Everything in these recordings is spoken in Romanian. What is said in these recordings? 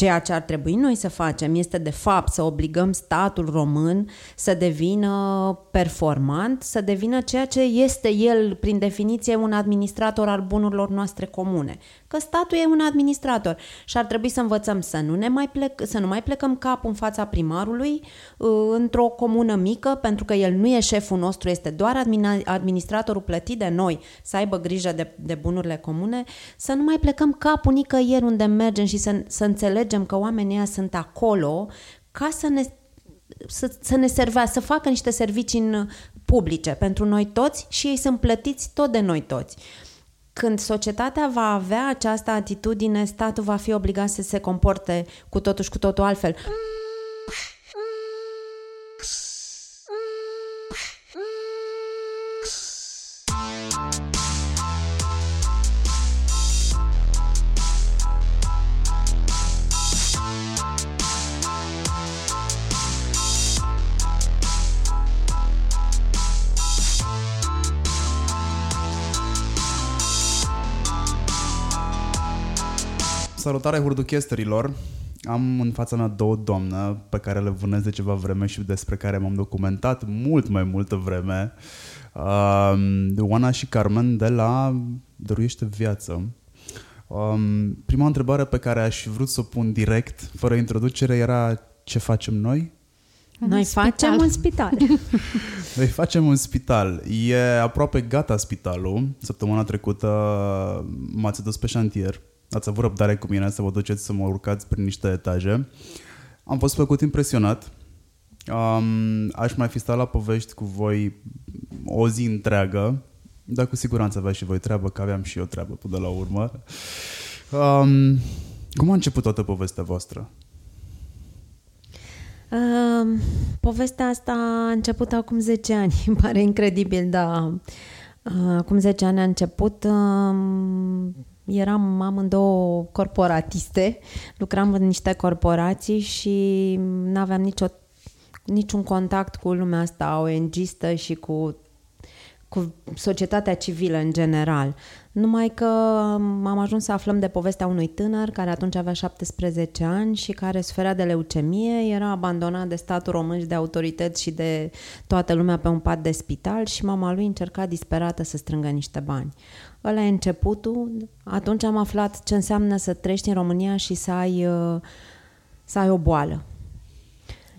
Ceea ce ar trebui noi să facem este, de fapt, să obligăm statul român să devină performant, să devină ceea ce este el, prin definiție, un administrator al bunurilor noastre comune. Că statul e un administrator și ar trebui să învățăm să nu, ne mai, plec, să nu mai plecăm capul în fața primarului uh, într-o comună mică, pentru că el nu e șeful nostru, este doar administratorul plătit de noi să aibă grijă de, de bunurile comune, să nu mai plecăm capul nicăieri unde mergem și să, să înțelegem că oamenii ăia sunt acolo ca să ne să, să ne servea, să facă niște servicii în publice pentru noi toți și ei sunt plătiți tot de noi toți. Când societatea va avea această atitudine, statul va fi obligat să se comporte cu totul și cu totul altfel. Salutare hurduchesterilor! Am în fața mea două doamne pe care le vânez de ceva vreme și despre care m-am documentat mult mai multă vreme. Uh, Oana și Carmen de la Dăruiește Viață. Um, prima întrebare pe care aș vrut să o pun direct, fără introducere, era ce facem noi? Noi facem un spital. Noi facem un spital. E aproape gata spitalul. Săptămâna trecută m-ați dus pe șantier ați avut răbdare cu mine să vă duceți să mă urcați prin niște etaje. Am fost făcut impresionat. Um, aș mai fi stat la povești cu voi o zi întreagă, dar cu siguranță avea și voi treabă, că aveam și eu treabă până la urmă. Um, cum a început toată povestea voastră? Uh, povestea asta a început acum 10 ani, îmi pare incredibil, dar uh, acum 10 ani a început. Uh, eram amândouă corporatiste, lucram în niște corporații și nu aveam nicio, niciun contact cu lumea asta ONG-stă și cu, cu societatea civilă în general. Numai că am ajuns să aflăm de povestea unui tânăr care atunci avea 17 ani și care suferea de leucemie, era abandonat de statul român și de autorități și de toată lumea pe un pat de spital și mama lui încerca disperată să strângă niște bani. Ăla e începutul. Atunci am aflat ce înseamnă să trăiești în România și să ai, uh, să ai o boală.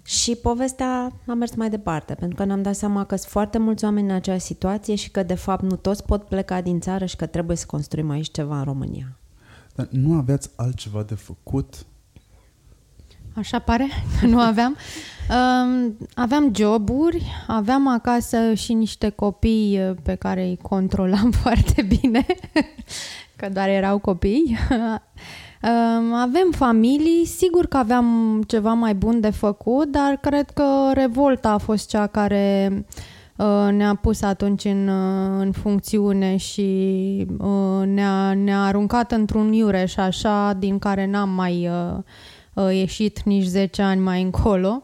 Și povestea a mers mai departe, pentru că ne-am dat seama că sunt foarte mulți oameni în aceeași situație și că, de fapt, nu toți pot pleca din țară și că trebuie să construim aici ceva în România. Dar nu aveați altceva de făcut? Așa pare că nu aveam. Um, aveam joburi, aveam acasă și niște copii uh, pe care îi controlam foarte bine, că doar erau copii. Um, avem familii, sigur că aveam ceva mai bun de făcut, dar cred că revolta a fost cea care uh, ne-a pus atunci în, uh, în funcțiune și ne-a, ne-a aruncat într-un iureș așa din care n-am mai ieșit nici 10 ani mai încolo.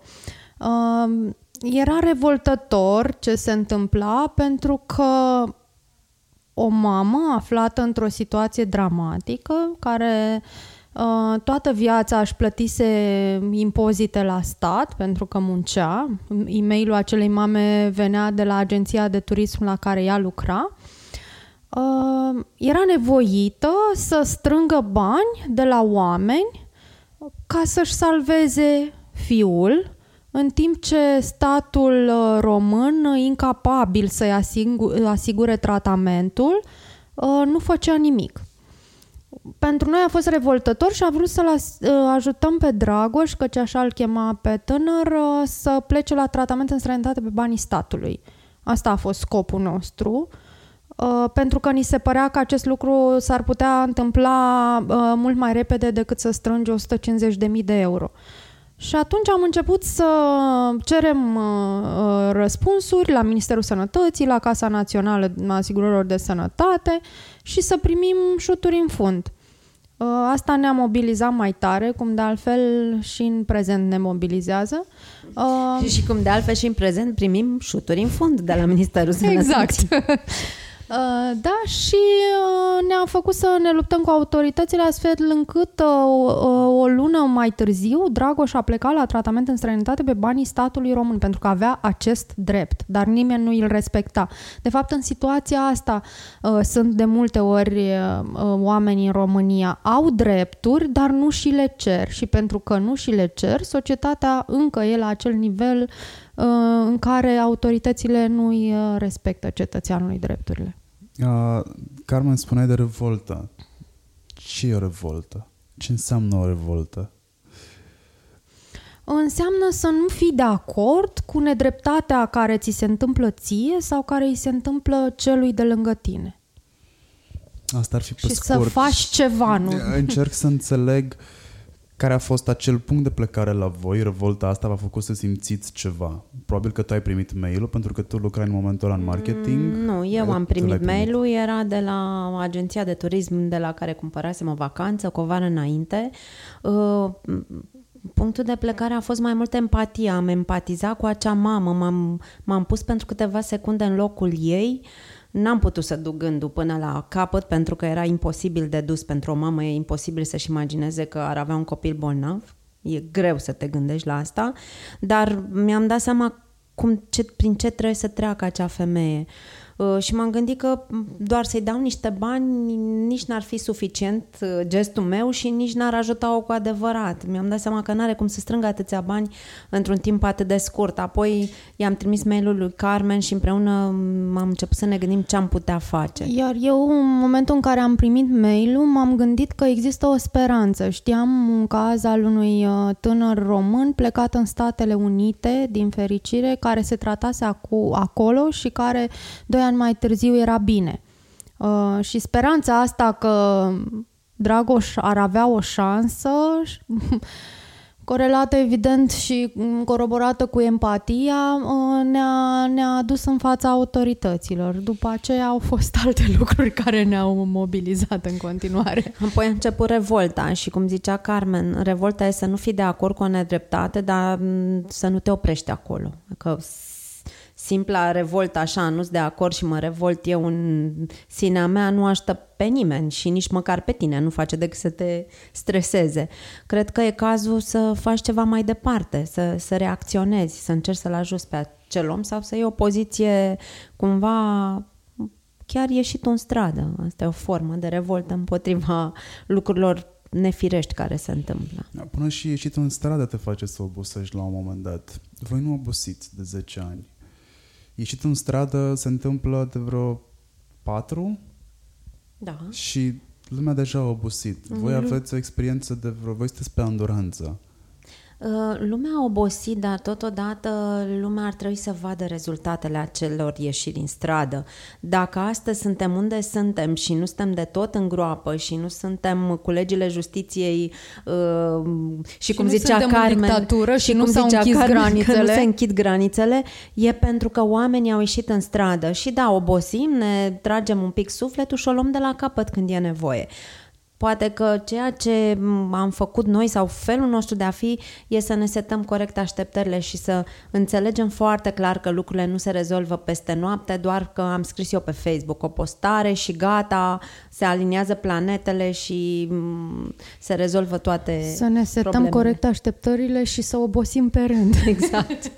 Uh, era revoltător ce se întâmpla pentru că o mamă aflată într-o situație dramatică, care uh, toată viața își plătise impozite la stat pentru că muncea. e mailul acelei mame venea de la agenția de turism la care ea lucra. Uh, era nevoită să strângă bani de la oameni ca să-și salveze fiul, în timp ce statul uh, român, uh, incapabil să-i asigure tratamentul, uh, nu făcea nimic. Pentru noi a fost revoltător și a vrut să-l ajutăm pe Dragoș, căci așa îl chema pe tânăr, să plece la tratament în străinătate pe banii statului. Asta a fost scopul nostru. Uh, pentru că ni se părea că acest lucru s-ar putea întâmpla uh, mult mai repede decât să strângi 150.000 de euro. Și atunci am început să cerem uh, răspunsuri la Ministerul Sănătății, la Casa Națională a Asigurărilor de Sănătate și să primim șuturi în fund. Asta ne-a mobilizat mai tare, cum de altfel și în prezent ne mobilizează. Și, și cum de altfel și în prezent primim șuturi în fund de la Ministerul Sănătății. Exact. Uh, da, și uh, ne-a făcut să ne luptăm cu autoritățile astfel încât uh, o lună mai târziu Dragoș a plecat la tratament în străinătate pe banii statului român pentru că avea acest drept, dar nimeni nu îl respecta. De fapt, în situația asta sunt de multe ori oamenii în România au drepturi, dar nu și le cer și pentru că nu și le cer, societatea încă e la acel nivel în care autoritățile nu îi respectă cetățeanului drepturile. Uh, Carmen, spuneai de revoltă. Ce e o revoltă? Ce înseamnă o revoltă? Înseamnă să nu fii de acord cu nedreptatea care ți se întâmplă ție sau care îi se întâmplă celui de lângă tine. Asta ar fi pe Și scurt. să faci ceva, nu? Încerc să înțeleg uh, care a fost acel punct de plecare la voi? Revolta asta v-a făcut să simțiți ceva? Probabil că tu ai primit mail-ul pentru că tu lucrai în momentul ăla în marketing. Mm, nu, eu am primit, primit mail-ul, era de la agenția de turism de la care cumpărasem o vacanță cu o vară înainte. Uh, punctul de plecare a fost mai mult empatia. Am empatizat cu acea mamă, m-am, m-am pus pentru câteva secunde în locul ei. Uh, N-am putut să duc gândul până la capăt pentru că era imposibil de dus pentru o mamă, e imposibil să-și imagineze că ar avea un copil bolnav. E greu să te gândești la asta, dar mi-am dat seama cum, ce, prin ce trebuie să treacă acea femeie. Uh, și m-am gândit că doar să-i dau niște bani nici n-ar fi suficient uh, gestul meu și nici n-ar ajuta-o cu adevărat. Mi-am dat seama că n-are cum să strângă atâția bani într-un timp atât de scurt. Apoi i-am trimis mail-ul lui Carmen și împreună am început să ne gândim ce am putea face. Iar eu, în momentul în care am primit mail-ul, m-am gândit că există o speranță. Știam un caz al unui uh, tânăr român plecat în Statele Unite, din fericire, care se tratase acu- acolo și care doi ani mai târziu era bine. Uh, și speranța asta că Dragoș ar avea o șansă, corelată evident și coroborată cu empatia, uh, ne-a, ne-a adus în fața autorităților. După aceea au fost alte lucruri care ne-au mobilizat în continuare. Apoi a început revolta și cum zicea Carmen, revolta e să nu fii de acord cu o nedreptate, dar mm, să nu te oprești acolo. Că simpla revoltă așa, nu-s de acord și mă revolt eu în sinea mea, nu aștept pe nimeni și nici măcar pe tine, nu face decât să te streseze. Cred că e cazul să faci ceva mai departe, să, să reacționezi, să încerci să-l ajuți pe acel om sau să iei o poziție cumva chiar ieșit în stradă. Asta e o formă de revoltă împotriva lucrurilor nefirești care se întâmplă. Da, până și ieșit în stradă te face să obosești la un moment dat. Voi nu obosiți de 10 ani ieșit în stradă se întâmplă de vreo patru da. și lumea deja a obosit. Voi aveți o experiență de vreo... Voi sunteți pe anduranță. Uh, lumea a obosit, dar totodată lumea ar trebui să vadă rezultatele acelor ieșiri în stradă. Dacă astăzi suntem unde suntem și nu suntem de tot în groapă și nu suntem cu legile justiției uh, și, și cum zicea Carmen și, și cum nu zicea Carmen, granițele. Că nu se închid granițele, e pentru că oamenii au ieșit în stradă și da, obosim, ne tragem un pic sufletul și o luăm de la capăt când e nevoie. Poate că ceea ce am făcut noi sau felul nostru de a fi e să ne setăm corect așteptările și să înțelegem foarte clar că lucrurile nu se rezolvă peste noapte, doar că am scris eu pe Facebook o postare și gata, se aliniază planetele și se rezolvă toate Să ne setăm problemele. corect așteptările și să obosim pe rând. Exact.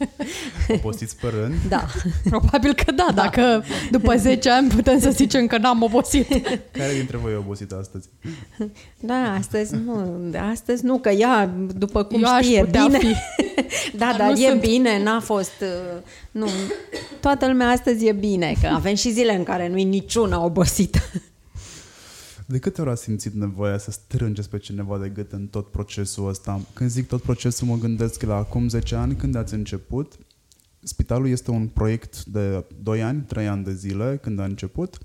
Obosiți pe rând? Da. Probabil că da, da, dacă după 10 ani putem să zicem că n-am obosit. Care dintre voi e obosit astăzi? Da, astăzi nu, astăzi nu, că ea, după cum Eu știe, bine. Fi. da, dar, dar e sunt. bine, n-a fost, uh, nu, toată lumea astăzi e bine, că avem și zile în care nu-i niciuna obosită. De câte ori ați simțit nevoia să strângeți pe cineva de gât în tot procesul ăsta? Când zic tot procesul, mă gândesc la acum 10 ani, când ați început. Spitalul este un proiect de 2 ani, 3 ani de zile, când a început.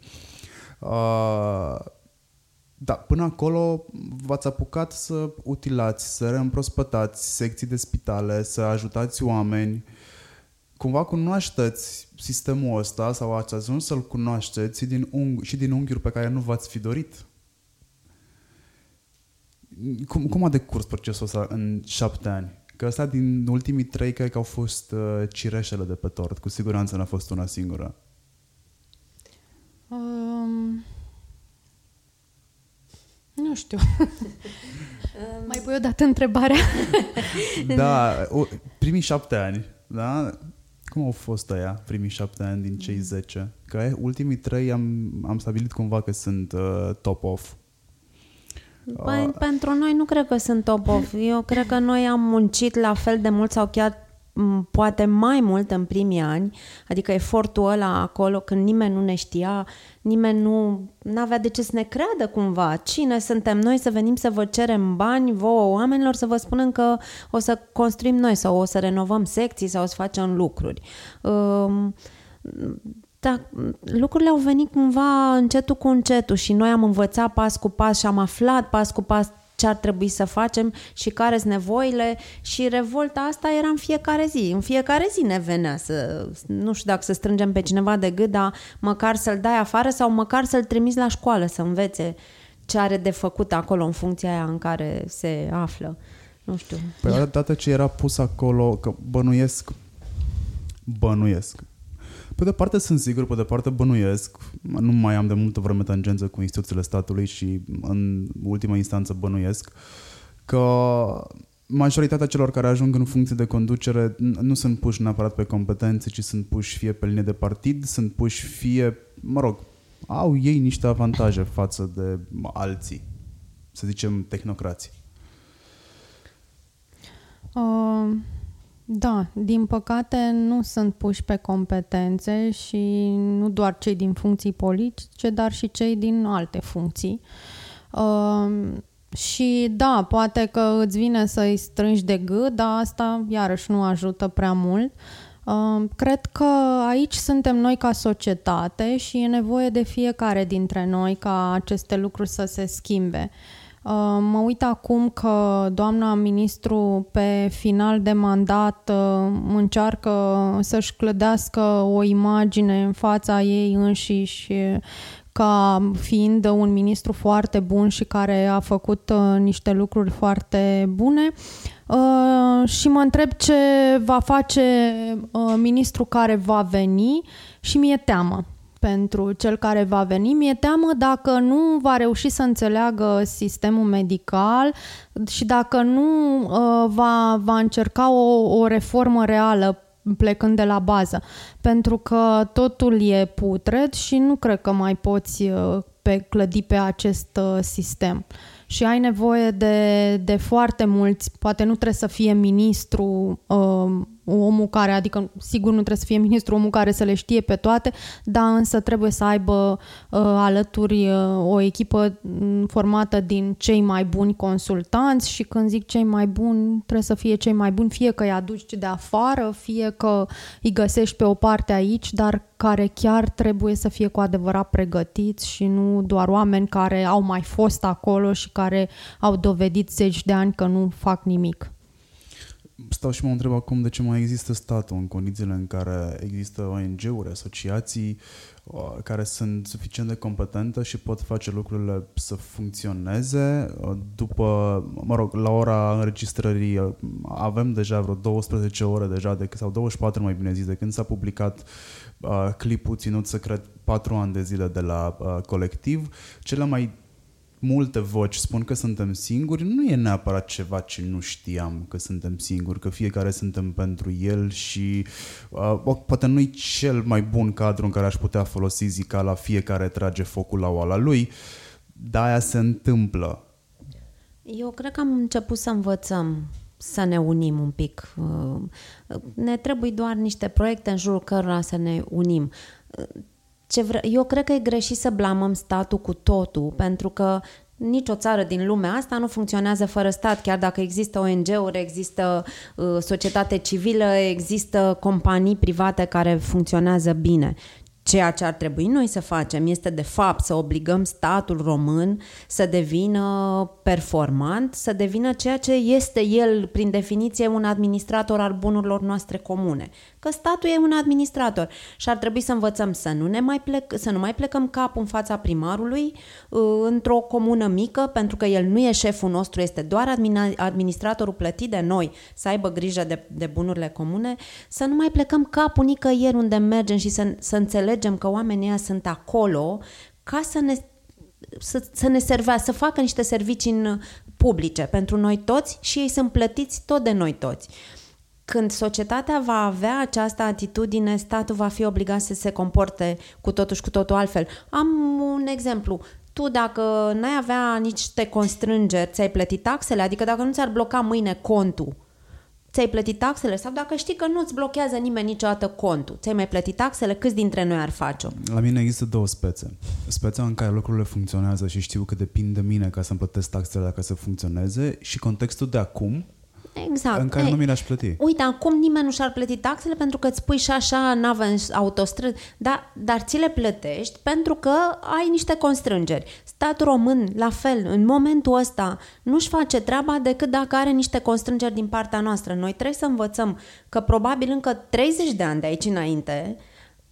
Uh, da, până acolo v-ați apucat să utilați, să reîmprospătați secții de spitale, să ajutați oameni. Cumva cunoașteți sistemul ăsta sau ați ajuns să-l cunoașteți din ung- și din unghiuri pe care nu v-ați fi dorit. Cum, cum a decurs procesul ăsta în șapte ani? Că ăsta din ultimii trei cred că au fost uh, cireșele de pe tort. Cu siguranță n-a fost una singură. Uh știu. Mai pui o dată întrebarea? Da, o, primii șapte ani, da? Cum au fost aia, primii șapte ani din cei zece? Că ultimii trei am, am stabilit cumva că sunt uh, top-off. Păi, uh. pentru noi nu cred că sunt top-off. Eu cred că noi am muncit la fel de mult sau chiar poate mai mult în primii ani, adică efortul ăla acolo când nimeni nu ne știa, nimeni nu avea de ce să ne creadă cumva. Cine suntem noi să venim să vă cerem bani vouă oamenilor să vă spunem că o să construim noi sau o să renovăm secții sau o să facem lucruri. Um, da, lucrurile au venit cumva încetul cu încetul și noi am învățat pas cu pas și am aflat pas cu pas ce ar trebui să facem și care sunt nevoile și revolta asta era în fiecare zi. În fiecare zi ne venea să, nu știu dacă să strângem pe cineva de gât, dar măcar să-l dai afară sau măcar să-l trimiți la școală să învețe ce are de făcut acolo în funcția aia în care se află. Nu știu. Păi odată ce era pus acolo, că bănuiesc, bănuiesc, pe de parte sunt sigur, pe de parte bănuiesc, nu mai am de multă vreme tangență cu instituțiile statului și în ultima instanță bănuiesc că majoritatea celor care ajung în funcție de conducere nu sunt puși neapărat pe competențe, ci sunt puși fie pe linie de partid, sunt puși fie, mă rog, au ei niște avantaje față de alții, să zicem tehnocrații. Uh, da, din păcate nu sunt puși pe competențe și nu doar cei din funcții politice, dar și cei din alte funcții. Uh, și da, poate că îți vine să-i strângi de gât, dar asta iarăși nu ajută prea mult. Uh, cred că aici suntem noi ca societate și e nevoie de fiecare dintre noi ca aceste lucruri să se schimbe. Uh, Uh, mă uit acum că doamna ministru pe final de mandat uh, încearcă să-și clădească o imagine în fața ei înșiși ca fiind un ministru foarte bun și care a făcut uh, niște lucruri foarte bune. și mă întreb ce va face ministrul care va veni și mi-e teamă pentru cel care va veni. Mi-e teamă dacă nu va reuși să înțeleagă sistemul medical și dacă nu uh, va, va încerca o, o reformă reală plecând de la bază, pentru că totul e putred și nu cred că mai poți uh, pe, clădi pe acest uh, sistem. Și ai nevoie de, de foarte mulți, poate nu trebuie să fie ministru uh, omul care, adică sigur nu trebuie să fie ministru omul care să le știe pe toate, dar însă trebuie să aibă uh, alături uh, o echipă mm, formată din cei mai buni consultanți și când zic cei mai buni, trebuie să fie cei mai buni, fie că îi aduci de afară, fie că îi găsești pe o parte aici, dar care chiar trebuie să fie cu adevărat pregătiți și nu doar oameni care au mai fost acolo și care au dovedit zeci de ani că nu fac nimic stau și mă întreb acum de ce mai există statul în condițiile în care există ONG-uri, asociații uh, care sunt suficient de competente și pot face lucrurile să funcționeze. Uh, după, mă rog, la ora înregistrării uh, avem deja vreo 12 ore deja, de, sau 24 mai bine zis, de când s-a publicat uh, clipul ținut secret 4 ani de zile de la uh, colectiv. Cele mai multe voci spun că suntem singuri, nu e neapărat ceva ce nu știam că suntem singuri, că fiecare suntem pentru el și uh, poate nu-i cel mai bun cadru în care aș putea folosi zica la fiecare trage focul la oala lui, dar aia se întâmplă. Eu cred că am început să învățăm să ne unim un pic. Uh, ne trebuie doar niște proiecte în jurul cărora să ne unim ce vre- eu cred că e greșit să blamăm statul cu totul, pentru că nicio țară din lumea asta nu funcționează fără stat, chiar dacă există ONG-uri, există uh, societate civilă, există companii private care funcționează bine. Ceea ce ar trebui noi să facem este de fapt să obligăm statul român să devină performant, să devină ceea ce este el prin definiție un administrator al bunurilor noastre comune. Că statul e un administrator și ar trebui să învățăm să nu, ne mai, plec, să nu mai plecăm capul în fața primarului uh, într-o comună mică, pentru că el nu e șeful nostru, este doar administratorul plătit de noi să aibă grijă de, de bunurile comune, să nu mai plecăm capul nicăieri unde mergem și să, să înțelegem că oamenii ăia sunt acolo ca să ne să, să ne servească, să facă niște servicii în publice pentru noi toți și ei sunt plătiți tot de noi toți. Când societatea va avea această atitudine, statul va fi obligat să se comporte cu totul și cu totul altfel. Am un exemplu. Tu dacă n-ai avea niște constrângeri, ți-ai plătit taxele, adică dacă nu ți-ar bloca mâine contul, ți-ai plătit taxele sau dacă știi că nu-ți blochează nimeni niciodată contul, ți-ai mai plătit taxele, câți dintre noi ar face-o? La mine există două spețe. Speța în care lucrurile funcționează și știu că depinde de mine ca să-mi plătesc taxele dacă să funcționeze și contextul de acum Exact. în care Ei, nu mi le-aș plăti. Uite, acum nimeni nu și-ar plăti taxele pentru că îți pui și așa navă în autostrăzi, dar, dar ți le plătești pentru că ai niște constrângeri. Statul român, la fel, în momentul ăsta, nu-și face treaba decât dacă are niște constrângeri din partea noastră. Noi trebuie să învățăm că probabil încă 30 de ani de aici înainte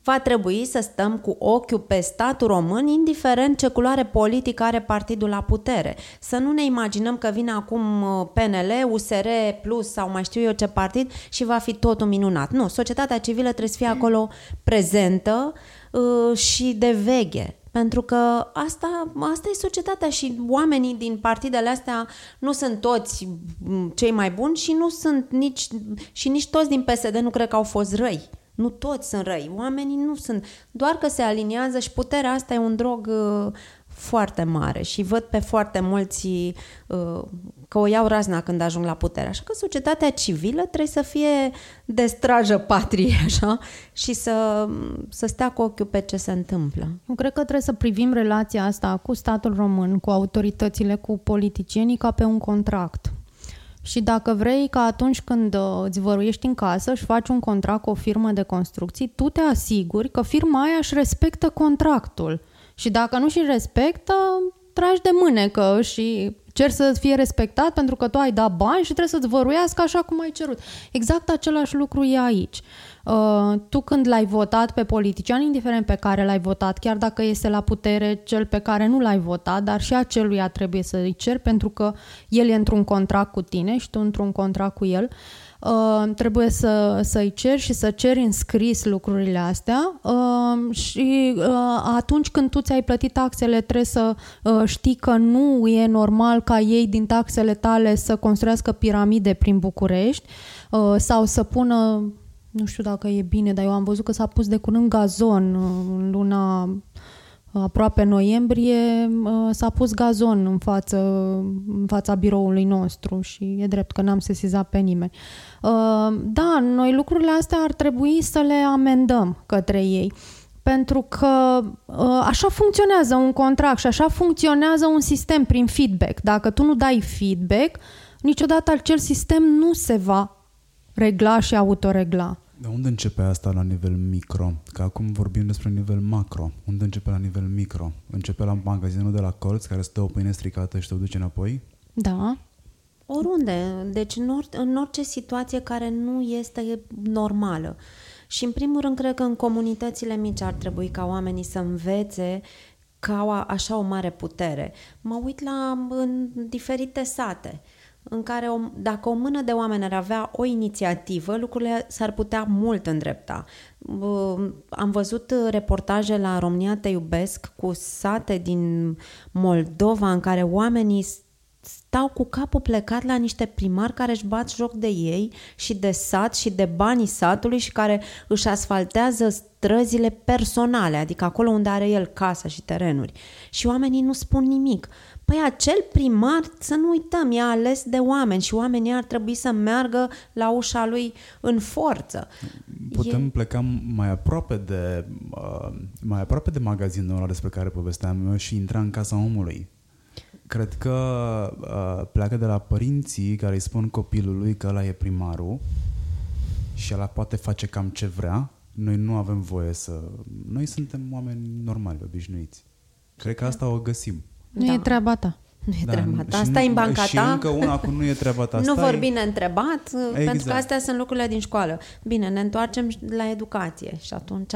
va trebui să stăm cu ochiul pe statul român, indiferent ce culoare politică are partidul la putere. Să nu ne imaginăm că vine acum uh, PNL, USR Plus sau mai știu eu ce partid și va fi totul minunat. Nu, societatea civilă trebuie să fie acolo prezentă uh, și de veghe. Pentru că asta, asta e societatea și oamenii din partidele astea nu sunt toți mm, cei mai buni și nu sunt nici, și nici toți din PSD nu cred că au fost răi. Nu toți sunt răi, oamenii nu sunt, doar că se aliniază și puterea asta e un drog uh, foarte mare și văd pe foarte mulți uh, că o iau razna când ajung la putere. Așa că societatea civilă trebuie să fie de strajă patrie așa, și să, să stea cu ochiul pe ce se întâmplă. Eu cred că trebuie să privim relația asta cu statul român, cu autoritățile, cu politicienii ca pe un contract. Și dacă vrei ca atunci când uh, îți văruiești în casă și faci un contract cu o firmă de construcții, tu te asiguri că firma aia își respectă contractul. Și dacă nu și respectă, tragi de mânecă și cer să fie respectat pentru că tu ai dat bani și trebuie să-ți văruiască așa cum ai cerut. Exact același lucru e aici. Uh, tu când l-ai votat pe politician, indiferent pe care l-ai votat, chiar dacă este la putere cel pe care nu l-ai votat, dar și aceluia trebuie să-i cer pentru că el e într-un contract cu tine și tu într-un contract cu el, uh, trebuie să, să-i ceri și să ceri în scris lucrurile astea uh, și uh, atunci când tu ți-ai plătit taxele trebuie să uh, știi că nu e normal ca ei din taxele tale să construiască piramide prin București uh, sau să pună nu știu dacă e bine, dar eu am văzut că s-a pus de curând gazon uh, în luna aproape noiembrie uh, s-a pus gazon în, față, în fața biroului nostru și e drept că n-am sesizat pe nimeni. Uh, da, noi lucrurile astea ar trebui să le amendăm către ei. Pentru că așa funcționează un contract și așa funcționează un sistem prin feedback. Dacă tu nu dai feedback, niciodată acel sistem nu se va regla și autoregla. De unde începe asta la nivel micro? Că acum vorbim despre nivel macro. Unde începe la nivel micro? Începe la magazinul de la colț care stă o pâine stricată și te duce înapoi? Da. Oriunde. Deci în, or- în orice situație care nu este normală. Și în primul rând cred că în comunitățile mici ar trebui ca oamenii să învețe că au așa o mare putere. Mă uit la în diferite sate în care o, dacă o mână de oameni ar avea o inițiativă, lucrurile s-ar putea mult îndrepta. Am văzut reportaje la România Te Iubesc cu sate din Moldova în care oamenii stau cu capul plecat la niște primari care își bat joc de ei și de sat și de banii satului și care își asfaltează străzile personale, adică acolo unde are el casa și terenuri. Și oamenii nu spun nimic. Păi acel primar, să nu uităm, e ales de oameni și oamenii ar trebui să meargă la ușa lui în forță. Putem e... pleca mai aproape de uh, mai aproape de magazinul ăla despre care povesteam eu și intra în casa omului. Cred că uh, pleacă de la părinții care îi spun copilului că ăla e primarul și ăla poate face cam ce vrea. Noi nu avem voie să... Noi suntem oameni normali, obișnuiți. Cred că asta o găsim. Nu da. e treaba ta. Nu e da, treaba ta. Asta e în banca și ta. Și încă una cu nu e treaba ta. nu vorbi neîntrebat, exact. pentru că astea sunt lucrurile din școală. Bine, ne întoarcem la educație și atunci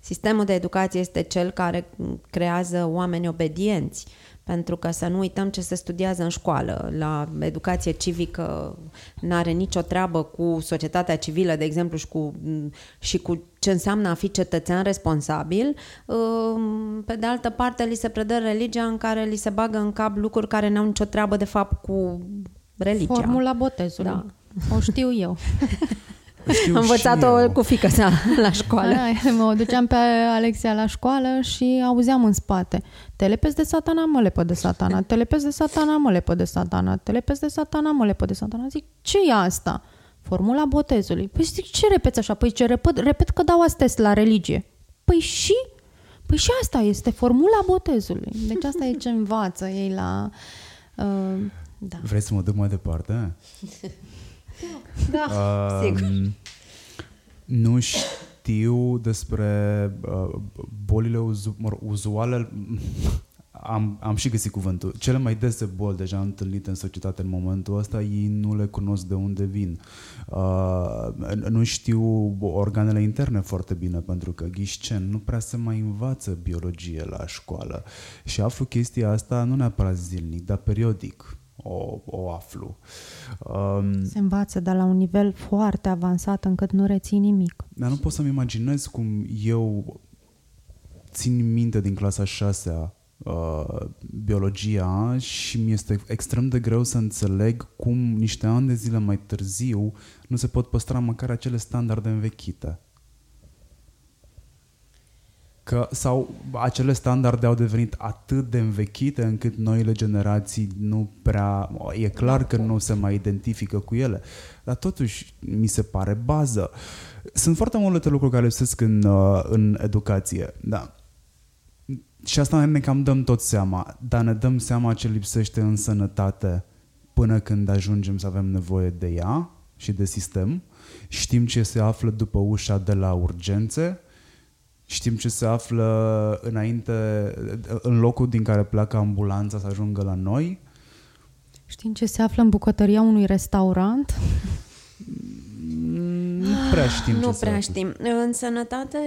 sistemul de educație este cel care creează oameni obedienți Pentru că să nu uităm ce se studiază în școală. La educație civică nu are nicio treabă cu societatea civilă, de exemplu, și cu, și cu ce înseamnă a fi cetățean responsabil. Um, pe de altă parte, li se predă religia în care li se bagă în cap lucruri care n-au nicio treabă, de fapt, cu religia. Formula botezului. Da. O știu eu. Am învățat-o cu fică sa la școală. Da, mă duceam pe Alexia la școală și auzeam în spate. Te lepezi de satana, mă lepă de satana. Te lepezi de satana, mă lepă de satana. Te lepezi de satana, mă lepă de satana. Zic, ce e asta? Formula botezului. Păi zic, ce repeți așa? Păi ce repet, repet că dau astea la religie. Păi și? Păi și asta este formula botezului. Deci asta e ce învață ei la... Uh, da. Vreți să mă duc mai departe? Da, uh, sigur. Nu știu despre uh, bolile uzu- mă, uzuale. Am, am și găsit cuvântul. Cele mai dese boli deja întâlnite în societate în momentul ăsta, ei nu le cunosc de unde vin. Uh, nu știu organele interne foarte bine, pentru că ghișcen nu prea se mai învață biologie la școală. Și aflu chestia asta nu neapărat zilnic, dar periodic o, o aflu. Um, Se învață, dar la un nivel foarte avansat încât nu reții nimic. Dar nu pot să-mi imaginez cum eu țin minte din clasa 6 uh, biologia și mi este extrem de greu să înțeleg cum niște ani de zile mai târziu nu se pot păstra măcar acele standarde învechite că sau acele standarde au devenit atât de învechite încât noile generații nu prea, e clar că nu se mai identifică cu ele, dar totuși mi se pare bază. Sunt foarte multe lucruri care lipsesc în, uh, în educație, da. Și asta ne cam dăm tot seama, dar ne dăm seama ce lipsește în sănătate până când ajungem să avem nevoie de ea și de sistem. Știm ce se află după ușa de la urgențe, Știm ce se află înainte, în locul din care pleacă ambulanța să ajungă la noi. Știm ce se află în bucătăria unui restaurant? Nu prea știm Nu ce prea se știm. În sănătate,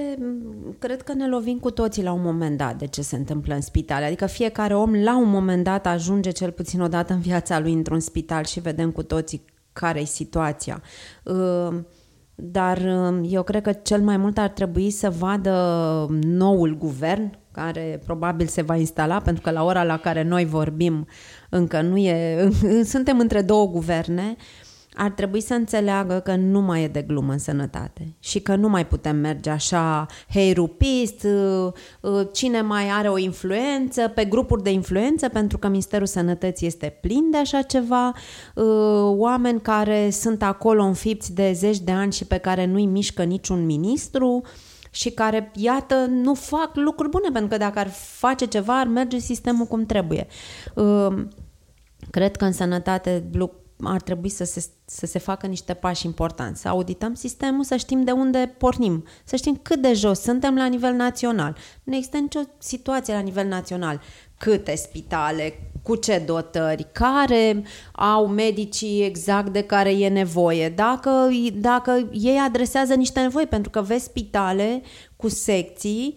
cred că ne lovim cu toții la un moment dat de ce se întâmplă în spitale. Adică fiecare om la un moment dat ajunge cel puțin o dată în viața lui într-un spital și vedem cu toții care e situația. Uh, dar um, eu cred că cel mai mult ar trebui să vadă noul guvern, care probabil se va instala, pentru că la ora la care noi vorbim încă nu e... Suntem între două guverne, uh, ar trebui să înțeleagă că nu mai e de glumă în sănătate și că nu mai putem merge așa, hei rupist, uh, uh, cine mai are o influență, pe grupuri de influență, pentru că Ministerul Sănătății este plin de așa ceva, uh, oameni care sunt acolo înfipți de zeci de ani și pe care nu-i mișcă niciun ministru, și care, iată, nu fac lucruri bune, pentru că dacă ar face ceva, ar merge sistemul cum trebuie. Cred că în sănătate ar trebui să se, să se facă niște pași importanți, să audităm sistemul, să știm de unde pornim, să știm cât de jos suntem la nivel național. Nu există nicio situație la nivel național. Câte spitale, cu ce dotări, care au medicii exact de care e nevoie, dacă, dacă ei adresează niște nevoi, pentru că vezi spitale cu secții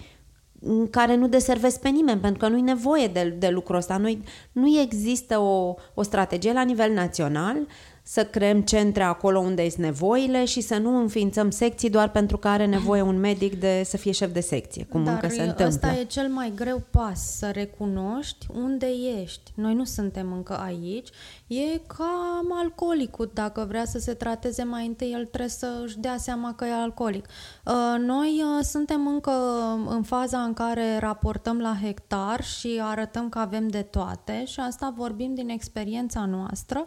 în care nu deservesc pe nimeni, pentru că nu e nevoie de, de lucrul ăsta. Nu, nu există o, o strategie la nivel național să creăm centre acolo unde sunt nevoile și să nu înființăm secții doar pentru că are nevoie un medic de să fie șef de secție, cum Dar încă se întâmplă. ăsta e cel mai greu pas, să recunoști unde ești. Noi nu suntem încă aici. E ca alcoolicul. Dacă vrea să se trateze mai întâi, el trebuie să își dea seama că e alcoolic. Uh, noi uh, suntem încă în faza în care raportăm la hectar și arătăm că avem de toate și asta vorbim din experiența noastră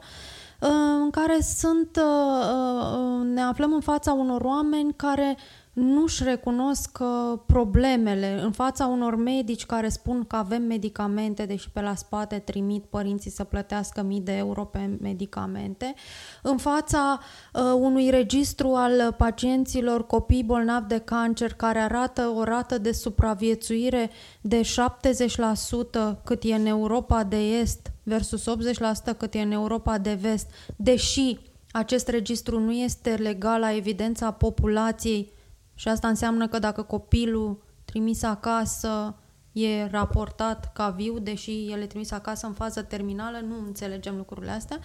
în care sunt, uh, uh, ne aflăm în fața unor oameni care nu-și recunosc uh, problemele în fața unor medici care spun că avem medicamente, deși pe la spate trimit părinții să plătească mii de euro pe medicamente, în fața uh, unui registru al pacienților copii bolnavi de cancer care arată o rată de supraviețuire de 70% cât e în Europa de Est versus 80% cât e în Europa de Vest, deși acest registru nu este legal la evidența populației și asta înseamnă că dacă copilul trimis acasă e raportat ca viu, deși el e trimis acasă în fază terminală, nu înțelegem lucrurile astea.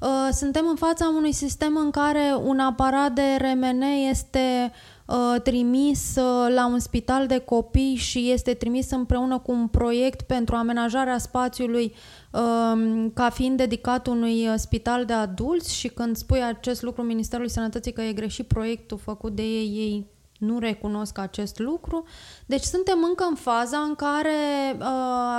Uh, suntem în fața unui sistem în care un aparat de RMN este uh, trimis uh, la un spital de copii și este trimis împreună cu un proiect pentru amenajarea spațiului um, ca fiind dedicat unui spital de adulți și când spui acest lucru Ministerului Sănătății că e greșit proiectul făcut de ei, ei nu recunosc acest lucru. Deci suntem încă în faza în care uh,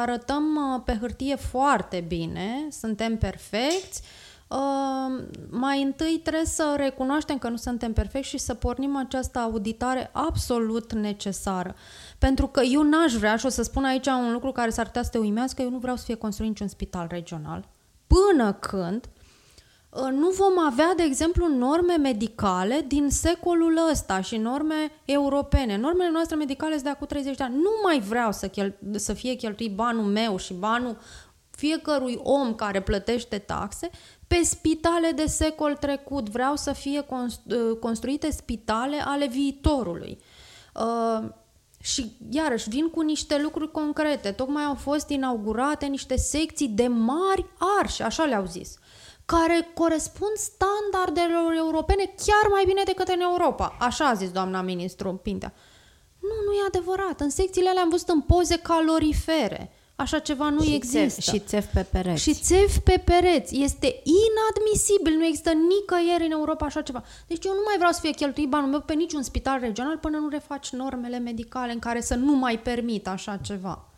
arătăm pe hârtie foarte bine, suntem perfecți, Uh, mai întâi trebuie să recunoaștem că nu suntem perfecti și să pornim această auditare absolut necesară. Pentru că eu n-aș vrea, și o să spun aici un lucru care s-ar putea să te uimească, eu nu vreau să fie construit niciun spital regional, până când uh, nu vom avea, de exemplu, norme medicale din secolul ăsta și norme europene. Normele noastre medicale sunt de acum 30 de ani. Nu mai vreau să, chel- să fie cheltuit banul meu și banul fiecărui om care plătește taxe pe spitale de secol trecut. Vreau să fie uh, construite spitale ale viitorului. Uh, și iarăși vin cu niște lucruri concrete. Tocmai au fost inaugurate niște secții de mari arși, așa le-au zis, care corespund standardelor europene chiar mai bine decât în Europa. Așa a zis doamna ministru Pintea. Nu, nu e adevărat. În secțiile alea am văzut în poze calorifere. Așa ceva nu și există. Țef, și țef pe pereți. Și țef pe pereți. Este inadmisibil. Nu există nicăieri în Europa așa ceva. Deci eu nu mai vreau să fie cheltuit banul meu pe niciun spital regional până nu refaci normele medicale în care să nu mai permit așa ceva.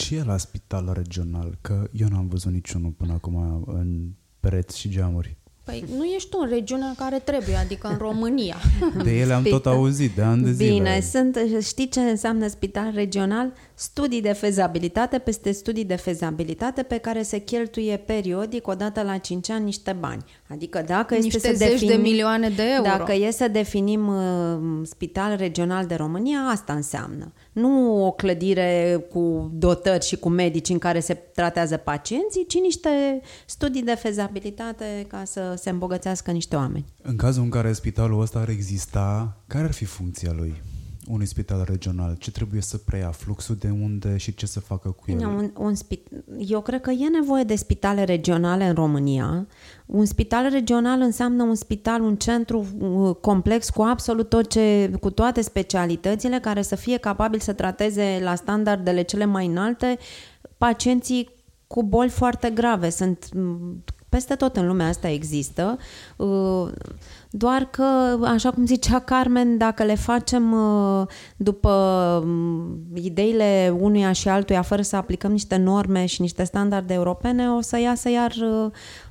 Ce e la spital regional? Că eu n-am văzut niciunul până acum în pereți și geamuri. Păi nu ești tu în regiunea în care trebuie, adică în România. De ele am tot auzit de ani de zile. Bine, sunt, știi ce înseamnă spital regional? Studii de fezabilitate peste studii de fezabilitate pe care se cheltuie periodic, odată la 5 ani, niște bani. Adică dacă niște este să zeci definim, de milioane de euro. Dacă e să definim uh, spital regional de România, asta înseamnă. Nu o clădire cu dotări și cu medici în care se tratează pacienții, ci niște studii de fezabilitate ca să se îmbogățească niște oameni. În cazul în care spitalul ăsta ar exista, care ar fi funcția lui? Unui spital regional? Ce trebuie să preia? Fluxul de unde și ce să facă cu el? Un, un spit... Eu cred că e nevoie de spitale regionale în România. Un spital regional înseamnă un spital, un centru uh, complex cu absolut tot ce, cu toate specialitățile care să fie capabil să trateze la standardele cele mai înalte pacienții cu boli foarte grave. Sunt peste tot în lumea asta există, uh, doar că, așa cum zicea Carmen, dacă le facem uh, după mm, ideile unuia și altuia, fără să aplicăm niște norme și niște standarde europene, o să iasă iar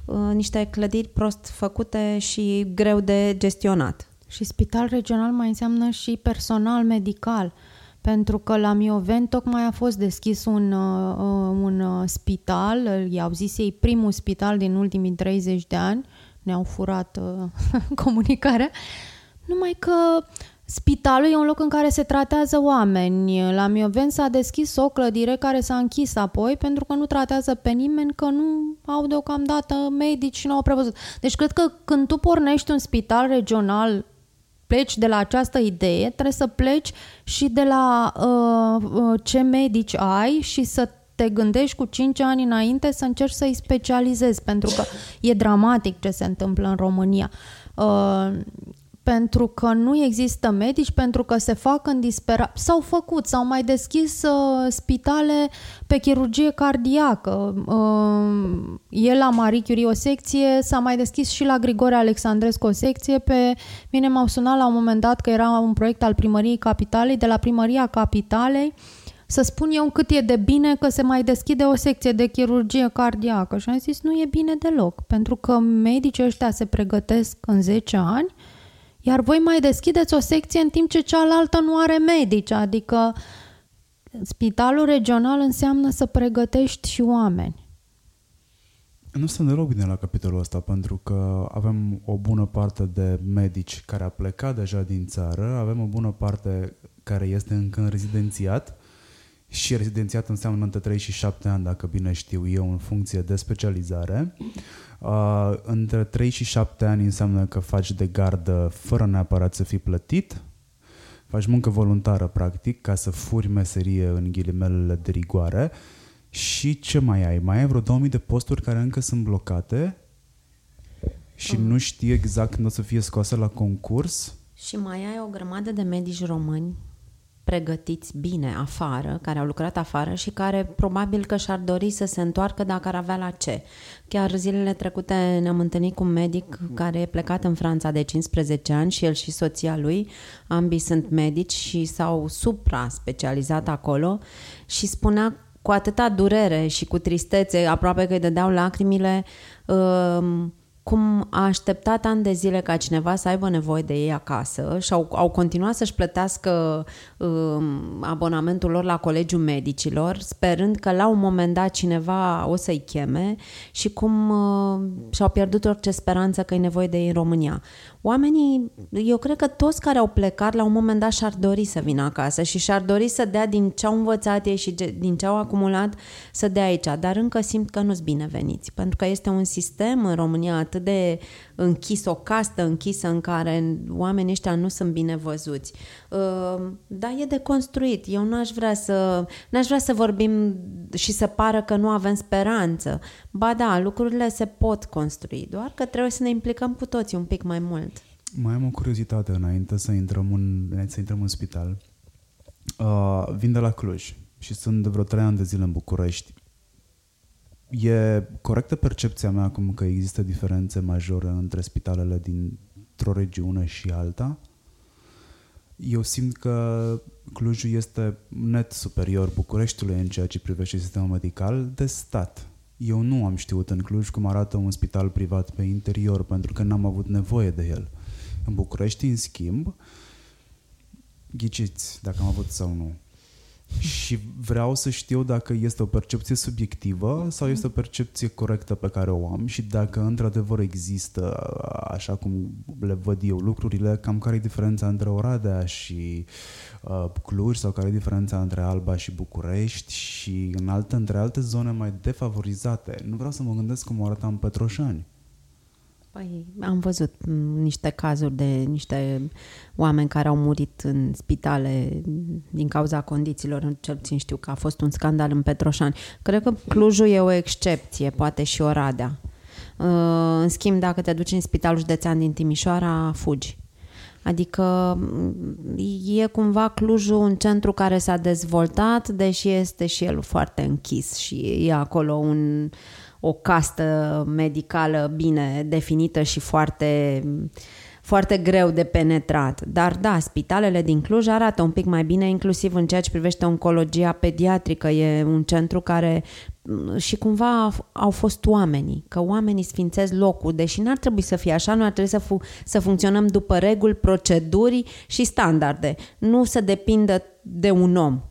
uh, niște clădiri prost făcute și greu de gestionat. Și spital regional mai înseamnă și personal medical pentru că la Mioven tocmai a fost deschis un, uh, un uh, spital, i-au zis ei primul spital din ultimii 30 de ani, ne-au furat uh, comunicarea, numai că spitalul e un loc în care se tratează oameni. La Mioven s-a deschis o clădire care s-a închis apoi pentru că nu tratează pe nimeni, că nu au deocamdată medici și nu au prevăzut. Deci cred că când tu pornești un spital regional pleci de la această idee, trebuie să pleci și de la uh, uh, ce medici ai și să te gândești cu 5 ani înainte să încerci să-i specializezi, pentru că e dramatic ce se întâmplă în România. Uh, pentru că nu există medici, pentru că se fac în disperat. S-au făcut, s-au mai deschis uh, spitale pe chirurgie cardiacă. Uh, e la Marie Curie o secție, s-a mai deschis și la Grigore Alexandrescu o secție. Pe mine m-au sunat la un moment dat că era un proiect al primăriei capitalei, de la primăria capitalei, să spun eu cât e de bine că se mai deschide o secție de chirurgie cardiacă. Și am zis, nu e bine deloc, pentru că medicii ăștia se pregătesc în 10 ani, iar voi mai deschideți o secție în timp ce cealaltă nu are medici, adică spitalul regional înseamnă să pregătești și oameni. Nu sunt deloc bine la capitolul ăsta, pentru că avem o bună parte de medici care a plecat deja din țară, avem o bună parte care este încă în rezidențiat și rezidențiat înseamnă între 3 și 7 ani, dacă bine știu eu, în funcție de specializare. Uh, între 3 și 7 ani înseamnă că faci de gardă fără neapărat să fii plătit. faci muncă voluntară, practic, ca să furi meserie în ghilimelele de rigoare și ce mai ai? Mai ai vreo 2000 de posturi care încă sunt blocate și nu știi exact când o să fie scoase la concurs? Și mai ai o grămadă de medici români pregătiți bine afară, care au lucrat afară și care probabil că și-ar dori să se întoarcă dacă ar avea la ce. Chiar zilele trecute ne-am întâlnit cu un medic care e plecat în Franța de 15 ani și el și soția lui, ambii sunt medici și s-au supra-specializat acolo și spunea cu atâta durere și cu tristețe, aproape că îi dădeau lacrimile, uh, cum a așteptat ani de zile ca cineva să aibă nevoie de ei acasă și au, au continuat să-și plătească uh, abonamentul lor la Colegiul Medicilor, sperând că la un moment dat cineva o să-i cheme și cum uh, și-au pierdut orice speranță că e nevoie de ei în România. Oamenii, eu cred că toți care au plecat la un moment dat și-ar dori să vină acasă și și-ar dori să dea din ce au învățat ei și din ce au acumulat să dea aici, dar încă simt că nu-s bineveniți, pentru că este un sistem în România atât de închis, o castă închisă în care oamenii ăștia nu sunt bine văzuți. Uh, dar e de construit. Eu nu aș vrea să, n-aș vrea să vorbim și să pară că nu avem speranță. Ba da, lucrurile se pot construi, doar că trebuie să ne implicăm cu toții un pic mai mult. Mai am o curiozitate înainte să intrăm în, să intrăm în spital. Uh, vin de la Cluj și sunt de vreo trei ani de zile în București. E corectă percepția mea acum că există diferențe majore între spitalele dintr-o regiune și alta? Eu simt că Clujul este net superior Bucureștiului în ceea ce privește sistemul medical de stat. Eu nu am știut în Cluj cum arată un spital privat pe interior, pentru că n-am avut nevoie de el. În București, în schimb, ghiciți dacă am avut sau nu. Și vreau să știu dacă este o percepție subiectivă sau este o percepție corectă pe care o am și dacă într-adevăr există, așa cum le văd eu lucrurile, cam care e diferența între Oradea și uh, Cluj sau care e diferența între Alba și București și în alte, între alte zone mai defavorizate. Nu vreau să mă gândesc cum o arăta în Petroșani. Păi am văzut niște cazuri de niște oameni care au murit în spitale din cauza condițiilor, cel puțin știu că a fost un scandal în Petroșani. Cred că Clujul e o excepție, poate și Oradea. Uh, în schimb, dacă te duci în spitalul județean din Timișoara, fugi. Adică e cumva Clujul un centru care s-a dezvoltat, deși este și el foarte închis și e acolo un, o castă medicală bine definită și foarte, foarte greu de penetrat. Dar da, spitalele din Cluj arată un pic mai bine, inclusiv în ceea ce privește oncologia pediatrică. E un centru care și cumva au fost oamenii, că oamenii sfințesc locul, deși n-ar trebui să fie așa, noi ar trebui să, fu- să funcționăm după reguli, proceduri și standarde, nu să depindă de un om.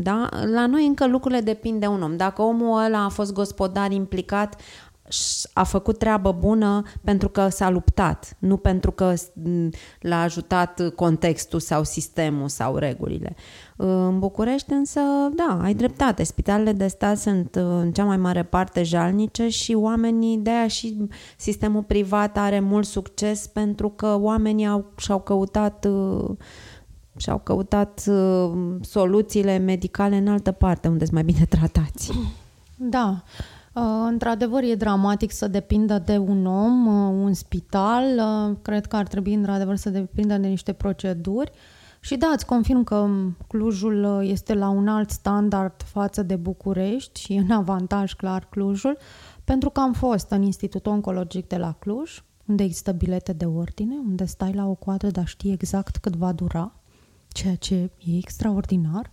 Da? La noi încă lucrurile depind de un om. Dacă omul ăla a fost gospodar implicat, a făcut treabă bună pentru că s-a luptat, nu pentru că l-a ajutat contextul sau sistemul sau regulile. În București însă, da, ai dreptate, spitalele de stat sunt în cea mai mare parte jalnice și oamenii, de aia și sistemul privat are mult succes pentru că oamenii au, și-au căutat uh, și-au căutat uh, soluțiile medicale în altă parte, unde sunt mai bine tratați. Da. Uh, într-adevăr, e dramatic să depindă de un om, uh, un spital. Cred că ar trebui, într-adevăr, să depindă de niște proceduri. Și da, îți confirm că Clujul este la un alt standard față de București și în avantaj, clar, Clujul, pentru că am fost în Institutul Oncologic de la Cluj, unde există bilete de ordine, unde stai la o coadă, dar știi exact cât va dura ceea ce e extraordinar,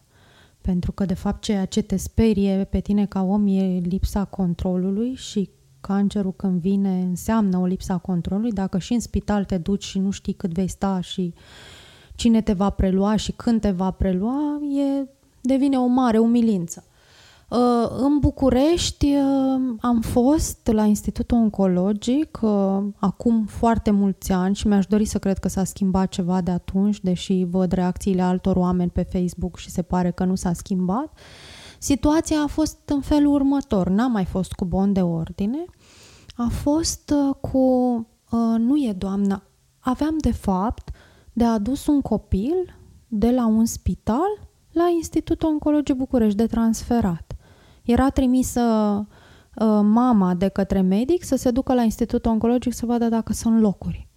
pentru că, de fapt, ceea ce te sperie pe tine ca om e lipsa controlului și cancerul când vine înseamnă o lipsa controlului. Dacă și în spital te duci și nu știi cât vei sta și cine te va prelua și când te va prelua, e, devine o mare umilință. Uh, în București uh, am fost la Institutul Oncologic uh, acum foarte mulți ani și mi-aș dori să cred că s-a schimbat ceva de atunci, deși văd reacțiile altor oameni pe Facebook și se pare că nu s-a schimbat. Situația a fost în felul următor. N-a mai fost cu bon de ordine, a fost cu... Nu e doamna... Aveam de fapt de adus un copil de la un spital la Institutul Oncologic București de transferat. Era trimisă uh, mama de către medic să se ducă la Institutul Oncologic să vadă dacă sunt locuri.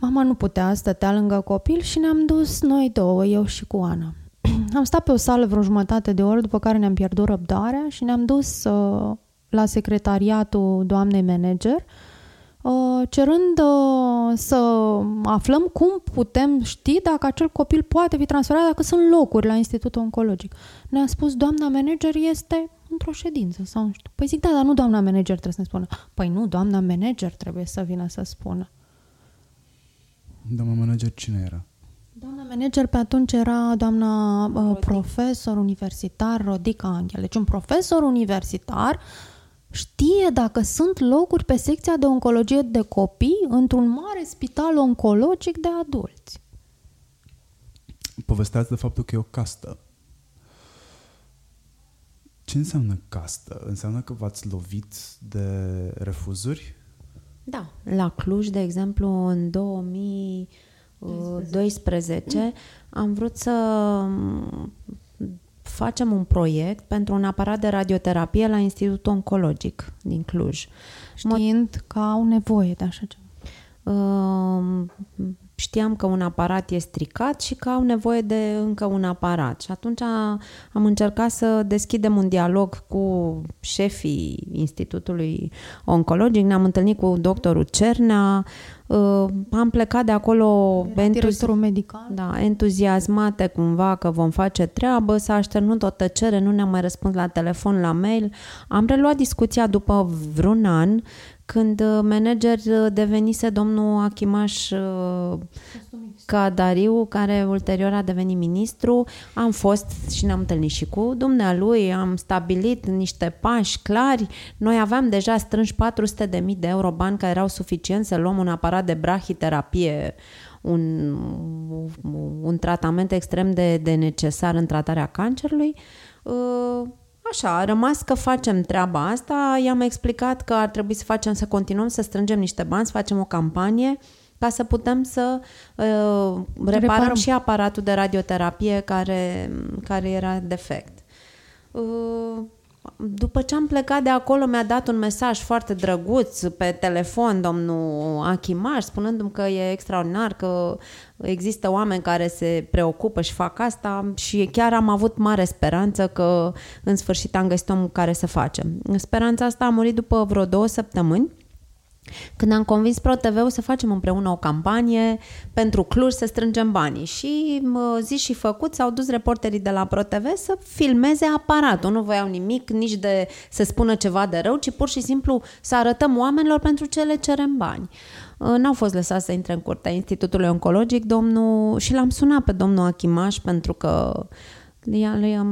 Mama nu putea, stătea lângă copil și ne-am dus noi două, eu și cu Ana. Am stat pe o sală vreo jumătate de oră, după care ne-am pierdut răbdarea și ne-am dus uh, la secretariatul doamnei manager, uh, cerând uh, să aflăm cum putem ști dacă acel copil poate fi transferat, dacă sunt locuri la Institutul Oncologic. Ne-a spus, doamna manager este într-o ședință sau nu știu. Păi zic, da, dar nu doamna manager trebuie să ne spună. Păi nu, doamna manager trebuie să vină să spună. Doamna manager cine era? Doamna manager pe atunci era doamna uh, profesor universitar Rodica Angel. Deci un profesor universitar știe dacă sunt locuri pe secția de oncologie de copii într-un mare spital oncologic de adulți. Povesteați de faptul că e o castă. Ce înseamnă castă? Înseamnă că v-ați lovit de refuzuri? Da. La Cluj, de exemplu, în 2012 am vrut să facem un proiect pentru un aparat de radioterapie la Institutul Oncologic din Cluj. Știind că au nevoie de așa ceva. Uh, știam că un aparat e stricat și că au nevoie de încă un aparat. Și atunci am încercat să deschidem un dialog cu șefii Institutului Oncologic, ne-am întâlnit cu doctorul Cernea, uh, am plecat de acolo directorul medical. Da, entuziasmate cumva că vom face treabă, s-a așternut o tăcere, nu ne-am mai răspuns la telefon, la mail. Am reluat discuția după vreun an când uh, manager uh, devenise domnul Achimaș uh, Cadariu, care ulterior a devenit ministru, am fost și ne-am întâlnit și cu dumnealui, am stabilit niște pași clari. Noi aveam deja strânși 400.000 de euro bani care erau suficienți să luăm un aparat de brahiterapie un, un tratament extrem de, de necesar în tratarea cancerului. Așa, a rămas că facem treaba asta, i-am explicat că ar trebui să facem, să continuăm să strângem niște bani, să facem o campanie ca să putem să uh, reparăm, reparăm și aparatul de radioterapie care, care era defect. Uh, după ce am plecat de acolo, mi-a dat un mesaj foarte drăguț pe telefon domnul Achimaș, spunându-mi că e extraordinar, că există oameni care se preocupă și fac asta și chiar am avut mare speranță că în sfârșit am găsit omul care să facem. Speranța asta a murit după vreo două săptămâni când am convins ProTV să facem împreună o campanie pentru Cluj să strângem banii și zi și făcut s-au dus reporterii de la ProTV să filmeze aparatul. Nu voiau nimic, nici de să spună ceva de rău, ci pur și simplu să arătăm oamenilor pentru ce le cerem bani. N-au fost lăsați să intre în curtea Institutului Oncologic domnul, și l-am sunat pe domnul Achimaș pentru că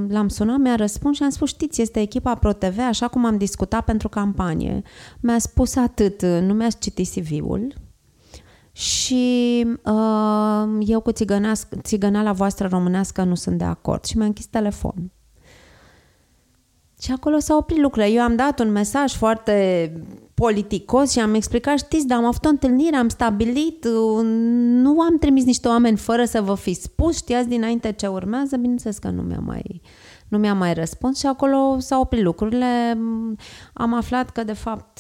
L-am sunat, mi-a răspuns și am spus, știți, este echipa ProTV, așa cum am discutat pentru campanie. Mi-a spus atât, nu mi-ați citit CV-ul și uh, eu cu țigăneala voastră românească nu sunt de acord și mi-a închis telefon. Și acolo s-au oprit lucrurile. Eu am dat un mesaj foarte politicos și am explicat, știți, dar am avut o întâlnire, am stabilit, uh, nu am trimis niște oameni fără să vă fi spus, știați dinainte ce urmează, bineînțeles că nu mi-a mai, nu mi-a mai răspuns și acolo s-au oprit lucrurile. Am aflat că, de fapt,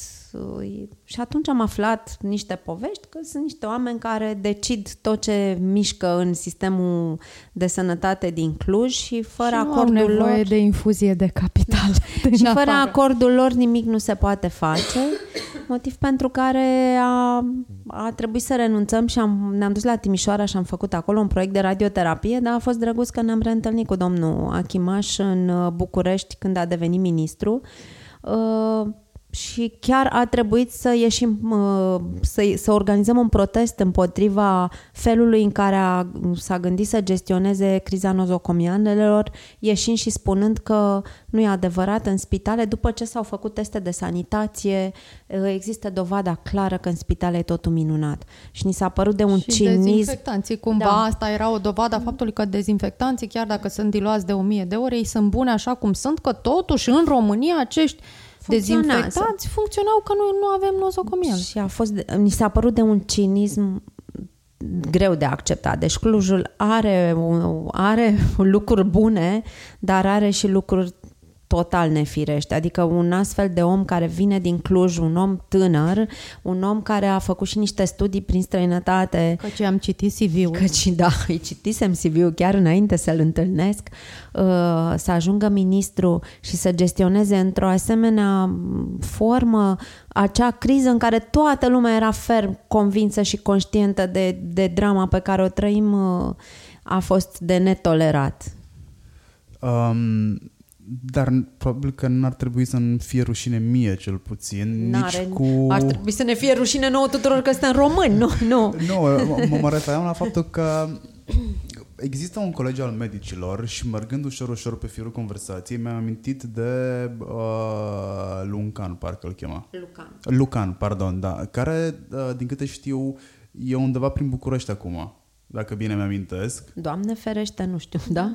și atunci am aflat niște povești că sunt niște oameni care decid tot ce mișcă în sistemul de sănătate din Cluj și fără și acordul nu au nevoie lor de infuzie de capital. și fără afară. acordul lor nimic nu se poate face. Motiv pentru care a, a trebuit să renunțăm și am, ne-am dus la Timișoara și am făcut acolo un proiect de radioterapie, dar a fost drăguț că ne-am reîntâlnit cu domnul Achimaș în uh, București când a devenit ministru. Uh, și chiar a trebuit să ieșim, să, să organizăm un protest împotriva felului în care a, s-a gândit să gestioneze criza nozocomianelor, ieșind și spunând că nu e adevărat în spitale, după ce s-au făcut teste de sanitație, există dovada clară că în spitale e totul minunat. Și ni s-a părut de un și cinism. dezinfectanții, cumva da. asta era o dovadă a faptului că dezinfectanții, chiar dacă sunt diluați de o mie de ore, ei sunt bune așa cum sunt, că totuși în România acești dezinfectați funcționau că noi nu avem nozocomiel. Și a fost, ni s-a părut de un cinism greu de acceptat. Deci Clujul are, are lucruri bune, dar are și lucruri total nefirește. Adică un astfel de om care vine din Cluj, un om tânăr, un om care a făcut și niște studii prin străinătate. Căci am citit CV-ul. Căci da, îi citisem CV-ul chiar înainte să-l întâlnesc, uh, să ajungă ministru și să gestioneze într-o asemenea formă acea criză în care toată lumea era ferm convinsă și conștientă de, de drama pe care o trăim uh, a fost de netolerat. Um, dar probabil că n-ar trebui să-mi fie rușine mie, cel puțin. N-are, nici cu... Ar trebui să ne fie rușine nouă tuturor că suntem români, nu? Nu, nu mă, mă refeream la faptul că există un colegiu al medicilor și mergând ușor, ușor pe firul conversației, mi-am amintit de uh, Luncan, parcă îl chema. Lucan. Lucan, pardon, da. Care, uh, din câte știu, e undeva prin București acum dacă bine mi-amintesc. Doamne ferește, nu știu, da?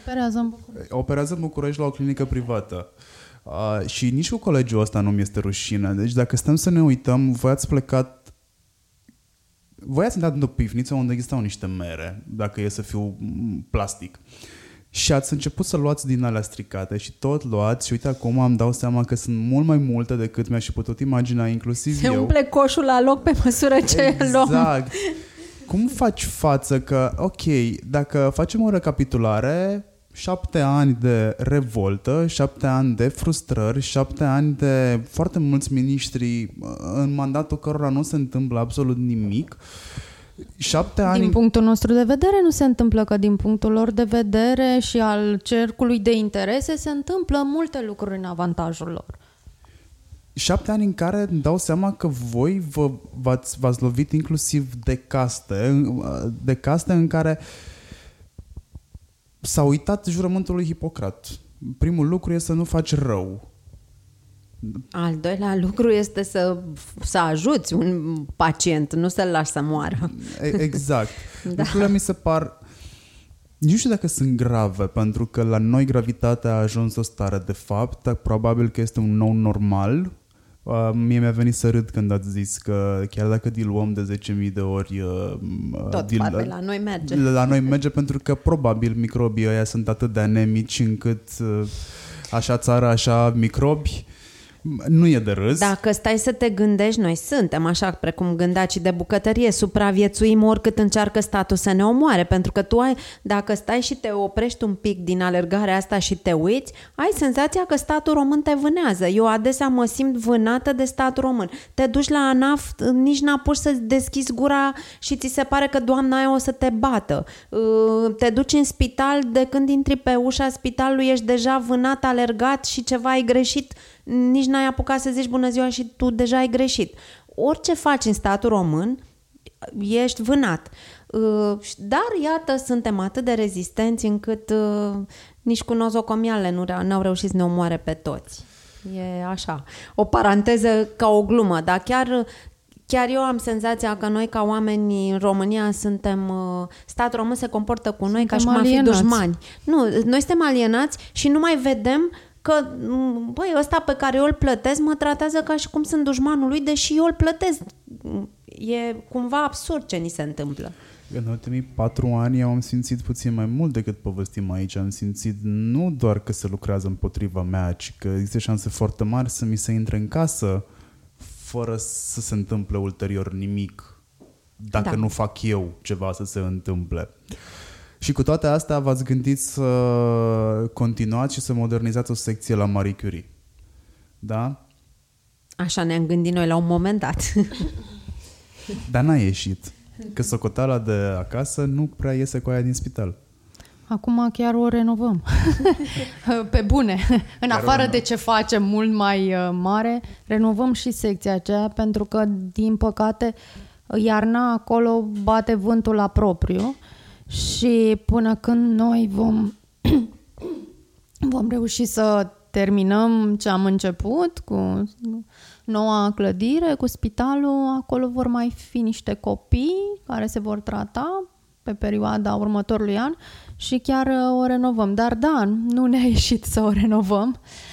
Operează în București. Operează în București la o clinică privată. Uh, și nici cu colegiul ăsta nu mi este rușine. Deci dacă stăm să ne uităm, voi ați plecat voi ați intrat într-o pivniță unde existau niște mere, dacă e să fiu plastic. Și ați început să luați din alea stricate și tot luați și uite acum am dau seama că sunt mult mai multe decât mi-aș fi putut imagina inclusiv Se eu. umple coșul la loc pe măsură ce exact. luăm. Exact. Cum faci față că, ok, dacă facem o recapitulare, șapte ani de revoltă, șapte ani de frustrări, șapte ani de foarte mulți miniștri în mandatul cărora nu se întâmplă absolut nimic. Șapte ani... Din punctul nostru de vedere nu se întâmplă că din punctul lor de vedere și al cercului de interese se întâmplă multe lucruri în avantajul lor șapte ani în care îmi dau seama că voi vă, v-ați, v-ați lovit inclusiv de caste, de caste în care s-a uitat jurământul lui Hipocrat. Primul lucru este să nu faci rău. Al doilea lucru este să, să ajuți un pacient, nu să-l lași să moară. Exact. da. Lucrurile mi se par... Nu știu dacă sunt grave, pentru că la noi gravitatea a ajuns o stare de fapt, dar probabil că este un nou normal Uh, mie mi-a venit să râd când ați zis că chiar dacă diluăm de 10.000 de ori... Uh, Tot dil- la noi merge. La noi merge pentru că probabil microbii ăia sunt atât de anemici încât uh, așa țară, așa microbi nu e de râs. Dacă stai să te gândești, noi suntem așa precum gândaci de bucătărie, supraviețuim oricât încearcă statul să ne omoare, pentru că tu ai, dacă stai și te oprești un pic din alergarea asta și te uiți, ai senzația că statul român te vânează. Eu adesea mă simt vânată de statul român. Te duci la ANAF, nici n-apuci să deschizi gura și ți se pare că doamna aia o să te bată. Uh, te duci în spital, de când intri pe ușa spitalului ești deja vânat, alergat și ceva ai greșit nici n-ai apucat să zici bună ziua și tu deja ai greșit. Orice faci în statul român, ești vânat. Uh, dar iată, suntem atât de rezistenți încât uh, nici cu nozocomiale nu au reușit să ne omoare pe toți. E așa. O paranteză ca o glumă, dar chiar chiar eu am senzația că noi ca oameni în România suntem uh, statul român se comportă cu noi suntem ca și cum am fi dușmani. Nu, noi suntem alienați și nu mai vedem că, băi, ăsta pe care eu îl plătesc mă tratează ca și cum sunt dușmanul lui, deși eu îl plătesc. E cumva absurd ce ni se întâmplă. În ultimii patru ani eu am simțit puțin mai mult decât povestim aici. Am simțit nu doar că se lucrează împotriva mea, ci că există șanse foarte mari să mi se intre în casă fără să se întâmple ulterior nimic dacă da. nu fac eu ceva să se întâmple. Și cu toate astea v-ați gândit să continuați și să modernizați o secție la Marie Curie. Da? Așa ne-am gândit noi la un moment dat. Dar n-a ieșit. Că socotala de acasă nu prea iese cu aia din spital. Acum chiar o renovăm. Pe bune. În chiar afară de ce facem mult mai uh, mare, renovăm și secția aceea pentru că, din păcate, iarna acolo bate vântul la propriu și până când noi vom, vom reuși să terminăm ce am început cu noua clădire, cu spitalul, acolo vor mai fi niște copii care se vor trata pe perioada următorului an și chiar uh, o renovăm. Dar da, nu ne-a ieșit să o renovăm. Uh,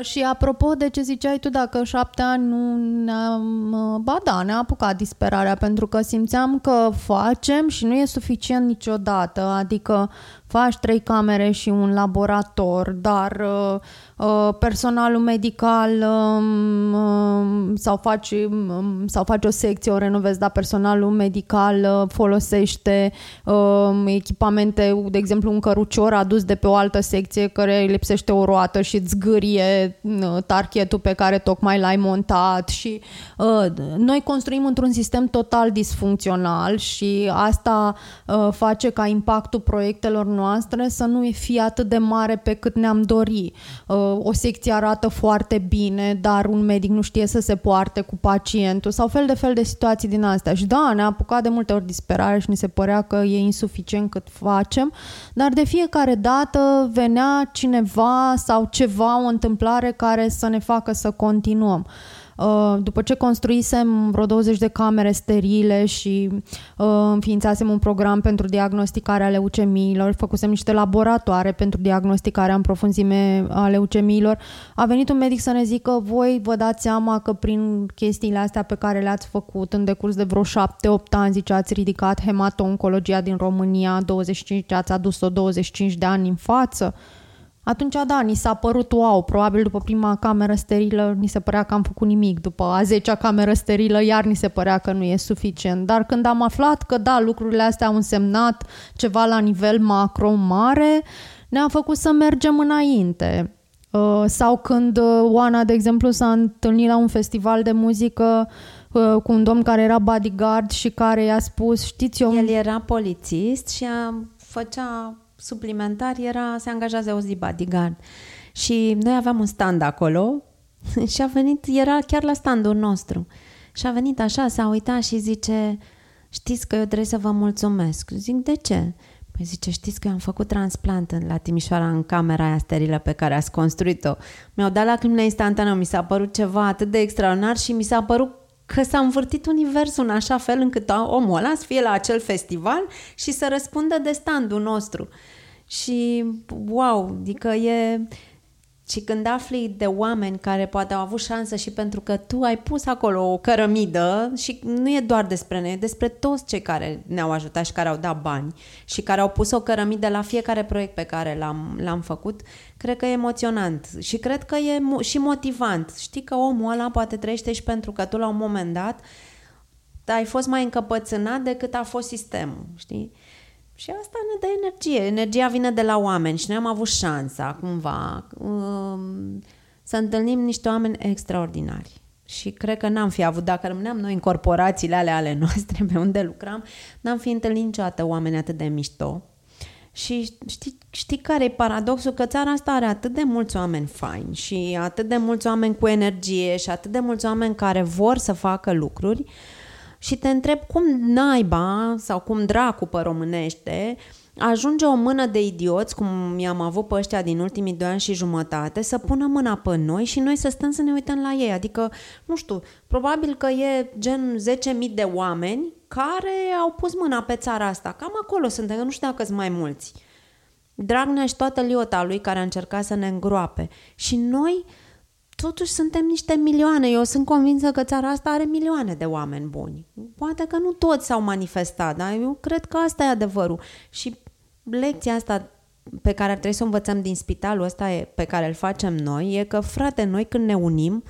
și apropo de ce ziceai tu, dacă șapte ani nu ne-am... Uh, ba da, ne-a apucat disperarea, pentru că simțeam că facem și nu e suficient niciodată. Adică faci trei camere și un laborator, dar uh, uh, personalul medical um, um, sau, faci, um, sau faci o secție, o renovezi, dar personalul medical uh, folosește um, echipamente, de exemplu un cărucior adus de pe o altă secție care îi lipsește o roată și îți zgârie uh, tarchetul pe care tocmai l-ai montat și uh, noi construim într-un sistem total disfuncțional și asta uh, face ca impactul proiectelor noastre să nu fie atât de mare pe cât ne-am dori. Uh, o secție arată foarte bine, dar un medic nu știe să se poarte cu pacientul sau fel de fel de situații din astea. Și da, ne-a apucat de multe ori disperare și ni se părea că e insuficient cât facem, dar de fiecare dată venea cineva sau ceva, o întâmplare care să ne facă să continuăm. Uh, după ce construisem vreo 20 de camere sterile și uh, înființasem un program pentru diagnosticarea leucemiilor, făcusem niște laboratoare pentru diagnosticarea în profunzime a leucemiilor, a venit un medic să ne zică voi vă dați seama că prin chestiile astea pe care le-ați făcut în decurs de vreo 7-8 ani, zice, ați ridicat hemato-oncologia din România, 25, ați adus-o 25 de ani în față atunci, da, ni s-a părut wow, probabil după prima cameră sterilă ni se părea că am făcut nimic, după a zecea cameră sterilă iar ni se părea că nu e suficient, dar când am aflat că da, lucrurile astea au însemnat ceva la nivel macro mare, ne-a făcut să mergem înainte. Uh, sau când uh, Oana, de exemplu, s-a întâlnit la un festival de muzică uh, cu un domn care era bodyguard și care i-a spus, știți eu... El era polițist și a, făcea suplimentar era, se angajează o zi bodyguard. Și noi aveam un stand acolo și a venit, era chiar la standul nostru. Și a venit așa, s-a uitat și zice, știți că eu trebuie să vă mulțumesc. Zic, de ce? Păi zice, știți că eu am făcut transplant la Timișoara în camera aia sterilă pe care ați construit-o. Mi-au dat lacrimile instantaneu, mi s-a părut ceva atât de extraordinar și mi s-a părut că s-a învârtit universul în așa fel încât omul ăla să fie la acel festival și să răspundă de standul nostru. Și wow, adică e... Și când afli de oameni care poate au avut șansă și pentru că tu ai pus acolo o cărămidă și nu e doar despre noi, e despre toți cei care ne-au ajutat și care au dat bani și care au pus o cărămidă la fiecare proiect pe care l-am, l-am făcut, cred că e emoționant și cred că e mo- și motivant. Știi că omul ăla poate trăiește și pentru că tu la un moment dat ai fost mai încăpățânat decât a fost sistemul, știi? Și asta ne dă energie. Energia vine de la oameni și noi am avut șansa, cumva, um, să întâlnim niște oameni extraordinari. Și cred că n-am fi avut, dacă rămâneam noi în corporațiile ale ale noastre pe unde lucram, n-am fi întâlnit niciodată oameni atât de mișto. Și știi, știi care e paradoxul? Că țara asta are atât de mulți oameni faini și atât de mulți oameni cu energie și atât de mulți oameni care vor să facă lucruri, uh, și te întreb cum naiba sau cum dracu pe românește ajunge o mână de idioți, cum i-am avut pe ăștia din ultimii doi ani și jumătate, să pună mâna pe noi și noi să stăm să ne uităm la ei. Adică, nu știu, probabil că e gen 10.000 de oameni care au pus mâna pe țara asta. Cam acolo sunt, nu știu dacă sunt mai mulți. Dragnea și toată liota lui care a încercat să ne îngroape. Și noi totuși suntem niște milioane. Eu sunt convinsă că țara asta are milioane de oameni buni. Poate că nu toți s-au manifestat, dar eu cred că asta e adevărul. Și lecția asta pe care ar trebui să o învățăm din spitalul ăsta e, pe care îl facem noi e că, frate, noi când ne unim,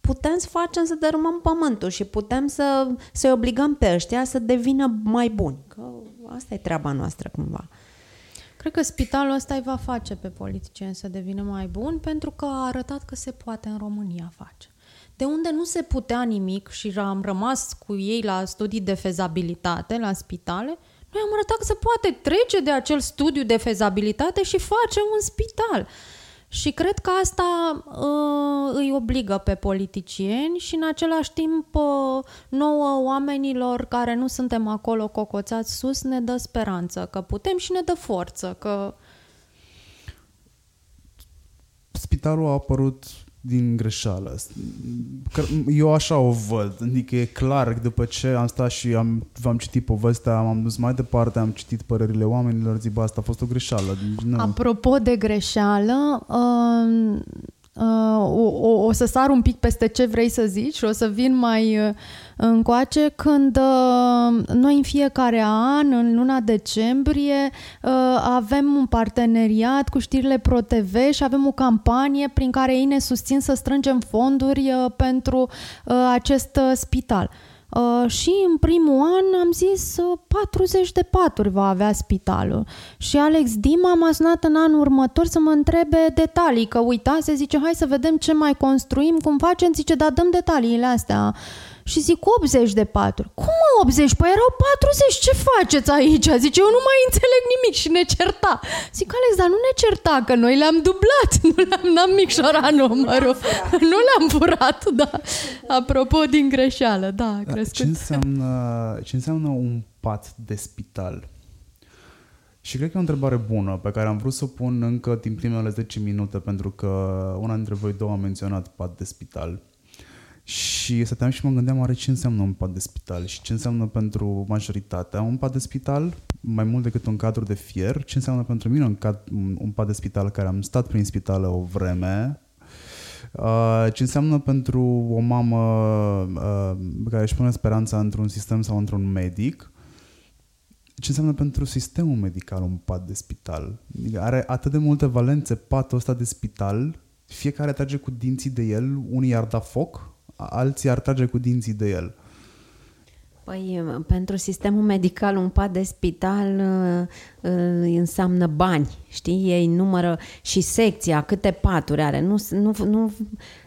putem să facem să dărâmăm pământul și putem să, să-i obligăm pe ăștia să devină mai buni. Că asta e treaba noastră cumva. Cred că spitalul ăsta îi va face pe politicieni să devină mai buni pentru că a arătat că se poate în România face. De unde nu se putea nimic și am rămas cu ei la studii de fezabilitate la spitale, noi am arătat că se poate trece de acel studiu de fezabilitate și face un spital. Și cred că asta uh, îi obligă pe politicieni și în același timp uh, nouă oamenilor care nu suntem acolo cocoțați sus ne dă speranță că putem și ne dă forță că Spitalul a apărut din greșeală. Eu așa o văd, adică e clar că după ce am stat și am, v-am citit povestea, am dus mai departe, am citit părerile oamenilor, zic, bă, asta a fost o greșeală. Nu. Apropo de greșeală, uh, uh, o, o, o să sar un pic peste ce vrei să zici și o să vin mai uh, încoace când uh, noi în fiecare an, în luna decembrie, uh, avem un parteneriat cu știrile ProTV și avem o campanie prin care ei ne susțin să strângem fonduri uh, pentru uh, acest uh, spital. Uh, și în primul an am zis uh, 40 de paturi va avea spitalul. Și Alex Dima m-a sunat în anul următor să mă întrebe detalii, că uita, se zice, hai să vedem ce mai construim, cum facem, zice, da, dăm detaliile astea. Și zic 80 de paturi. Cum mă 80? Păi erau 40, ce faceți aici? Zice, eu nu mai înțeleg nimic și ne certa. Zic, Alex, dar nu ne certa, că noi le-am dublat, nu le-am n-am micșorat numărul. Nu le-am furat, da. Apropo din greșeală, da, a Da, crescut. Ce înseamnă, ce înseamnă un pat de spital? Și cred că e o întrebare bună pe care am vrut să o pun încă din primele 10 minute pentru că una dintre voi două a menționat pat de spital. Și stăteam și mă gândeam oare ce înseamnă un pat de spital și ce înseamnă pentru majoritatea un pat de spital, mai mult decât un cadru de fier, ce înseamnă pentru mine un, cad, un, un pat de spital care am stat prin spitale o vreme, Uh, ce înseamnă pentru o mamă uh, care își pune speranța într-un sistem sau într-un medic, ce înseamnă pentru sistemul medical un pat de spital. Adică are atât de multe valențe patul ăsta de spital, fiecare trage cu dinții de el, unii ar da foc, alții ar trage cu dinții de el. Păi, pentru sistemul medical, un pat de spital uh, uh, înseamnă bani, știi? Ei numără și secția, câte paturi are. Nu, nu, nu,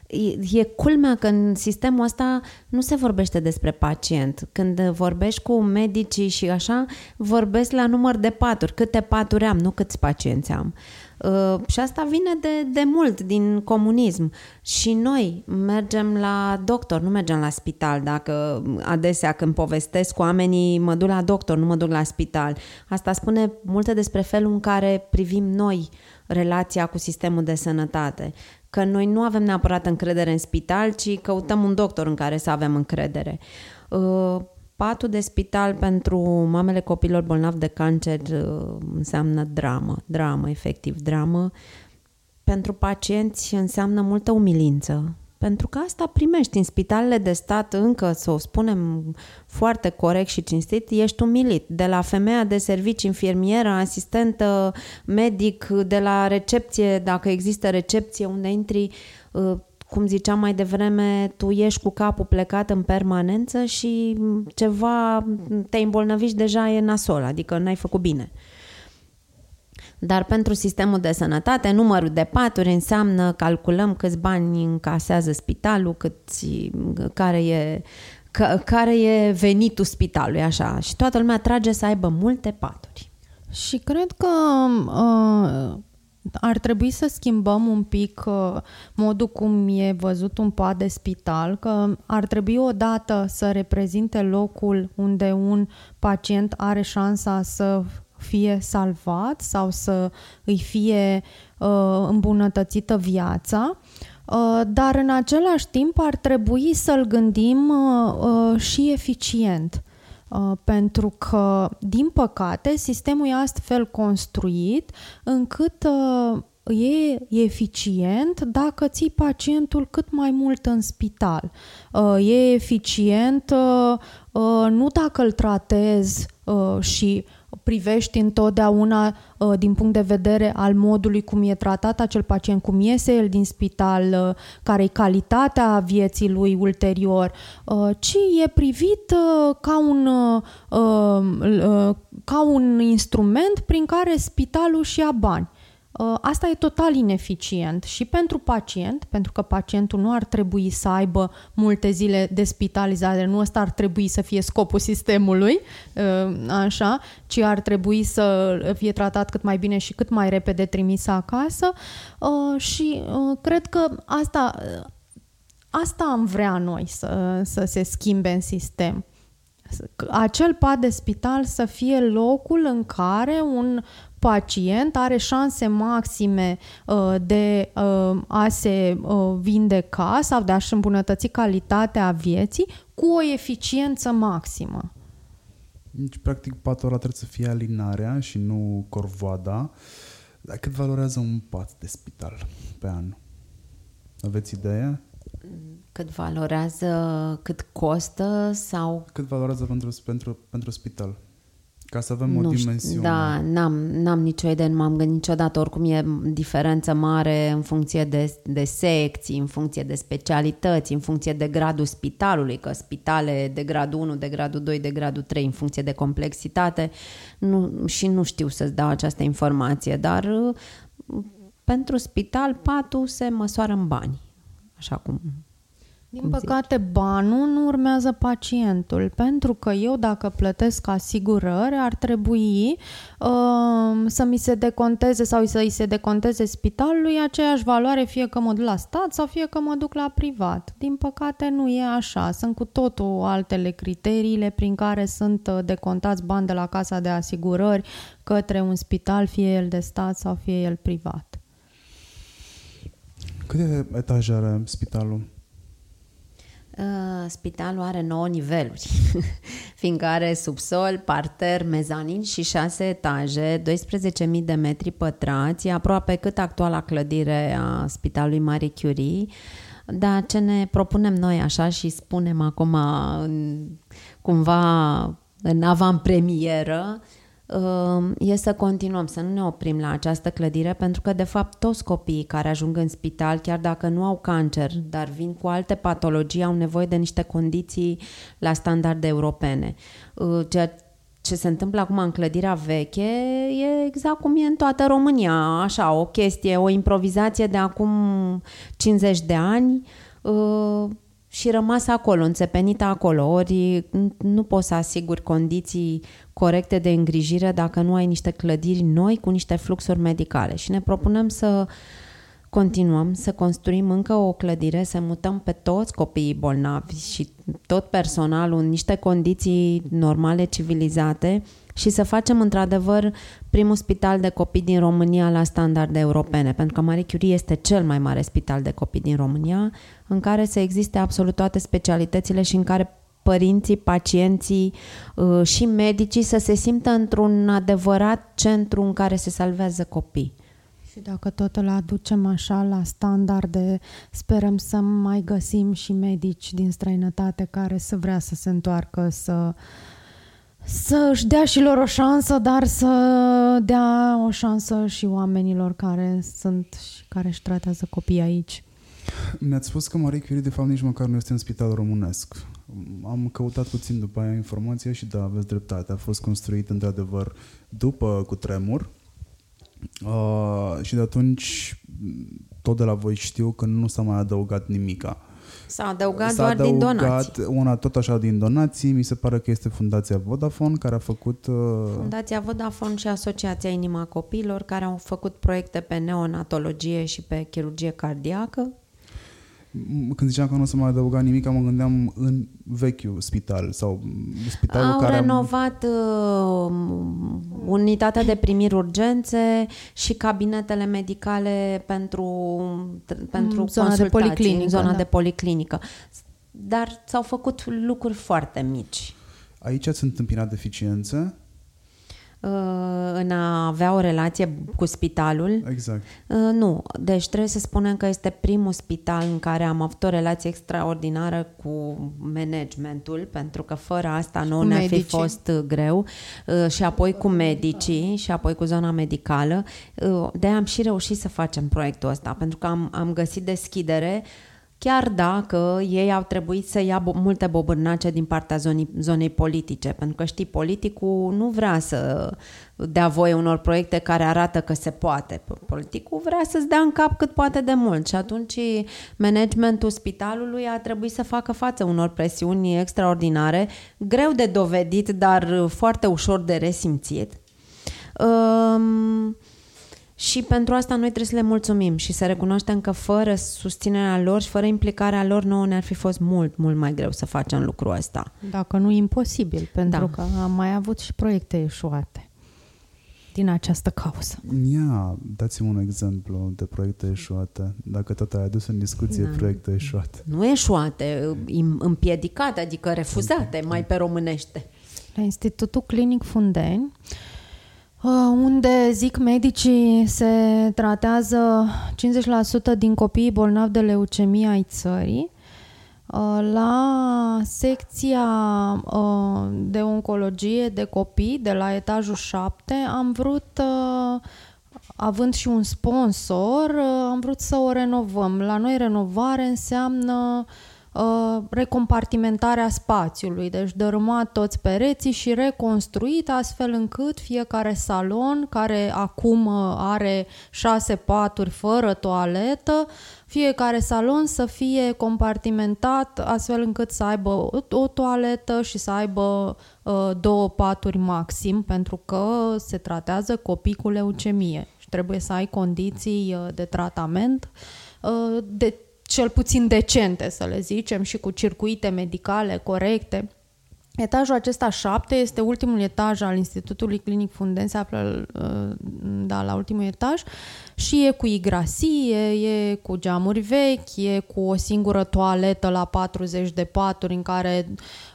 e, e culmea că în sistemul ăsta nu se vorbește despre pacient. Când vorbești cu medicii și așa, vorbesc la număr de paturi. Câte paturi am, nu câți pacienți am. Uh, și asta vine de, de mult din comunism. Și noi mergem la doctor, nu mergem la spital. Dacă adesea când povestesc cu oamenii, mă duc la doctor, nu mă duc la spital. Asta spune multe despre felul în care privim noi relația cu sistemul de sănătate. Că noi nu avem neapărat încredere în spital, ci căutăm un doctor în care să avem încredere. Uh, Patul de spital pentru mamele copilor bolnavi de cancer uh, înseamnă dramă, dramă, efectiv dramă. Pentru pacienți înseamnă multă umilință, pentru că asta primești în spitalele de stat încă, să o spunem foarte corect și cinstit, ești umilit. De la femeia de servici, infirmieră, asistentă, medic, de la recepție, dacă există recepție unde intri, uh, cum ziceam mai devreme, tu ești cu capul plecat în permanență și ceva te îmbolnăviști deja e nasol, adică n-ai făcut bine. Dar pentru sistemul de sănătate, numărul de paturi înseamnă, calculăm câți bani încasează spitalul, câți, care, e, ca, care e venitul spitalului, așa. Și toată lumea trage să aibă multe paturi. Și cred că uh, ar trebui să schimbăm un pic uh, modul cum e văzut un pat de spital, că ar trebui odată să reprezinte locul unde un pacient are șansa să fie salvat sau să îi fie uh, îmbunătățită viața, uh, dar în același timp ar trebui să-l gândim uh, uh, și eficient. Uh, pentru că, din păcate, sistemul e astfel construit încât uh, e eficient dacă ții pacientul cât mai mult în spital. Uh, e eficient uh, uh, nu dacă îl tratezi uh, și privești întotdeauna uh, din punct de vedere al modului cum e tratat acel pacient, cum iese el din spital, uh, care e calitatea vieții lui ulterior, uh, ci e privit uh, ca un, uh, uh, ca un instrument prin care spitalul își ia bani. Uh, Asta e total ineficient și pentru pacient, pentru că pacientul nu ar trebui să aibă multe zile de spitalizare, nu ăsta ar trebui să fie scopul sistemului, uh, așa, ci ar trebui să fie tratat cât mai bine și cât mai repede trimis acasă. Uh, și cred că asta, asta am vrea noi să, să se schimbe în sistem. Acel pat de spital să fie locul în care un pacient are șanse maxime uh, de uh, a se uh, vindeca sau de a-și îmbunătăți calitatea vieții cu o eficiență maximă. Deci, practic, patul ăla trebuie să fie alinarea și nu corvoada. Dar cât valorează un pat de spital pe an? Aveți idee? Cât valorează, cât costă sau... Cât valorează pentru, pentru, pentru spital? Ca să avem o nu dimensiune. Știu, da, n-am, n-am nicio idee, nu m-am gândit niciodată. Oricum e diferență mare în funcție de, de secții, în funcție de specialități, în funcție de gradul spitalului, că spitale de gradul 1, de gradul 2, de gradul 3, în funcție de complexitate. Nu, și nu știu să-ți dau această informație, dar pentru spital patul se măsoară în bani, așa cum din păcate, banul nu urmează pacientul, pentru că eu, dacă plătesc asigurări, ar trebui uh, să mi se deconteze sau să îi se deconteze spitalului aceeași valoare, fie că mă duc la stat sau fie că mă duc la privat. Din păcate, nu e așa. Sunt cu totul altele criteriile prin care sunt uh, decontați bani de la casa de asigurări către un spital, fie el de stat sau fie el privat. Câte etaje are spitalul? Uh, spitalul are 9 niveluri, fiindcă are subsol, parter, mezanin și 6 etaje, 12.000 de metri pătrați, e aproape cât actuala clădire a Spitalului Marie Curie. Dar ce ne propunem noi așa și spunem acum în, cumva în avantpremieră, Ehm, e să continuăm, să nu ne oprim la această clădire, pentru că, de fapt, toți copiii care ajung în spital, chiar dacă nu au cancer, dar vin cu alte patologii, au nevoie de niște condiții la standarde europene. Ehm, ceea ce se întâmplă acum în clădirea veche e exact cum e în toată România, așa, o chestie, o improvizație de acum 50 de ani, ehm, și rămas acolo, înțepenită acolo, ori nu poți să asiguri condiții corecte de îngrijire dacă nu ai niște clădiri noi cu niște fluxuri medicale. Și ne propunem să continuăm să construim încă o clădire, să mutăm pe toți copiii bolnavi și tot personalul în niște condiții normale, civilizate și să facem într-adevăr primul spital de copii din România la standarde europene, pentru că Marie Curie este cel mai mare spital de copii din România, în care să existe absolut toate specialitățile și în care părinții, pacienții uh, și medicii să se simtă într-un adevărat centru în care se salvează copii. Și dacă tot îl aducem așa la standarde, sperăm să mai găsim și medici din străinătate care să vrea să se întoarcă, să să își dea și lor o șansă, dar să dea o șansă și oamenilor care sunt și care își tratează copiii aici. Mi-ați spus că Marie Curie de fapt nici măcar nu este în spital românesc. Am căutat puțin după aia informația și da, aveți dreptate. A fost construit într-adevăr după cu tremur uh, și de atunci tot de la voi știu că nu s-a mai adăugat nimica. S-a adăugat S-a doar adăugat din donații. una tot așa din donații, mi se pare că este Fundația Vodafone care a făcut... Uh... Fundația Vodafone și Asociația Inima Copiilor care au făcut proiecte pe neonatologie și pe chirurgie cardiacă când ziceam că nu o să mai adăuga nimic, mă gândeam în vechiul spital sau spitalul Au care... Au renovat uh, unitatea de primiri urgențe și cabinetele medicale pentru, pentru zona consultații, de policlinică, în zona da. de policlinică. Dar s-au făcut lucruri foarte mici. Aici ați întâmpinat deficiențe? Uh, în a avea o relație cu spitalul. Exact. Uh, nu, deci trebuie să spunem că este primul spital în care am avut o relație extraordinară cu managementul, pentru că fără asta nu ne-ar fi fost greu, uh, și apoi cu medicii și apoi cu zona medicală. De am și reușit să facem proiectul ăsta, pentru că am, am găsit deschidere chiar dacă ei au trebuit să ia bo- multe bobârnace din partea zonei, zonei politice, pentru că știi, politicul nu vrea să dea voie unor proiecte care arată că se poate. Politicul vrea să-ți dea în cap cât poate de mult și atunci managementul spitalului a trebuit să facă față unor presiuni extraordinare, greu de dovedit, dar foarte ușor de resimțit. Um, și pentru asta noi trebuie să le mulțumim și să recunoaștem că fără susținerea lor și fără implicarea lor, nouă ne-ar fi fost mult, mult mai greu să facem lucrul ăsta. Dacă nu imposibil, pentru da. că am mai avut și proiecte eșuate din această cauză. Ia, dați-mi un exemplu de proiecte eșuate. Dacă tot ai adus în discuție da. proiecte eșuate. Nu eșuate, împiedicate, adică refuzate, mai pe românește. La Institutul Clinic Fundeni Uh, unde, zic medicii, se tratează 50% din copiii bolnavi de leucemie ai țării. Uh, la secția uh, de oncologie de copii de la etajul 7 am vrut, având și un sponsor, am vrut să o renovăm. La noi renovare înseamnă uh, uh, recompartimentarea spațiului, deci dărâmat toți pereții și reconstruit astfel încât fiecare salon, care acum uh, are șase paturi fără toaletă, fiecare salon să fie compartimentat astfel încât să aibă o, o toaletă și să aibă uh, două paturi maxim, pentru că se tratează copii cu leucemie și trebuie să ai condiții uh, de tratament uh, de cel puțin decente, să le zicem, și cu circuite medicale corecte. Etajul acesta 7 este ultimul etaj al Institutului Clinic Funden, se află uh, da, la ultimul etaj și e cu igrasie, e cu geamuri vechi, e cu o singură toaletă la 40 de paturi în care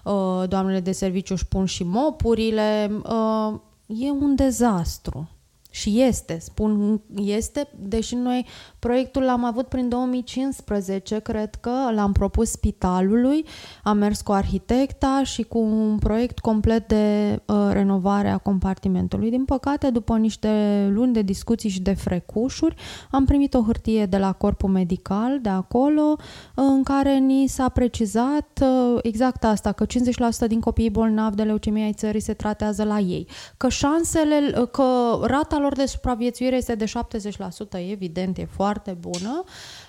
uh, doamnele de serviciu își pun și mopurile. Uh, e un dezastru. Și este, spun este, deși noi proiectul l-am avut prin 2015, cred că l-am propus spitalului, am mers cu arhitecta și cu un proiect complet de uh, renovare a compartimentului. Din păcate, după niște luni de discuții și de frecușuri, am primit o hârtie de la corpul medical de acolo în care ni s-a precizat uh, exact asta, că 50% din copiii bolnavi de leucemie ai țării se tratează la ei, că șansele, că rata lor de supraviețuire este de 70%, evident, e foarte bună,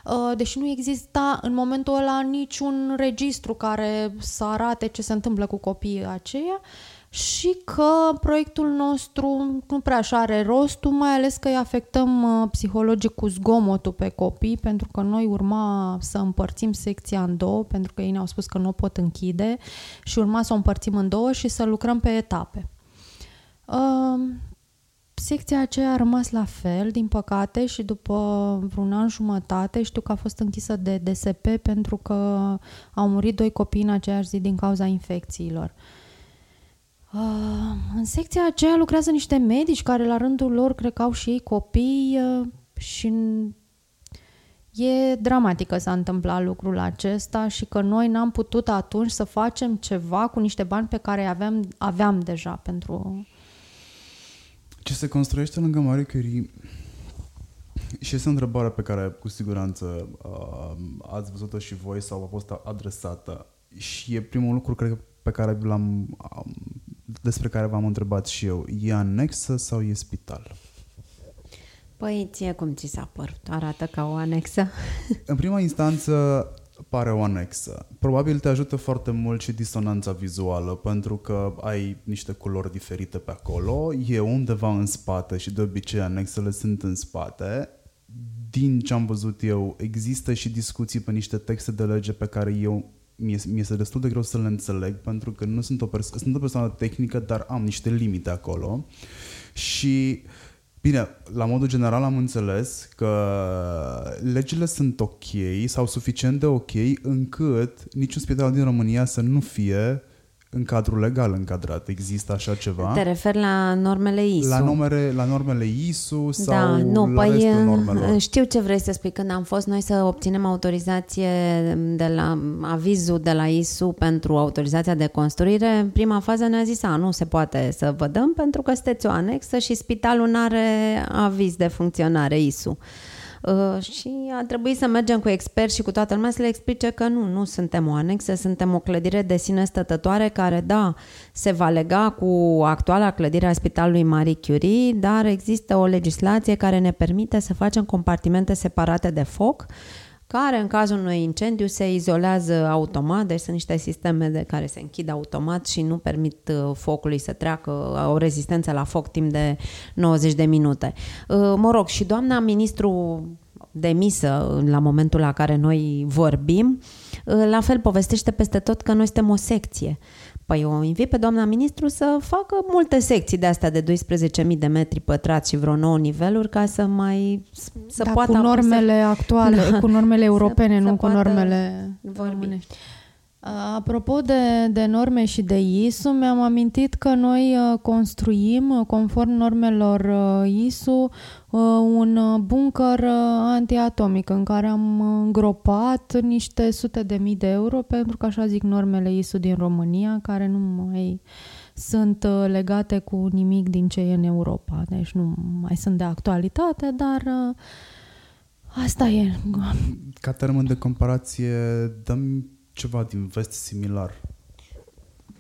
uh, deși nu exista în momentul ăla niciun registru care să arate ce se întâmplă cu copiii aceia și că proiectul nostru nu prea așa are rostul, mai ales că îi afectăm uh, psihologic cu zgomotul pe copii, pentru că noi urma să împărțim secția în două, pentru că ei ne-au spus că nu o pot închide și urma să o împărțim în două și să lucrăm pe etape. Uh, secția aceea a rămas la fel, din păcate, și după vreun an jumătate știu că a fost închisă de DSP pentru că au murit doi copii în aceeași zi din cauza infecțiilor. Uh, în secția aceea lucrează niște medici care la rândul lor cred că au și ei copii uh, și e dramatic că s-a întâmplat lucrul acesta și că noi n-am putut atunci să facem ceva cu niște bani pe care aveam, aveam deja pentru ce se construiește lângă Marie Curie și este o întrebare pe care cu siguranță uh, ați văzut-o și voi sau a fost adresată și e primul lucru cred pe care l-am despre care v-am întrebat și eu. E anexă sau e spital? Păi ție cum ți s-a părut? Arată ca o anexă? În prima instanță pare o anexă. Probabil te ajută foarte mult și disonanța vizuală, pentru că ai niște culori diferite pe acolo, e undeva în spate și de obicei anexele sunt în spate. Din ce am văzut eu, există și discuții pe niște texte de lege pe care eu mi este destul de greu să le înțeleg pentru că nu sunt o, perso- sunt o persoană tehnică, dar am niște limite acolo. Și uh, Bine, la modul general am înțeles că legile sunt ok sau suficient de ok încât niciun spital din România să nu fie în cadrul legal încadrat. Există așa ceva? Te referi la normele ISU? La, numere, la normele ISU da, sau da, nu, la păi, restul normelor? Știu ce vrei să spui. Când am fost noi să obținem autorizație de la avizul de la ISU pentru autorizația de construire, în prima fază ne-a zis, a, nu se poate să vă dăm pentru că sunteți o anexă și spitalul nu are aviz de funcționare ISU. Uh, și a trebuit să mergem cu experți și cu toată lumea să le explice că nu, nu suntem o anexă, suntem o clădire de sine stătătoare care, da, se va lega cu actuala clădire a Spitalului Marie Curie, dar există o legislație care ne permite să facem compartimente separate de foc care în cazul unui incendiu se izolează automat, deci sunt niște sisteme de care se închid automat și nu permit uh, focului să treacă o rezistență la foc timp de 90 de minute. Uh, mă rog, și doamna ministru demisă la momentul la care noi vorbim, uh, la fel povestește peste tot că noi suntem o secție. Păi o invit pe doamna ministru să facă multe secții de astea de 12.000 de metri pătrați și vreo 9 niveluri ca să mai să da, poată cu normele să... actuale, da, cu normele europene, să, nu să cu normele vorbi. românești. Apropo de, de norme și de ISU, mi-am amintit că noi uh, construim, uh, conform normelor uh, ISU, un bunker antiatomic în care am îngropat niște sute de mii de euro, pentru că așa zic normele ISU din România, care nu mai sunt legate cu nimic din ce e în Europa. Deci nu mai sunt de actualitate, dar asta e. Ca termen de comparație, dăm ceva din vest similar.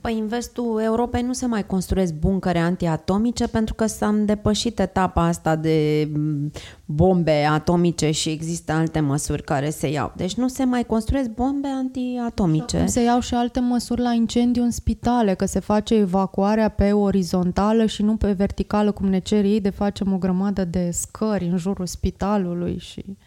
Păi în vestul Europei nu se mai construiesc buncăre antiatomice pentru că s-a depășit etapa asta de mm, bombe atomice și există alte măsuri care se iau. Deci nu se mai construiesc bombe antiatomice. Se iau și alte măsuri la incendiu în spitale, că se face evacuarea pe orizontală și nu pe verticală, cum ne cer ei de facem o grămadă de scări în jurul spitalului și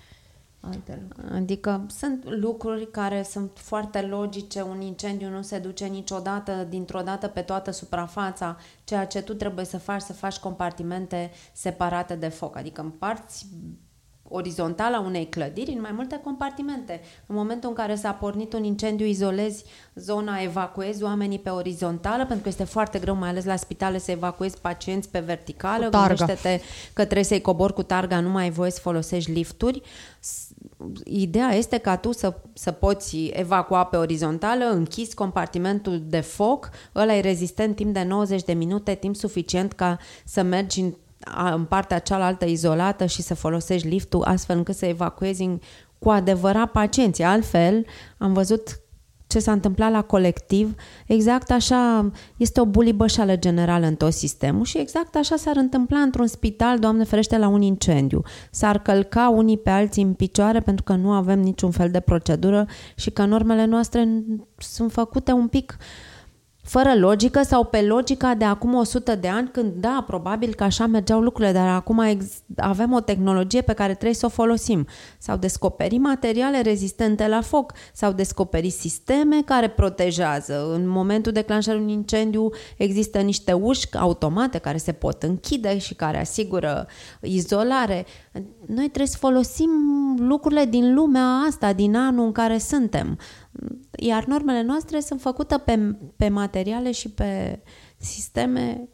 alte lucruri. Adică sunt lucruri care sunt foarte logice, un incendiu nu se duce niciodată dintr-o dată pe toată suprafața, ceea ce tu trebuie să faci, să faci compartimente separate de foc, adică împarți orizontală a unei clădiri în mai multe compartimente. În momentul în care s-a pornit un incendiu, izolezi zona, evacuezi oamenii pe orizontală, pentru că este foarte greu, mai ales la spitale, să evacuezi pacienți pe verticală. Gândește-te că trebuie să-i cobori cu targa, nu mai ai voie să folosești lifturi. Ideea este ca tu să, să poți evacua pe orizontală, închizi compartimentul de foc, ăla e rezistent timp de 90 de minute, timp suficient ca să mergi în în partea cealaltă izolată și să folosești liftul astfel încât să evacuezi cu adevărat pacienții. Altfel, am văzut ce s-a întâmplat la colectiv, exact așa este o bulibășală generală în tot sistemul și exact așa s-ar întâmpla într-un spital, Doamne ferește, la un incendiu. S-ar călca unii pe alții în picioare pentru că nu avem niciun fel de procedură și că normele noastre sunt făcute un pic uh, fără logică sau pe logica de acum 100 de ani, când da, probabil că așa mergeau lucrurile, dar acum avem o tehnologie pe care trebuie să o folosim. S-au descoperit materiale rezistente la foc, s-au descoperit sisteme care protejează. În momentul declanșării unui incendiu există niște uși automate care se pot închide și care asigură izolare. Noi trebuie să folosim lucrurile din lumea asta, din anul în care suntem. Iar normele noastre sunt făcute pe, pe materiale și pe sisteme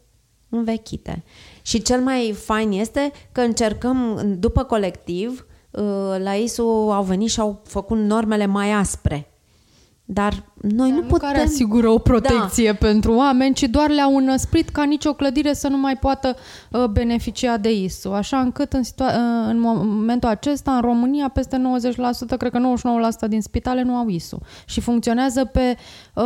învechite. Și cel mai fain este că încercăm, după colectiv, uh, la ISU au venit și au făcut normele mai aspre. Dar noi Dar nu, putem... care asigură o protecție da. pentru oameni, ci doar le-au înăsprit ca nicio clădire să nu mai poată uh, beneficia de ISU. Așa încât în, situa- uh, în momentul acesta, în România, peste 90%, cred că 99% din spitale nu au ISU. Și funcționează pe uh,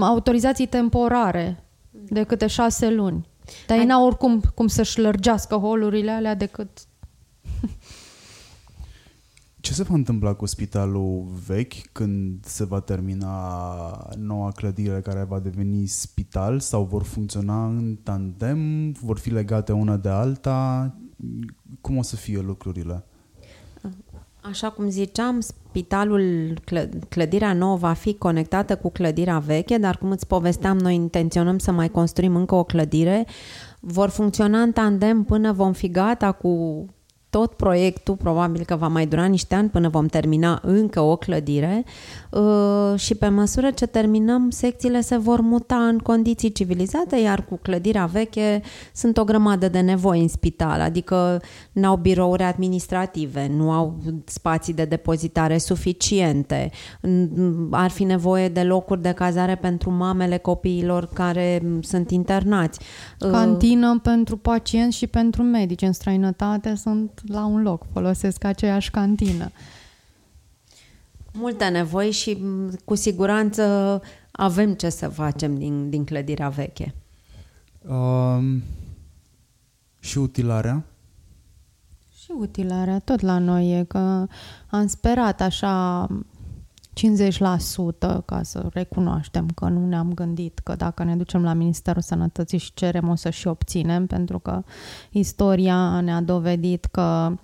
autorizații temporare de câte șase luni. Dar ei n-au oricum cum să-și lărgească holurile alea decât ce se va întâmpla cu spitalul vechi când se va termina noua clădire care va deveni spital sau vor funcționa în tandem, vor fi legate una de alta? Cum o să fie lucrurile? Așa cum ziceam, spitalul, clădirea nouă va fi conectată cu clădirea veche, dar cum îți povesteam, noi intenționăm să mai construim încă o clădire. Vor funcționa în tandem până vom fi gata cu tot proiectul probabil că va mai dura niște ani până vom termina încă o clădire. uh, și pe măsură ce terminăm, secțiile se vor muta în condiții civilizate, iar cu clădirea veche sunt o grămadă de nevoi în spital, adică n-au birouri administrative, nu au spații de depozitare suficiente, ar fi nevoie de locuri de cazare pentru mamele copiilor care sunt internați. Uh, Cantină pentru pacienți și pentru medici în străinătate sunt la un loc, folosesc aceeași cantină. Multe nevoi și cu siguranță avem ce să facem din, din clădirea veche. Um, și utilarea? Și utilarea, tot la noi e că am sperat așa 50% ca să recunoaștem că nu ne-am gândit că dacă ne ducem la Ministerul Sănătății și cerem o să și obținem, pentru că istoria ne-a dovedit că uh,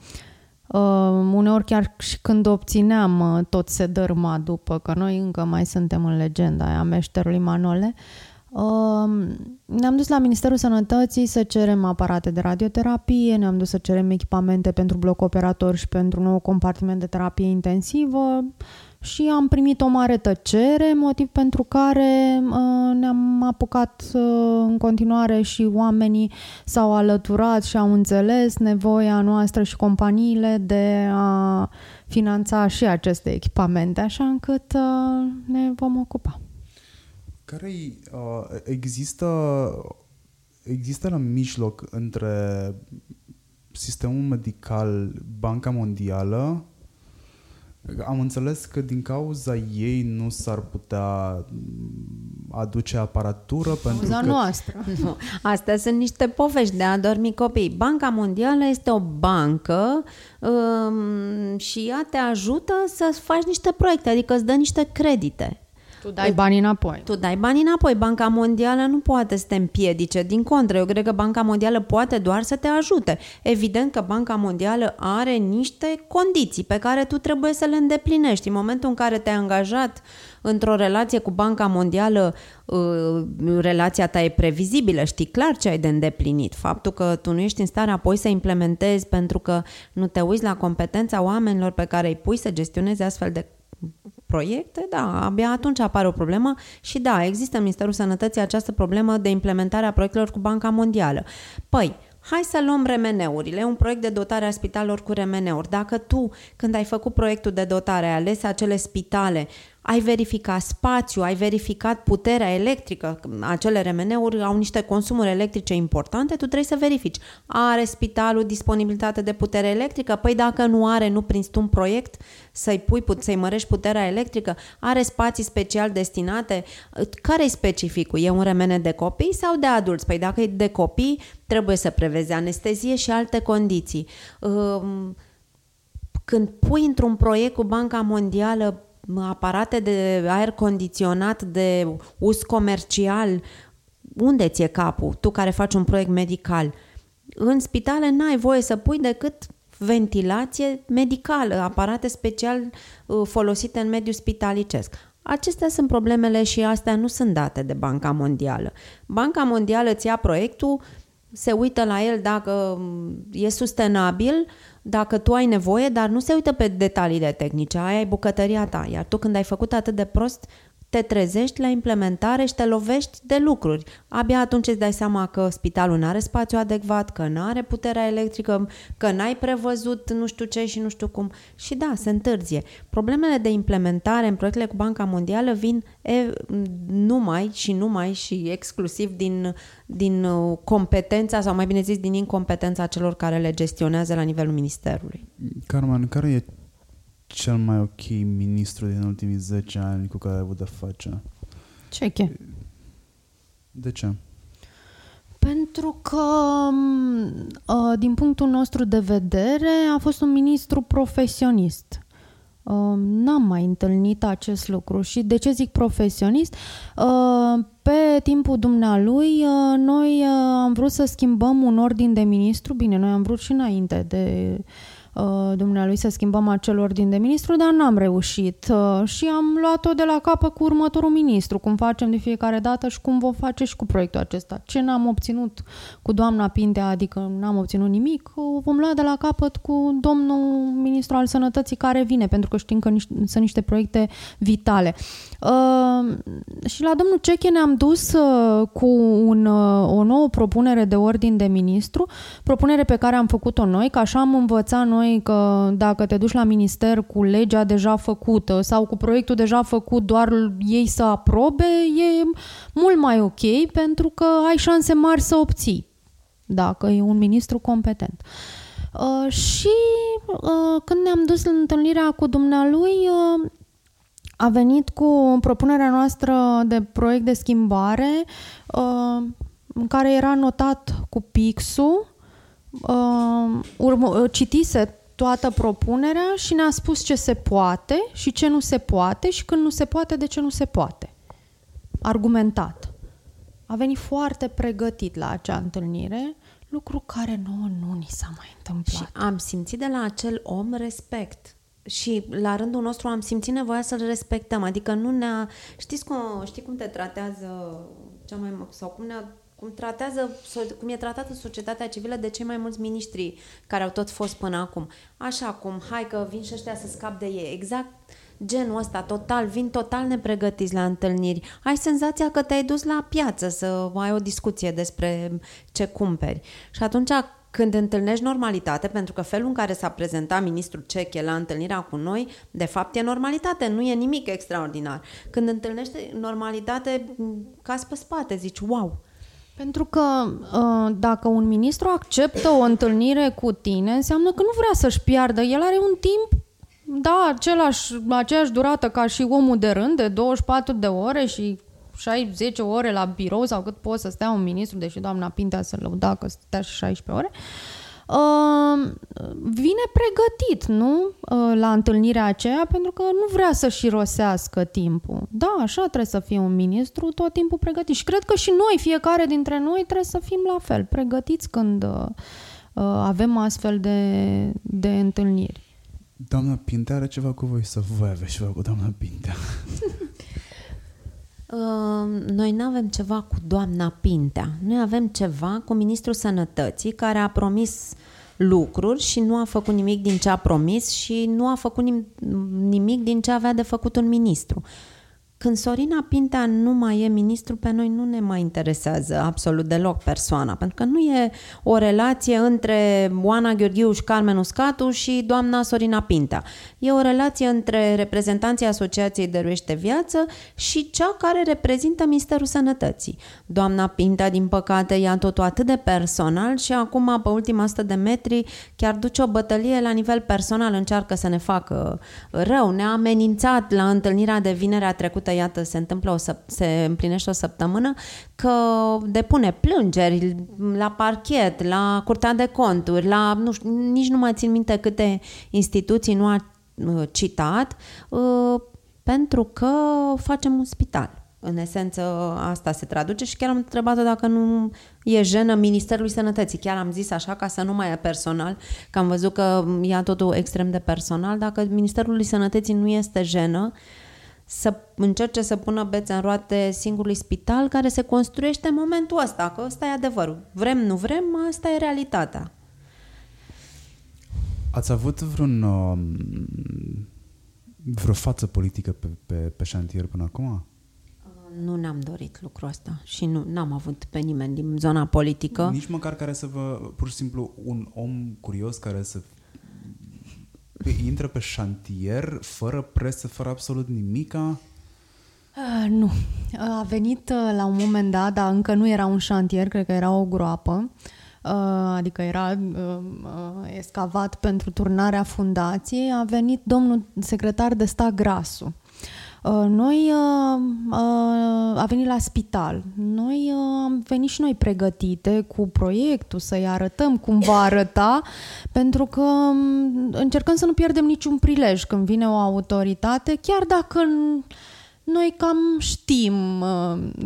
uneori chiar și când obțineam uh, tot se dărma după, că noi încă mai suntem în legenda aia meșterului Manole, uh, ne-am dus la Ministerul Sănătății să cerem aparate de radioterapie, ne-am dus să cerem echipamente pentru bloc operator și pentru un nou compartiment de terapie intensivă și am primit o mare tăcere, motiv pentru care uh, ne-am apucat uh, în continuare și oamenii s-au alăturat și au înțeles nevoia noastră și companiile de a finanța și aceste echipamente, așa încât uh, ne vom ocupa. Care uh, există există la mijloc între sistemul medical, Banca Mondială am înțeles că din cauza ei nu s-ar putea aduce aparatură pentru Cauza că... noastră. Nu. Astea sunt niște povești de a dormi copii. Banca Mondială este o bancă um, și ea te ajută să faci niște proiecte, adică îți dă niște credite. Tu dai banii înapoi. Tu dai banii înapoi. Banca Mondială nu poate să te împiedice. Din contră, eu cred că Banca Mondială poate doar să te ajute. Evident că Banca Mondială are niște condiții pe care tu trebuie să le îndeplinești. În momentul în care te-ai angajat într-o relație cu Banca Mondială, uh, relația ta e previzibilă, știi clar ce ai de îndeplinit. Faptul că tu nu ești în stare apoi să implementezi pentru că nu te uiți la competența oamenilor pe care îi pui să gestionezi astfel de proiecte, da, abia atunci apare o problemă și da, există în Ministerul Sănătății această problemă de implementare a proiectelor cu Banca Mondială. Păi, hai să luăm remeneurile, un proiect de dotare a spitalelor cu remeneuri. Dacă tu, când ai făcut proiectul de dotare, ai ales acele spitale ai verificat spațiu, ai verificat puterea electrică, acele remeneuri au niște consumuri electrice importante, tu trebuie să verifici. Are spitalul disponibilitate de putere electrică? Păi dacă nu are, nu prinzi tu un proiect să-i pui, să-i mărești puterea electrică? Are spații special destinate? Care e specificul? E un remene de copii sau de adulți? Păi dacă e de copii, trebuie să prevezi anestezie și alte condiții. Când pui într-un proiect cu Banca Mondială aparate de aer condiționat de uz comercial, unde ți-e capul? Tu care faci un proiect medical. În spitale n-ai voie să pui decât ventilație medicală, aparate special uh, folosite în mediul spitalicesc. Acestea sunt problemele și astea nu sunt date de Banca Mondială. Banca Mondială îți ia proiectul, se uită la el dacă mm, e sustenabil, dacă tu ai nevoie, dar nu se uită pe detaliile tehnice, aia e bucătăria ta, iar tu când ai făcut atât de prost, te trezești la implementare și te lovești de lucruri. Abia atunci îți dai seama că spitalul nu are spațiu adecvat, că nu are puterea electrică, că n-ai prevăzut nu știu ce și nu știu cum. Și da, se întârzie. Problemele de implementare în proiectele cu Banca Mondială vin e, numai și numai și exclusiv din, din uh, competența sau mai bine zis din incompetența celor care le gestionează la nivelul ministerului. Carmen, care e cel mai ok ministru din ultimii 10 ani cu care ai avut de face? Ceche. De ce? Pentru că, ă, din punctul nostru de vedere, a fost un ministru profesionist. Ă, n-am mai întâlnit acest lucru și de ce zic profesionist? Ă, pe timpul dumnealui, noi am vrut să schimbăm un ordin de ministru, bine, noi am vrut și înainte de Uh, dumnealui să schimbăm acel ordin de ministru, dar n-am reușit uh, și am luat-o de la capă cu următorul ministru, cum facem de fiecare dată și cum vom face și cu proiectul acesta. Ce n-am obținut cu doamna Pintea, adică n-am obținut nimic, o vom lua de la capăt cu domnul ministru al sănătății care vine, pentru că știm că sunt niște proiecte vitale. Uh, și la domnul Ceche ne-am dus uh, cu un, uh, o nouă propunere de ordin de ministru, propunere pe care am făcut-o noi, că așa am învățat noi că dacă te duci la minister cu legea deja făcută sau cu proiectul deja făcut, doar ei să aprobe, e mult mai ok pentru că ai șanse mari să obții dacă e un ministru competent. Uh, și uh, când ne-am dus în întâlnirea cu dumnealui, uh, a venit cu propunerea noastră de proiect de schimbare uh, în care era notat cu pixul, uh, urmă, citise toată propunerea și ne-a spus ce se poate și ce nu se poate și când nu se poate, de ce nu se poate. Argumentat. A venit foarte pregătit la acea întâlnire, lucru care nouă nu ni s-a mai întâmplat. Și am simțit de la acel om respect și la rândul nostru am simțit nevoia să-l respectăm. Adică nu ne-a... Știți cum, știi cum te tratează cea mai... sau cum ne cum tratează, cum e tratată societatea civilă de cei mai mulți miniștri care au tot fost până acum. Așa cum, hai că vin și ăștia să scap de ei. Exact genul ăsta, total, vin total nepregătiți la întâlniri. Ai senzația că te-ai dus la piață să ai o discuție despre ce cumperi. Și atunci când întâlnești normalitate, pentru că felul în care s-a prezentat ministrul Ceche la întâlnirea cu noi, de fapt e normalitate, nu e nimic extraordinar. Când întâlnești normalitate, cazi pe spate, zici, wow, pentru că uh, dacă un ministru acceptă o întâlnire cu tine, înseamnă că nu vrea să-și piardă. El are un timp, da, același, aceeași durată ca și omul de rând, de 24 de ore și 10 ore la birou sau cât poate să stea un ministru, deși doamna Pintea să lăuda că stea și 16 ore. Uh, vine pregătit, nu? La întâlnirea aceea, pentru că nu vrea să-și rosească timpul. Da, așa trebuie să fie un ministru, tot timpul pregătit. Și cred că și noi, fiecare dintre noi, trebuie să fim la fel, pregătiți când avem astfel de, de întâlniri. Doamna Pintea are ceva cu voi să voi aveți ceva cu doamna Pintea. Noi nu avem ceva cu doamna Pintea. Noi avem ceva cu Ministrul Sănătății care a promis lucruri și nu a făcut nimic din ce a promis și nu a făcut nimic din ce avea de făcut un ministru. Când Sorina Pintea nu mai e ministru, pe noi nu ne mai interesează absolut deloc persoana, pentru că nu e o relație între Oana Gheorghiuș și Carmen Uscatu și doamna Sorina Pintea. E o relație între reprezentanții Asociației Dăruiește Viață și cea care reprezintă Ministerul Sănătății. Doamna Pintea, din păcate, ia totul atât de personal și acum, pe ultima 100 de metri, chiar duce o bătălie la nivel personal, încearcă să ne facă rău. Ne-a amenințat la întâlnirea de vinerea trecută trecută, iată, se întâmplă o se împlinește o săptămână, că depune plângeri la parchet, la curtea de conturi, la, nu știu, nici nu mai țin minte câte instituții nu a uh, citat, uh, pentru că facem un spital. În esență, asta se traduce și chiar am întrebat-o dacă nu e jenă Ministerului Sănătății. Chiar am zis așa ca să nu mai e personal, că am văzut că ia totul extrem de personal. Dacă Ministerului Sănătății nu este jenă, uh, să încerce să pună bețe în roate singurului spital care se construiește în momentul ăsta, că ăsta e adevărul. Vrem, nu vrem, asta e realitatea. Ați avut vreun, uh, vreo față politică pe, pe, pe șantier până acum? Uh, nu ne-am dorit lucrul ăsta și nu am avut pe nimeni din zona politică. Nici măcar care să vă, pur și simplu, un om curios care să intră pe șantier fără presă, fără absolut nimica? Uh, nu. A venit uh, la un moment dat, dar încă nu era un șantier, cred că era o groapă, uh, adică era uh, escavat pentru turnarea fundației, a venit domnul secretar de stat Grasu. Uh, noi uh, uh, a venit la spital. Noi am venit și noi pregătite cu proiectul, să-i arătăm cum va arăta, pentru că um, încercăm să nu pierdem niciun prilej când vine o autoritate, chiar dacă noi cam știm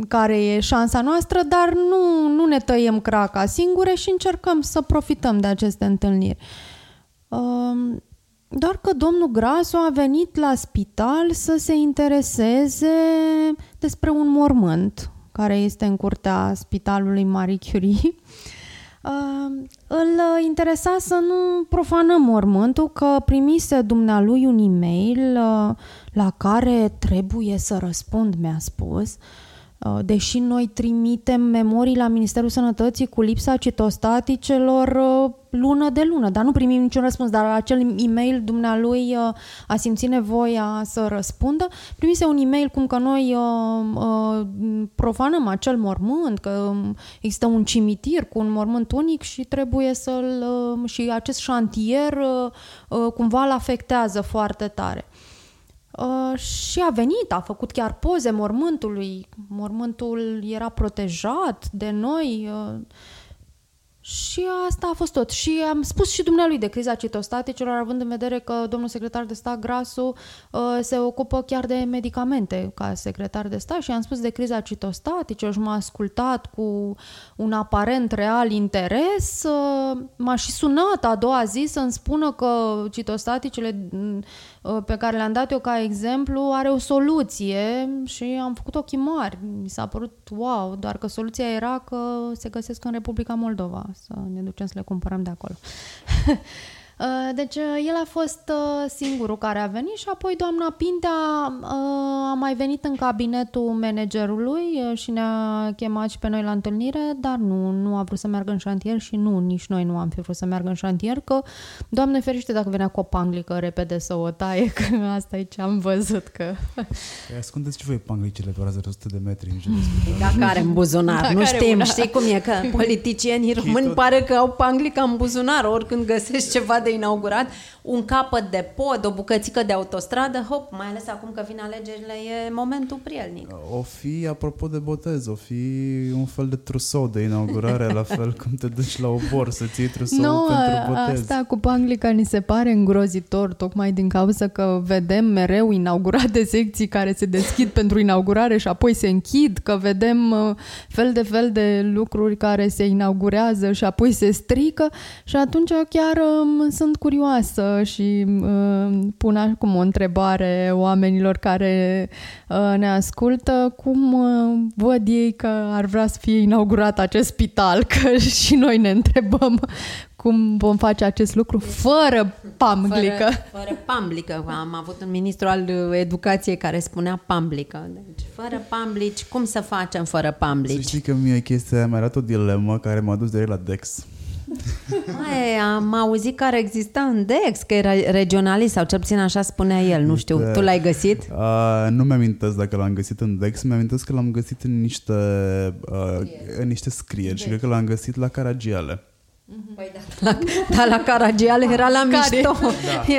care e șansa noastră, dar nu, nu ne tăiem craca singure și încercăm să profităm de aceste întâlniri. Um, doar că domnul Grasu a venit la spital să se intereseze despre un mormânt care este în curtea spitalului Marie Curie. Uh, îl interesa să nu profanăm mormântul, că primise dumnealui un e-mail uh, la care trebuie să răspund, mi-a spus. Uh, deși noi trimitem memorii la Ministerul Sănătății cu lipsa citostaticelor uh, lună de lună, dar nu primim niciun răspuns, dar la acel e-mail dumnealui uh, a simțit nevoia să răspundă. Primise un e-mail cum că noi profanăm acel mormânt, că um, există un cimitir cu un mormânt unic și trebuie să-l... și acest șantier cumva îl afectează foarte tare. Uh, și a venit, a făcut chiar poze mormântului. Mormântul era protejat de noi. Uh, și asta a fost tot. Și am spus și dumnealui de criza citostaticilor, având în vedere că domnul secretar de stat Grasu uh, se ocupă chiar de medicamente ca secretar de stat și am spus de criza citostaticilor și m-a ascultat cu un aparent real interes. Uh, m-a și sunat a doua zi să-mi spună că citostaticele uh, pe care le-am dat eu ca exemplu are o soluție și am făcut ochii mari. Mi s-a părut wow, doar că soluția era că se găsesc în Republica Moldova să ne ducem să le cumpărăm de acolo. Uh, Deci uh, el a fost uh, singurul care a venit și apoi doamna Pintea uh, a mai venit în cabinetul managerului uh, și ne-a chemat și pe noi la întâlnire, dar nu, nu a vrut să meargă în șantier și nu, nici noi nu am fi vrut să meargă în șantier, că, Doamne ferește, dacă venea cu o panglică repede să o taie, că asta e ce am văzut, că... Păi ascundeți și voi panglicele pe raza de 100 de metri în jurul spitalului. Dacă are în buzunar, Dacă nu are știm, una. știi cum e, că politicienii români tot- pare că au panglica în buzunar, oricând găsești ceva de inaugurat, un capăt de pod, o bucățică de autostradă, hop, mai ales acum că vin alegerile, e momentul prielnic. O fi, apropo de botez, o fi un fel de trusou de inaugurare, la fel cum te duci la obor să-ți iei trusou Nu, pentru botez. asta cu panglica ni se pare îngrozitor, tocmai din cauza că vedem mereu inaugurate secții care se deschid pentru inaugurare și apoi se închid, că vedem uh, fel de fel de lucruri care se inaugurează și apoi se strică și atunci chiar um, sunt curioasă și uh, pun acum o întrebare oamenilor care uh, ne ascultă, cum uh, văd ei că ar vrea să fie inaugurat acest spital, că și noi ne întrebăm cum vom face acest lucru fără pamglică. Fără, fără pamblică. Am avut un ministru al uh, educației care spunea pamblică. Deci, fără pamblici, cum să facem fără Să pamblici? știi că mie chestia aia mi-a arătat o dilemă care m-a dus direct la Dex. Mai, am auzit că ar exista în DEX, că era regionalist sau cel puțin așa spunea el, nu știu. Tu l-ai găsit? Uh, nu mi-amintesc dacă l-am găsit în Dex, mi-amintesc că l-am găsit în niște, uh, în niște scrieri și cred că l-am găsit la Caragiale. Păi da, la, da, la Caragiale era la Care? mișto.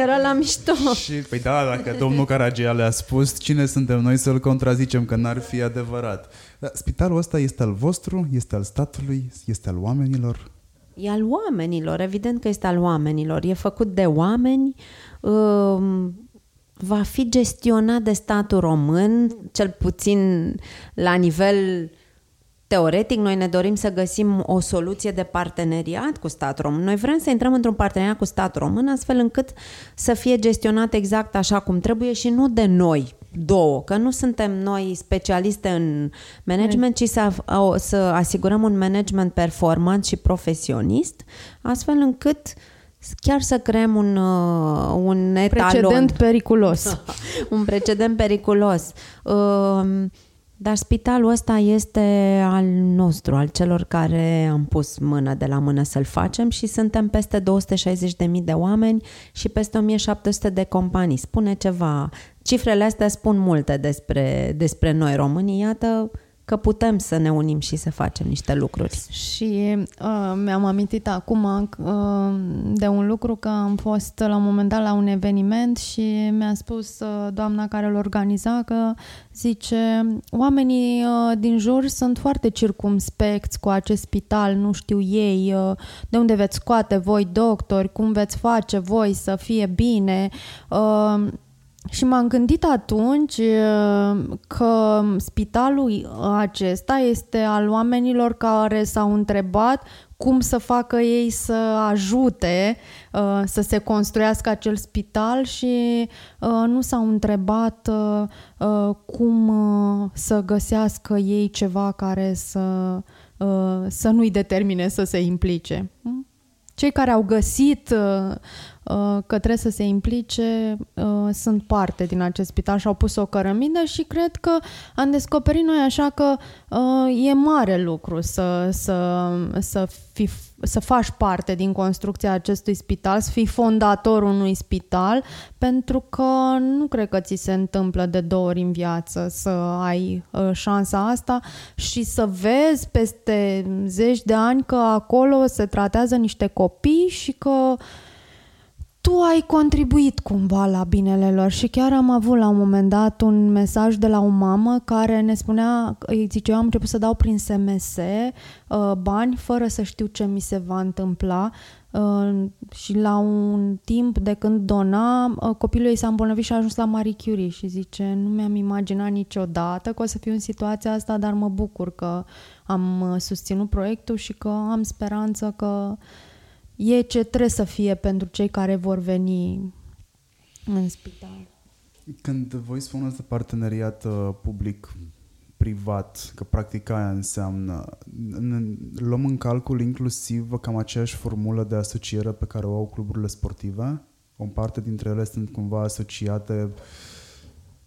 Era la mișto. Și, păi da, dacă domnul Caragiale a spus, cine suntem noi să-l contrazicem că n-ar fi adevărat? Dar spitalul ăsta este al vostru, este al statului, este al oamenilor? E al oamenilor, evident că este al oamenilor. E făcut de oameni, um, va fi gestionat de statul român, cel puțin la nivel teoretic. Noi ne dorim să găsim o soluție de parteneriat cu statul român. Noi vrem să intrăm într-un parteneriat cu statul român astfel încât să fie gestionat exact așa cum trebuie și nu de noi două, că nu suntem noi specialiste în management, ci să, să asigurăm un management performant și profesionist, astfel încât chiar să creăm un, uh, un etalon. Precedent periculos. un precedent periculos. Um, Dar spitalul ăsta este al nostru, al celor care am pus mână de la mână să-l facem și suntem peste 260.000 de oameni și peste 1700 de companii. Spune ceva. Cifrele astea spun multe despre, despre noi românii. Iată că putem să ne unim și să facem niște lucruri. Și uh, mi-am amintit acum uh, de un lucru că am fost la un moment dat la un eveniment și mi-a spus uh, doamna care îl organiza că zice oamenii uh, din jur sunt foarte circumspecți cu acest spital, nu știu ei uh, de unde veți scoate voi doctori, cum veți face voi să fie bine. Uh, și m-am gândit atunci uh, că spitalul acesta este al oamenilor care s-au întrebat cum să facă ei să ajute uh, să se construiască acel spital și uh, nu s-au întrebat cum să găsească ei ceva care să, să nu-i determine să se implice. Cei care au găsit că trebuie să se implice, sunt parte din acest spital și au pus o cărămidă și cred că am descoperit noi așa că e mare lucru să, să, să, fi, să faci parte din construcția acestui spital, să fii fondatorul unui spital, pentru că nu cred că ți se întâmplă de două ori în viață să ai șansa asta și să vezi peste zeci de ani că acolo se tratează niște copii și că tu ai contribuit cumva la binele lor și chiar am avut la un moment dat un mesaj de la o mamă care ne spunea, îi zice, eu am început să dau prin SMS uh, bani fără să știu ce mi se va întâmpla. Uh, și la un timp de când dona, uh, copilul ei s-a îmbolnăvit și a ajuns la Marie Curie și zice, nu mi-am imaginat niciodată că o să fiu în situația asta, dar mă bucur că am susținut proiectul și că am speranță că e ce trebuie să fie pentru cei care vor veni în spital. Când voi spuneți de parteneriat uh, public privat, că practic aia înseamnă, luăm în calcul inclusiv cam aceeași formulă de asociere pe care o au cluburile sportive? O parte dintre ele sunt cumva asociate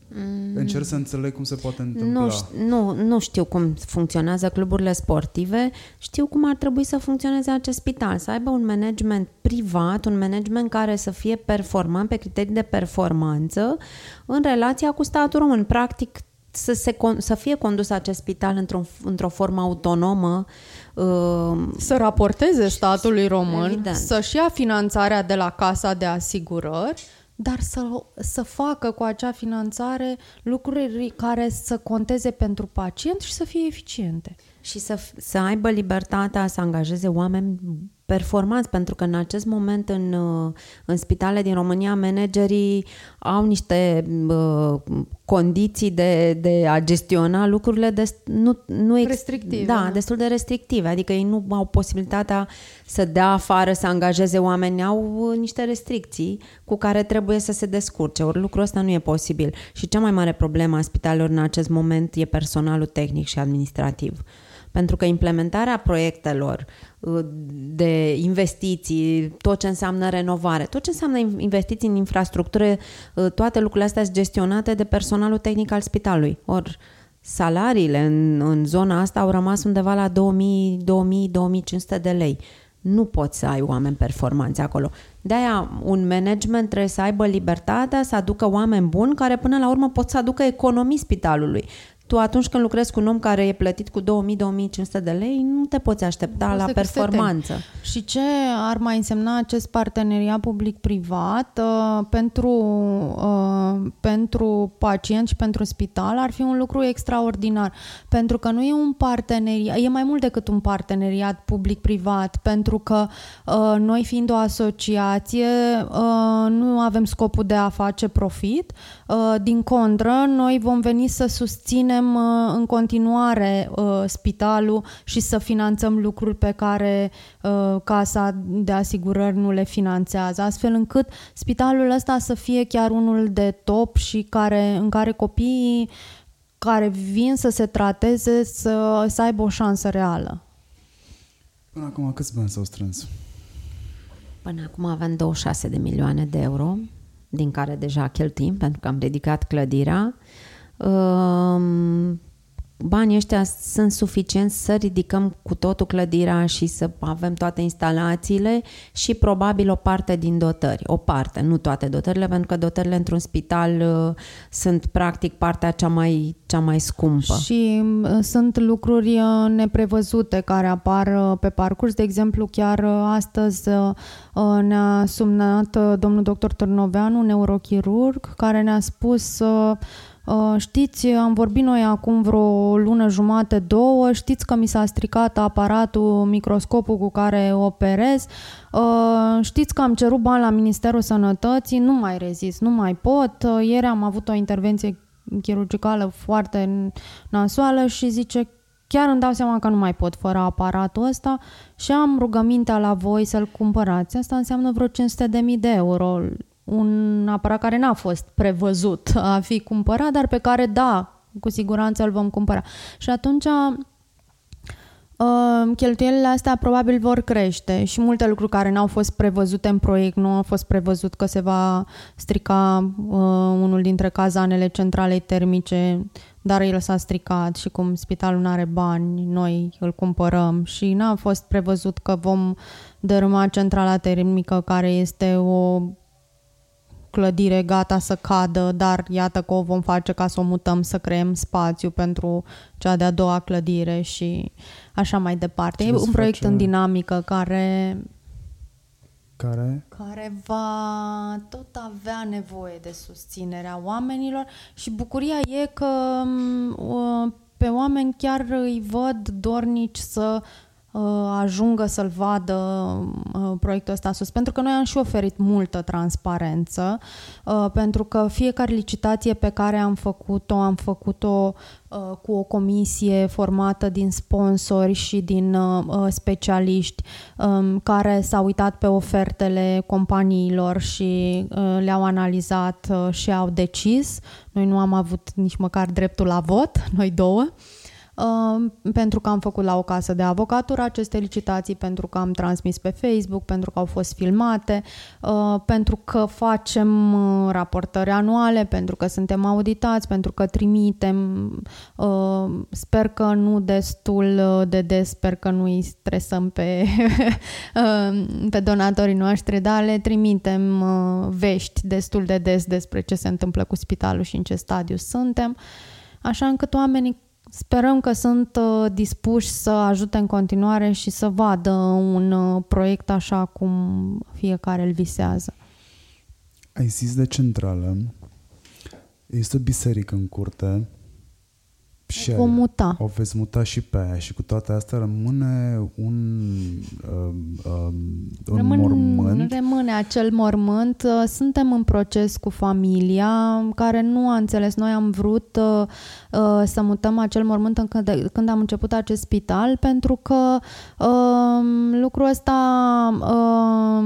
Mm. Încerc să înțeleg cum se poate întâmpla. Nu, nu, nu știu cum funcționează cluburile sportive, știu cum ar trebui să funcționeze acest spital, să aibă un management privat, un management care să fie performant pe criterii de performanță în relația cu statul român. Practic, să, se, să fie condus acest spital într-o, într-o formă autonomă. Uh, să raporteze statului român, evident. să-și ia finanțarea de la Casa de Asigurări dar să, să facă cu acea finanțare lucruri care să conteze pentru pacient și să fie eficiente. Și să, să aibă libertatea să angajeze oameni performanți, pentru că în acest moment în, uh, în spitale din România managerii au niște uh, condiții de, de a gestiona lucrurile de, nu, nu ex, restrictive. Da, da, destul de restrictive, adică ei nu au posibilitatea să dea afară, să angajeze oameni, au uh, niște restricții cu care trebuie să se descurce, ori lucrul ăsta nu e posibil. Și cea mai mare problemă a spitalelor în acest moment e personalul tehnic și administrativ pentru că implementarea proiectelor uh, de investiții, tot ce înseamnă renovare, tot ce înseamnă investiții în infrastructură, uh, toate lucrurile astea sunt gestionate de personalul tehnic al spitalului. Ori salariile în, în zona asta au rămas undeva la 2000-2500 de lei. Nu poți să ai oameni performanți acolo. De-aia un management trebuie să aibă libertatea să aducă oameni buni care până la urmă pot să aducă economii spitalului tu atunci când lucrezi cu un om care e plătit cu 2000-2500 de lei, nu te poți aștepta Poți la performanță. Și ce ar mai însemna acest parteneriat public-privat uh, pentru, uh, pentru pacient și pentru spital ar fi un lucru extraordinar. Pentru că nu e un parteneriat, e mai mult decât un parteneriat public-privat, pentru că uh, noi fiind o asociație uh, nu avem scopul de a face profit, uh, din contră, noi vom veni să susținem susținem uh, în continuare uh, spitalul și să finanțăm lucruri pe care uh, casa de asigurări nu le finanțează, astfel încât spitalul ăsta să fie chiar unul de top și care, în care copiii care vin să se trateze să, să aibă o șansă reală. Până acum câți bani s-au strâns? Până acum avem 26 de milioane de euro, din care deja cheltuim pentru că am ridicat clădirea. Ehm, banii ăștia sunt suficienți să ridicăm cu totul clădirea și să avem toate instalațiile și probabil o parte din dotări. O parte, nu toate dotările, pentru că dotările într-un spital uh, sunt practic partea cea mai, cea mai scumpă. Și uh, sunt lucruri uh, neprevăzute care apar pe parcurs. De exemplu, chiar astăzi ne-a sumnat domnul doctor Târnoveanu, neurochirurg, care ne-a spus Uh, știți, am vorbit noi acum vreo lună jumate, două, știți că mi s-a stricat aparatul, microscopul cu care operez, uh, știți că am cerut bani la Ministerul Sănătății, nu mai rezist, nu mai pot. Uh, ieri am avut o intervenție chirurgicală foarte nasoală și zice chiar îmi dau seama că nu mai pot fără aparatul ăsta și am rugămintea la voi să-l cumpărați. Asta înseamnă vreo 500.000 de euro un aparat care n-a fost prevăzut a fi cumpărat, dar pe care, da, cu siguranță îl vom cumpăra. Și atunci uh, cheltuielile astea probabil vor crește și multe lucruri care n-au fost prevăzute în proiect, nu au fost prevăzut că se va strica uh, unul dintre cazanele centralei termice, dar el s-a stricat și cum spitalul nu are bani, noi îl cumpărăm și n-a fost prevăzut că vom dărâma centrala termică care este o clădire gata să cadă, dar iată că o vom face ca să o mutăm, să creăm spațiu pentru cea de-a doua clădire și așa mai departe. Ce e un proiect face... în dinamică care care? care va tot avea nevoie de susținerea oamenilor și bucuria e că mm, pe oameni chiar îi văd dornici să ajungă să-l vadă uh, proiectul ăsta sus. Pentru că noi am și oferit multă transparență, uh, pentru că fiecare licitație pe care am făcut-o, am făcut-o uh, cu o comisie formată din sponsori și din uh, uh specialiști um, care s-au uitat pe ofertele companiilor și uh, le-au analizat uh, și au decis. Noi nu am avut nici măcar dreptul la vot, noi două. Uh, pentru că am făcut la o casă de avocatură aceste licitații, pentru că am transmis pe Facebook, pentru că au fost filmate, uh, pentru că facem uh, raportări anuale, pentru că suntem auditați, pentru că trimitem, uh, sper că nu destul de des, sper că nu îi stresăm pe, pe donatorii noștri, dar le trimitem vești destul de des despre ce se întâmplă cu spitalul și în ce stadiu suntem, așa încât oamenii Sperăm că sunt uh, dispuși să ajute în continuare și să vadă un uh, proiect așa cum fiecare îl visează. Ai zis de centrală. Este o biserică în curte și vom muta. O veți muta și pe aia și cu toate astea rămâne un, uh, uh, un Rămân, mormânt. Rămâne acel mormânt. Uh, suntem în proces cu familia care nu a înțeles. Noi am vrut uh, uh, să mutăm acel mormânt în când, când am început acest spital pentru că uh, lucrul ăsta uh,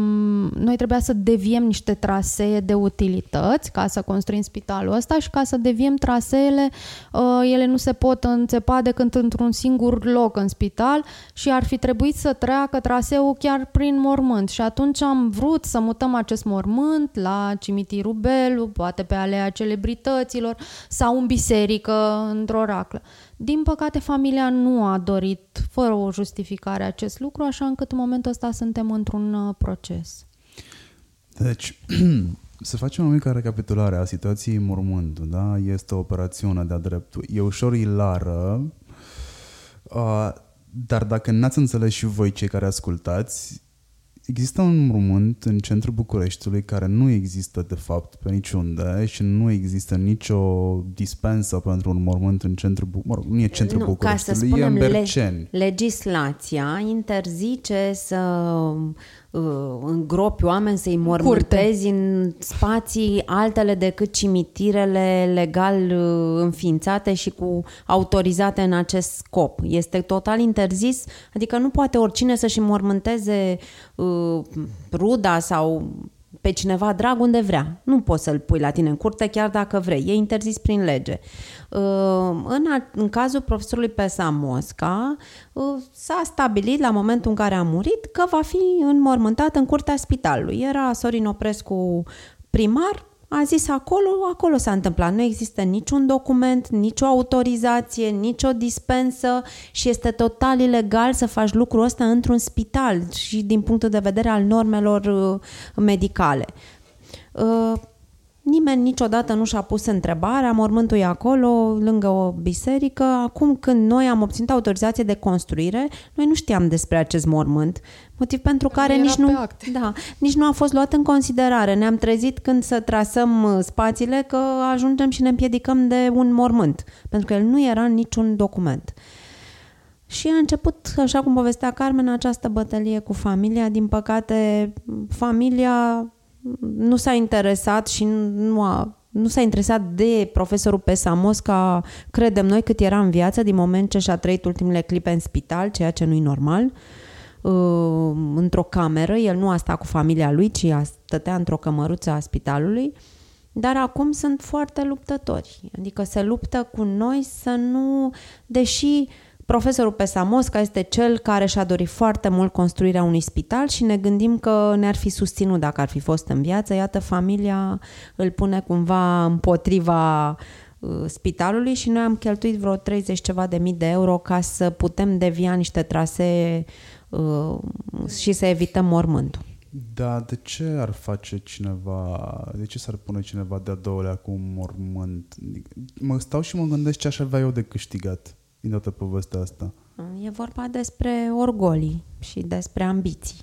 noi trebuia să deviem niște trasee de utilități ca să construim spitalul ăsta și ca să deviem traseele uh, ele nu se se pot înțepa decât într-un singur loc în spital și ar fi trebuit să treacă traseul chiar prin mormânt. Și atunci am vrut să mutăm acest mormânt la cimitirul Belu, poate pe alea celebrităților sau în biserică, într-o raclă. Din păcate, familia nu a dorit, fără o justificare, acest lucru, așa încât în momentul ăsta suntem într-un uh, proces. Deci, Să facem o mică recapitulare a situației mormânt, da? Este o operațiune de-a dreptul. E ușor ilară, uh, dar dacă n-ați înțeles și voi cei care ascultați, Există un mormânt în centrul Bucureștiului care nu există de fapt pe niciunde și nu există nicio dispensă pentru un mormânt în centrul Bucureștiului. Mă rog, nu e centrul nu, Bucureștiului, ca să spunem, e în Berceni. Le- legislația interzice să uh, îngropi oameni, să-i mormântezi în spații altele decât cimitirele legal uh, înființate și cu autorizate în acest scop. Este total interzis, adică nu poate oricine să-și mormânteze uh, ruda sau pe cineva drag unde vrea. Nu poți să-l pui la tine în curte chiar dacă vrei. E interzis prin lege. Uh, în, în cazul profesorului Pesa Mosca uh, s-a stabilit la momentul în care a murit că va fi înmormântat în curtea spitalului. Era Sorin Oprescu primar, a zis acolo, acolo s-a întâmplat. Nu există niciun document, nicio autorizație, nicio dispensă și este total ilegal să faci lucrul ăsta într-un spital și din punctul de vedere al normelor uh, medicale. Uh, Nimeni niciodată nu și-a pus întrebarea, mormântul e acolo, lângă o biserică. Acum când noi am obținut autorizație de construire, noi nu știam despre acest mormânt, motiv pentru care nici nu, da, nici nu a fost luat în considerare. Ne-am trezit când să trasăm uh, spațiile că ajungem și ne împiedicăm de un mormânt, pentru că el nu era niciun document. Și a început, așa cum povestea Carmen, această bătălie cu familia. Din păcate, familia nu s-a interesat și nu a nu s-a interesat de profesorul Pesamos ca credem noi cât era în viață din moment ce și-a trăit ultimele clipe în spital, ceea ce nu e normal, uh, într-o cameră. El nu a stat cu familia lui, ci a stătea într-o cămăruță a spitalului. Dar acum sunt foarte luptători. Adică se luptă cu noi să nu, deși uh, Profesorul Pesamosca este cel care și-a dorit foarte mult construirea unui spital și ne gândim că ne-ar fi susținut dacă ar fi fost în viață. Iată, familia îl pune cumva împotriva uh, spitalului și noi am cheltuit vreo 30 ceva de mii de euro ca să putem devia niște trasee uh, și să evităm mormântul. Da, de ce ar face cineva, de ce s-ar pune cineva de-a doua cu un mormânt? Mă stau și mă gândesc ce aș avea eu de câștigat din toată povestea asta? E vorba despre orgolii și despre ambiții.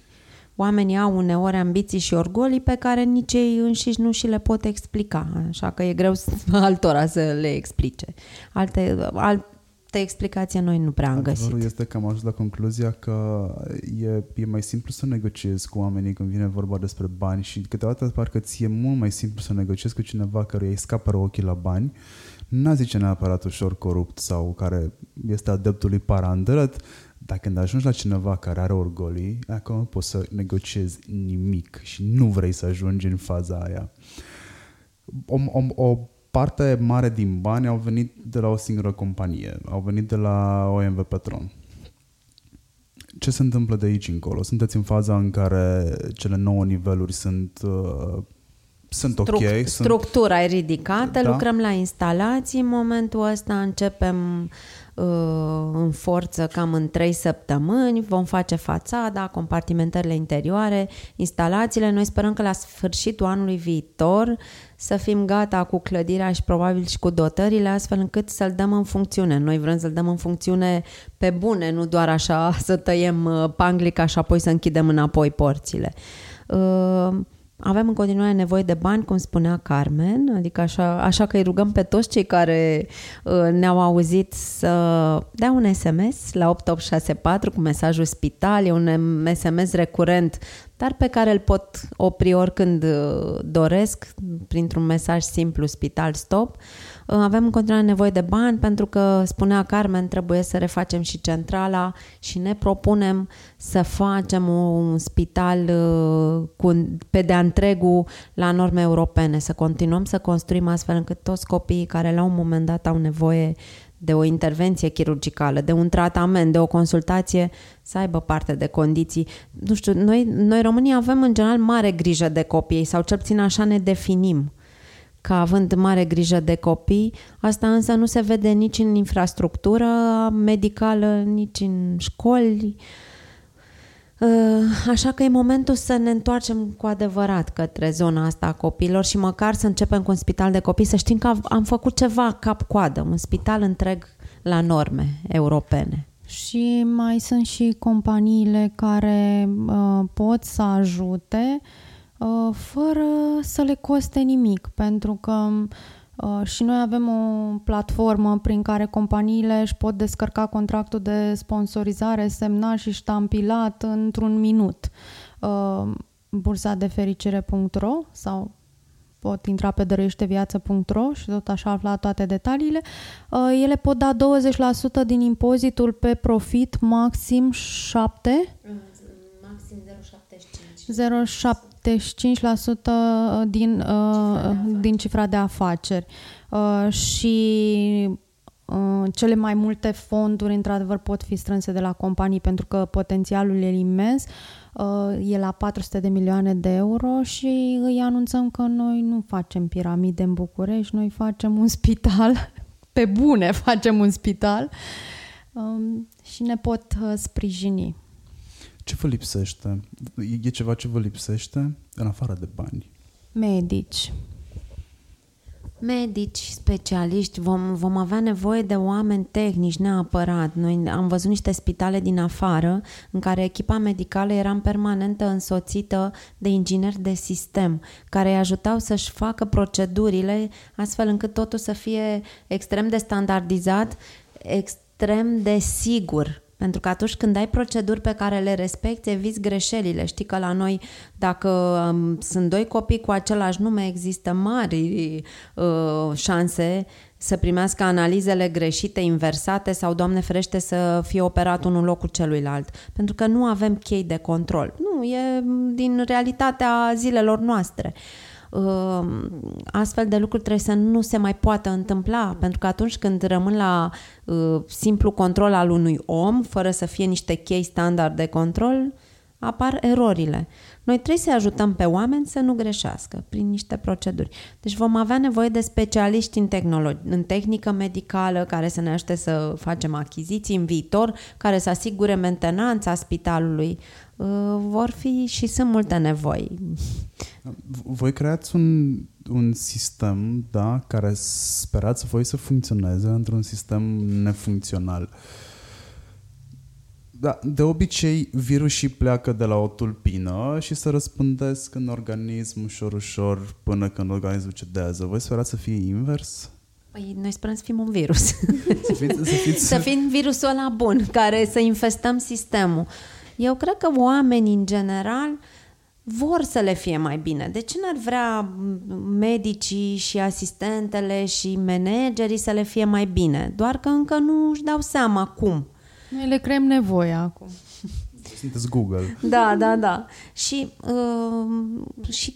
Oamenii au uneori ambiții și orgolii pe care nici ei înșiși nu și le pot explica, așa că e greu altora să le explice. Alte, alt, altă explicație noi nu prea am Adevărul găsit. este că am ajuns la concluzia că e, e mai simplu să negociezi cu oamenii când vine vorba despre bani și câteodată parcă ți e mult mai simplu să negociezi cu cineva care îi scapă ochii la bani, n-a zice neapărat ușor corupt sau care este adeptul lui parandărăt, dar când ajungi la cineva care are orgolii, acolo nu poți să negociezi nimic și nu vrei să ajungi în faza aia. O, o, o parte mare din bani au venit de la o singură companie, au venit de la OMV Petron. Ce se întâmplă de aici încolo? Sunteți în faza în care cele nouă niveluri sunt, uh, sunt ok? Struc- sunt, Structura e ridicată, Da. lucrăm la instalații. În momentul ăsta începem uh, în forță cam în 3 săptămâni. Vom face fațada, compartimentările interioare, instalațiile. Noi sperăm că la sfârșitul anului viitor să fim gata cu clădirea și probabil și cu dotările, astfel încât să-l dăm în funcțiune. Noi vrem să-l dăm în funcțiune pe bune, nu doar așa să tăiem uh, panglica și apoi să închidem înapoi porțile. Uh, avem în continuare nevoie de bani, cum spunea Carmen, adică așa, așa că îi rugăm pe toți cei care uh, ne-au auzit să dea un SMS la 8864 cu mesajul spital, e un SMS recurent, dar pe care îl pot opri oricând uh, doresc, printr-un mesaj simplu, spital stop. Uh, avem în continuare nevoie de bani pentru că, spunea Carmen, trebuie să refacem și centrala și ne propunem să facem un spital uh, cu, pe de-a întregul la norme europene, să continuăm să construim astfel încât toți copiii care la un moment dat au nevoie de o intervenție chirurgicală, de un tratament, de o consultație, să aibă parte de condiții. Nu știu, noi, noi românii avem în general mare grijă de copii sau cel puțin așa ne definim ca având mare grijă de copii. Asta însă nu se vede nici în infrastructură medicală, nici în școli. Uh, Așa că e momentul să ne întoarcem cu adevărat către zona asta a copiilor și măcar să începem cu un spital de copii, să știm că am făcut ceva cap-coadă, un spital întreg la norme europene. Și mai sunt și companiile care uh, pot să ajute uh, fără să le coste nimic, pentru că uh, și noi avem o platformă prin care companiile își pot descărca contractul de sponsorizare semnat și ștampilat într-un minut. Uh, bursadefericire.ro sau pot intra pe dăruieșteviață.ro și tot așa afla toate detaliile. Uh, Ele pot da 20% din impozitul pe profit, maxim 7 Maxim 0,75. 0,75% din, uh, din cifra de afaceri. Uh, și uh, cele mai multe fonduri, într-adevăr, pot fi strânse de la companii pentru că potențialul e imens. Uh, e la 400 de milioane de euro și îi anunțăm că noi nu facem piramide în București, noi facem un spital, pe bune facem un spital um, și ne pot uh, sprijini. Ce vă lipsește? E ceva ce vă lipsește în afară de bani? Medici. Medici, specialiști, vom, vom avea nevoie de oameni tehnici neapărat. Noi am văzut niște spitale din afară în care echipa medicală era în permanentă însoțită de ingineri de sistem care îi ajutau să-și facă procedurile astfel încât totul să fie extrem de standardizat, extrem de sigur. Pentru că atunci când ai proceduri pe care le respecti, eviți greșelile. Știi că la noi, dacă um, sunt doi copii cu același nume, există mari uh, șanse să primească analizele greșite, inversate sau, Doamne ferește, să fie operat unul în locul celuilalt. Pentru că nu avem chei de control. Nu, e din realitatea zilelor noastre. Uh, astfel de lucruri trebuie să nu se mai poată întâmpla, pentru că atunci când rămân la uh, simplu control al unui om, fără să fie niște chei standard de control, apar erorile. Noi trebuie să ajutăm pe oameni să nu greșească prin niște proceduri. Deci vom avea nevoie de specialiști în, tehnolo- în tehnică medicală care să ne ajute să facem achiziții în viitor, care să asigure mentenanța spitalului. Uh, vor fi și sunt multe nevoi. Voi creați un, un sistem, da, care sperați voi să funcționeze într-un sistem nefuncțional. Da, de obicei, virusii pleacă de la o tulpină și se răspândesc în organism ușor, ușor, până când organismul cedează. Voi sperați să fie invers? Păi noi sperăm să fim un virus. Să fiți, să fiți... să fim virusul ăla bun, care să infestăm sistemul. Eu cred că oamenii, în general, vor să le fie mai bine. De ce n-ar vrea medicii și asistentele și managerii să le fie mai bine? Doar că încă nu își dau seama cum. Noi le creăm nevoia acum. Sunteți Google. Da, da, da. Și, uh, și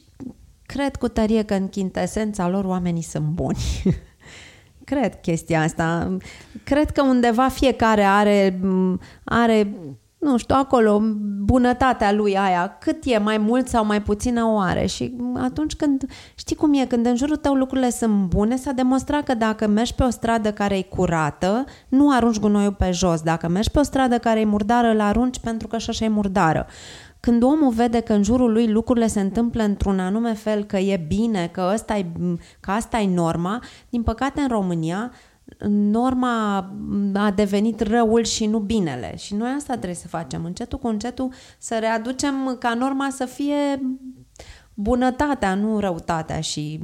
cred cu tărie că în chintesența lor oamenii sunt buni. cred chestia asta. Cred că undeva fiecare are, are nu știu, acolo, bunătatea lui aia, cât e, mai mult sau mai puțină o are. Și atunci când, știi cum e, când în jurul tău lucrurile sunt bune, s-a demonstrat că dacă mergi pe o stradă care e curată, nu arunci gunoiul pe jos. Dacă mergi pe o stradă care e murdară, îl arunci pentru că și așa e murdară. Când omul vede că în jurul lui lucrurile se întâmplă într-un anume fel, că e bine, că, ăsta e, că asta e norma, din păcate în România norma a devenit răul și nu binele. Și noi asta trebuie să facem, încetul cu încetul, să readucem ca norma să fie bunătatea, nu răutatea și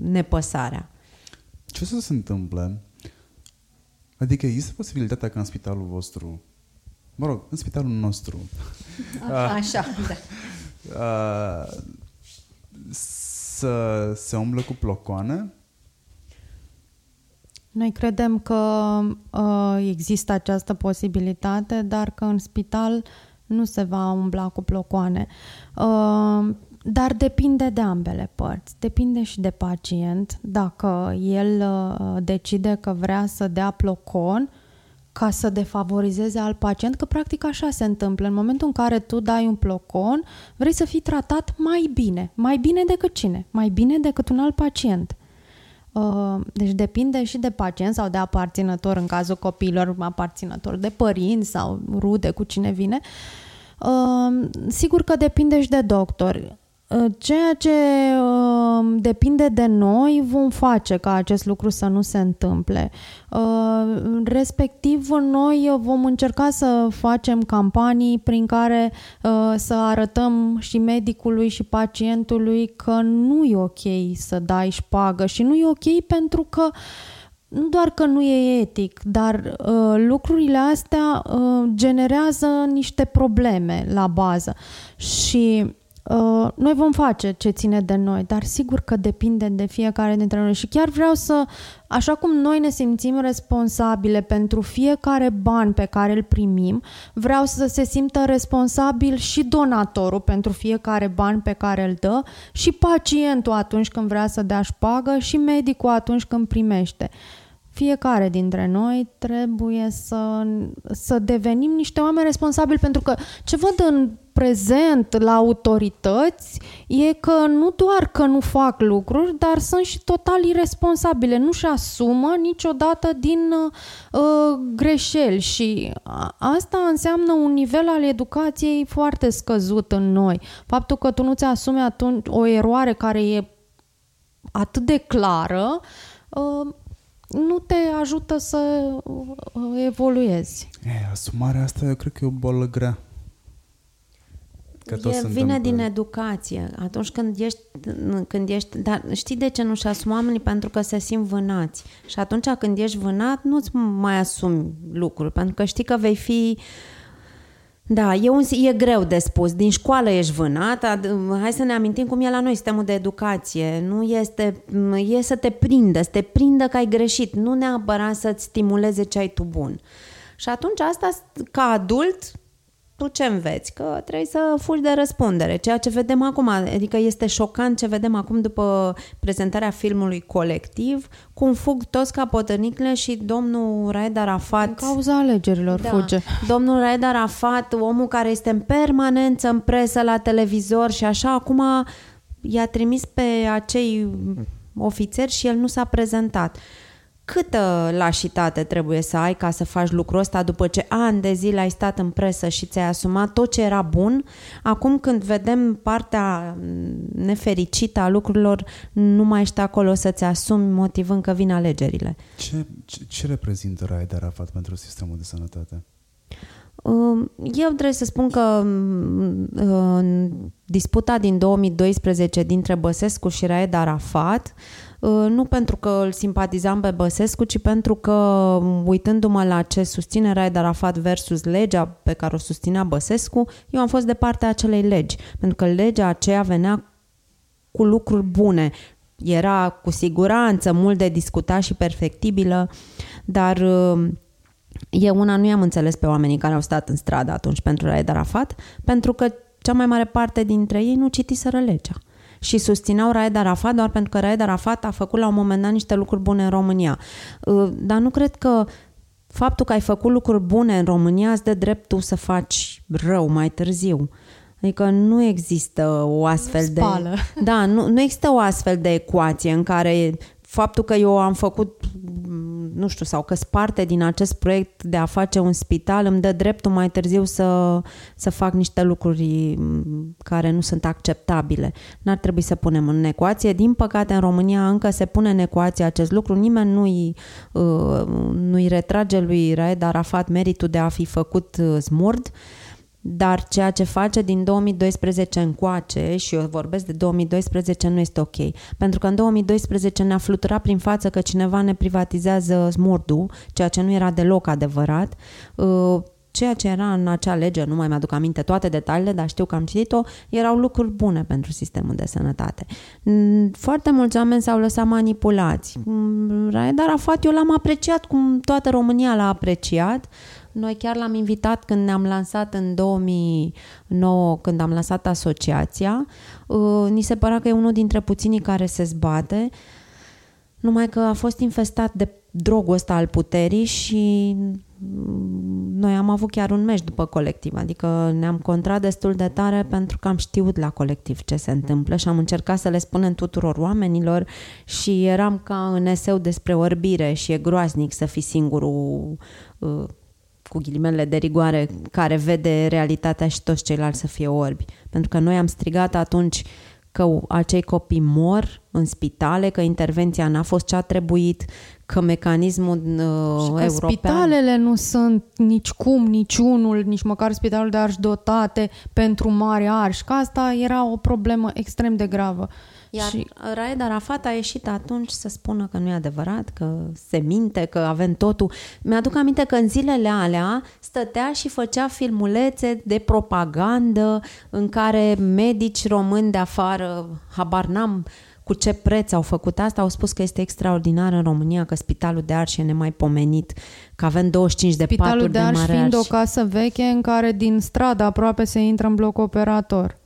nepăsarea. Ce să se întâmple? Adică există posibilitatea ca în spitalul vostru, mă rog, în spitalul nostru, A, așa, da. a, să se umblă cu plocoane? Noi credem că uh, există această posibilitate, dar că în spital nu se va umbla cu plocoane. Uh, dar depinde de ambele părți. Depinde și de pacient. Dacă el uh, decide că vrea să dea plocon ca să defavorizeze al pacient, că practic așa se întâmplă. În momentul în care tu dai un plocon, vrei să fii tratat mai bine. Mai bine decât cine? Mai bine decât un alt pacient. Uh, deci depinde și de pacient sau de aparținător, în cazul copiilor, aparținător de părinți sau rude cu cine vine. Uh, sigur că depinde și de doctor. Uh, ceea ce uh, depinde de noi vom face ca acest lucru să nu se întâmple. Uh, respectiv, noi vom încerca să facem campanii prin care să arătăm și medicului și pacientului că nu e ok să dai șpagă și nu e ok pentru că nu doar că nu e etic, dar uh, lucrurile astea uh, generează niște probleme la bază. Și Uh, noi vom face ce ține de noi, dar sigur că depinde de fiecare dintre noi. Și chiar vreau să, așa cum noi ne simțim responsabile pentru fiecare ban pe care îl primim, vreau să se simtă responsabil și donatorul pentru fiecare ban pe care îl dă și pacientul atunci când vrea să dea șpagă și medicul atunci când primește. Fiecare dintre noi trebuie să, să devenim niște oameni responsabili pentru că ce văd în prezent la autorități e că nu doar că nu fac lucruri, dar sunt și total irresponsabile, nu-și asumă niciodată din uh, greșeli și asta înseamnă un nivel al educației foarte scăzut în noi. Faptul că tu nu-ți asumi atunci o eroare care e atât de clară, uh, nu te ajută să uh, evoluezi. E, asumarea asta eu cred că e o bolă grea. Că tot e, vine din educație. Atunci când ești, când ești... Dar știi de ce nu-și asumă oamenii? Pentru că se simt vânați. Și atunci când ești vânat, nu-ți mai asumi lucruri. Pentru că știi că vei fi... Da, e, un, e greu de spus. Din școală ești vânat. Hai să ne amintim cum e la noi sistemul de educație. Nu este... E să te prindă, să te prindă că ai greșit. Nu neapărat să-ți stimuleze ce ai tu bun. Și atunci asta, ca adult, tu ce înveți? Că trebuie să fugi de răspundere. Ceea ce vedem acum, adică este șocant ce vedem acum după prezentarea filmului colectiv, cum fug toți capotărnicile și domnul Raed Arafat... În cauza alegerilor da, fuge. Domnul Raed Arafat, omul care este în permanență în presă, la televizor și așa, acum i-a trimis pe acei ofițeri și el nu s-a prezentat câtă lașitate trebuie să ai ca să faci lucrul ăsta după ce ani de zile ai stat în presă și ți-ai asumat tot ce era bun, acum când vedem partea nefericită a lucrurilor, nu mai ești acolo să-ți asumi motivând că vin alegerile. Ce, ce, ce reprezintă Raed Arafat pentru sistemul de sănătate? Um, eu trebuie să spun că um, în disputa din 2012 dintre Băsescu și Raed Arafat uh, nu pentru că îl simpatizam pe Băsescu, ci pentru că, uitându-mă la ce susține Raed Arafat versus legea pe care o susținea Băsescu, eu am fost de partea acelei legi. Pentru că legea aceea venea cu lucruri bune. Era cu siguranță mult de discutat și perfectibilă, dar uh, eu una nu i-am înțeles pe oamenii care au stat în stradă atunci pentru Raed Arafat, pentru că cea mai mare parte dintre ei nu citiseră legea și susțineau Raed Arafat doar pentru că Raed Arafat a făcut la un moment dat niște lucruri bune în România. Uh, dar nu cred că faptul că ai făcut lucruri bune în România îți dă dreptul să faci rău mai târziu. Adică nu există o astfel Spală. de... Da, nu, nu există o astfel de ecuație în care faptul că eu am făcut, nu știu, sau că parte din acest proiect de a face un spital îmi dă dreptul mai târziu să, să fac niște lucruri care nu sunt acceptabile. N-ar trebui să punem în ecuație. Din păcate, în România încă se pune în ecuație acest lucru. Nimeni nu-i, uh, nu-i retrage lui Raed Arafat meritul de a fi făcut uh, smurd. Dar ceea ce face din 2012 încoace, și eu vorbesc de 2012, nu este ok. Pentru că în 2012 ne-a fluturat prin față că cineva ne privatizează smurdul, ceea ce nu era deloc adevărat. Uh, ceea ce era în acea lege, nu mai mi-aduc aminte toate detaliile, dar știu că am citit-o, erau lucruri bune pentru sistemul de sănătate. Foarte mulți oameni s-au lăsat manipulați. Mm, Raed Arafat eu l-am apreciat cum toată România l-a apreciat. Noi chiar l-am invitat când ne-am lansat în 2009, când am lansat asociația. Uh, ni se părea că e unul dintre puținii care se zbate, numai că a fost infestat de drogul ăsta al puterii și mm, noi am avut chiar un meci după colectiv, adică ne-am contrat destul de tare pentru că am știut la colectiv ce se întâmplă și am încercat să le spunem tuturor oamenilor și eram ca în eseu despre orbire și e groaznic să fii singurul uh, cu ghilimele de rigoare, care vede realitatea și toți ceilalți să fie orbi. Pentru că noi am strigat atunci că acei copii mor în spitale, că intervenția n-a fost ce a trebuit, că mecanismul uh, și că european... spitalele nu sunt nici cum, nici unul, nici măcar spitalul de arș dotate pentru mari arși, că asta era o problemă extrem de gravă. Iar și... Raed Arafat a ieșit atunci să spună că nu e adevărat, că se minte, că avem totul. Mi-aduc aminte că în zilele alea stătea și făcea filmulețe de propagandă în care medici români de afară, habar n-am cu ce preț au făcut asta, au spus că este extraordinar în România, că Spitalul de Arș e nemaipomenit, că avem 25 de Spitalul paturi de de Arș mare fiind arș. o casă veche în care din stradă aproape se intră în bloc operator.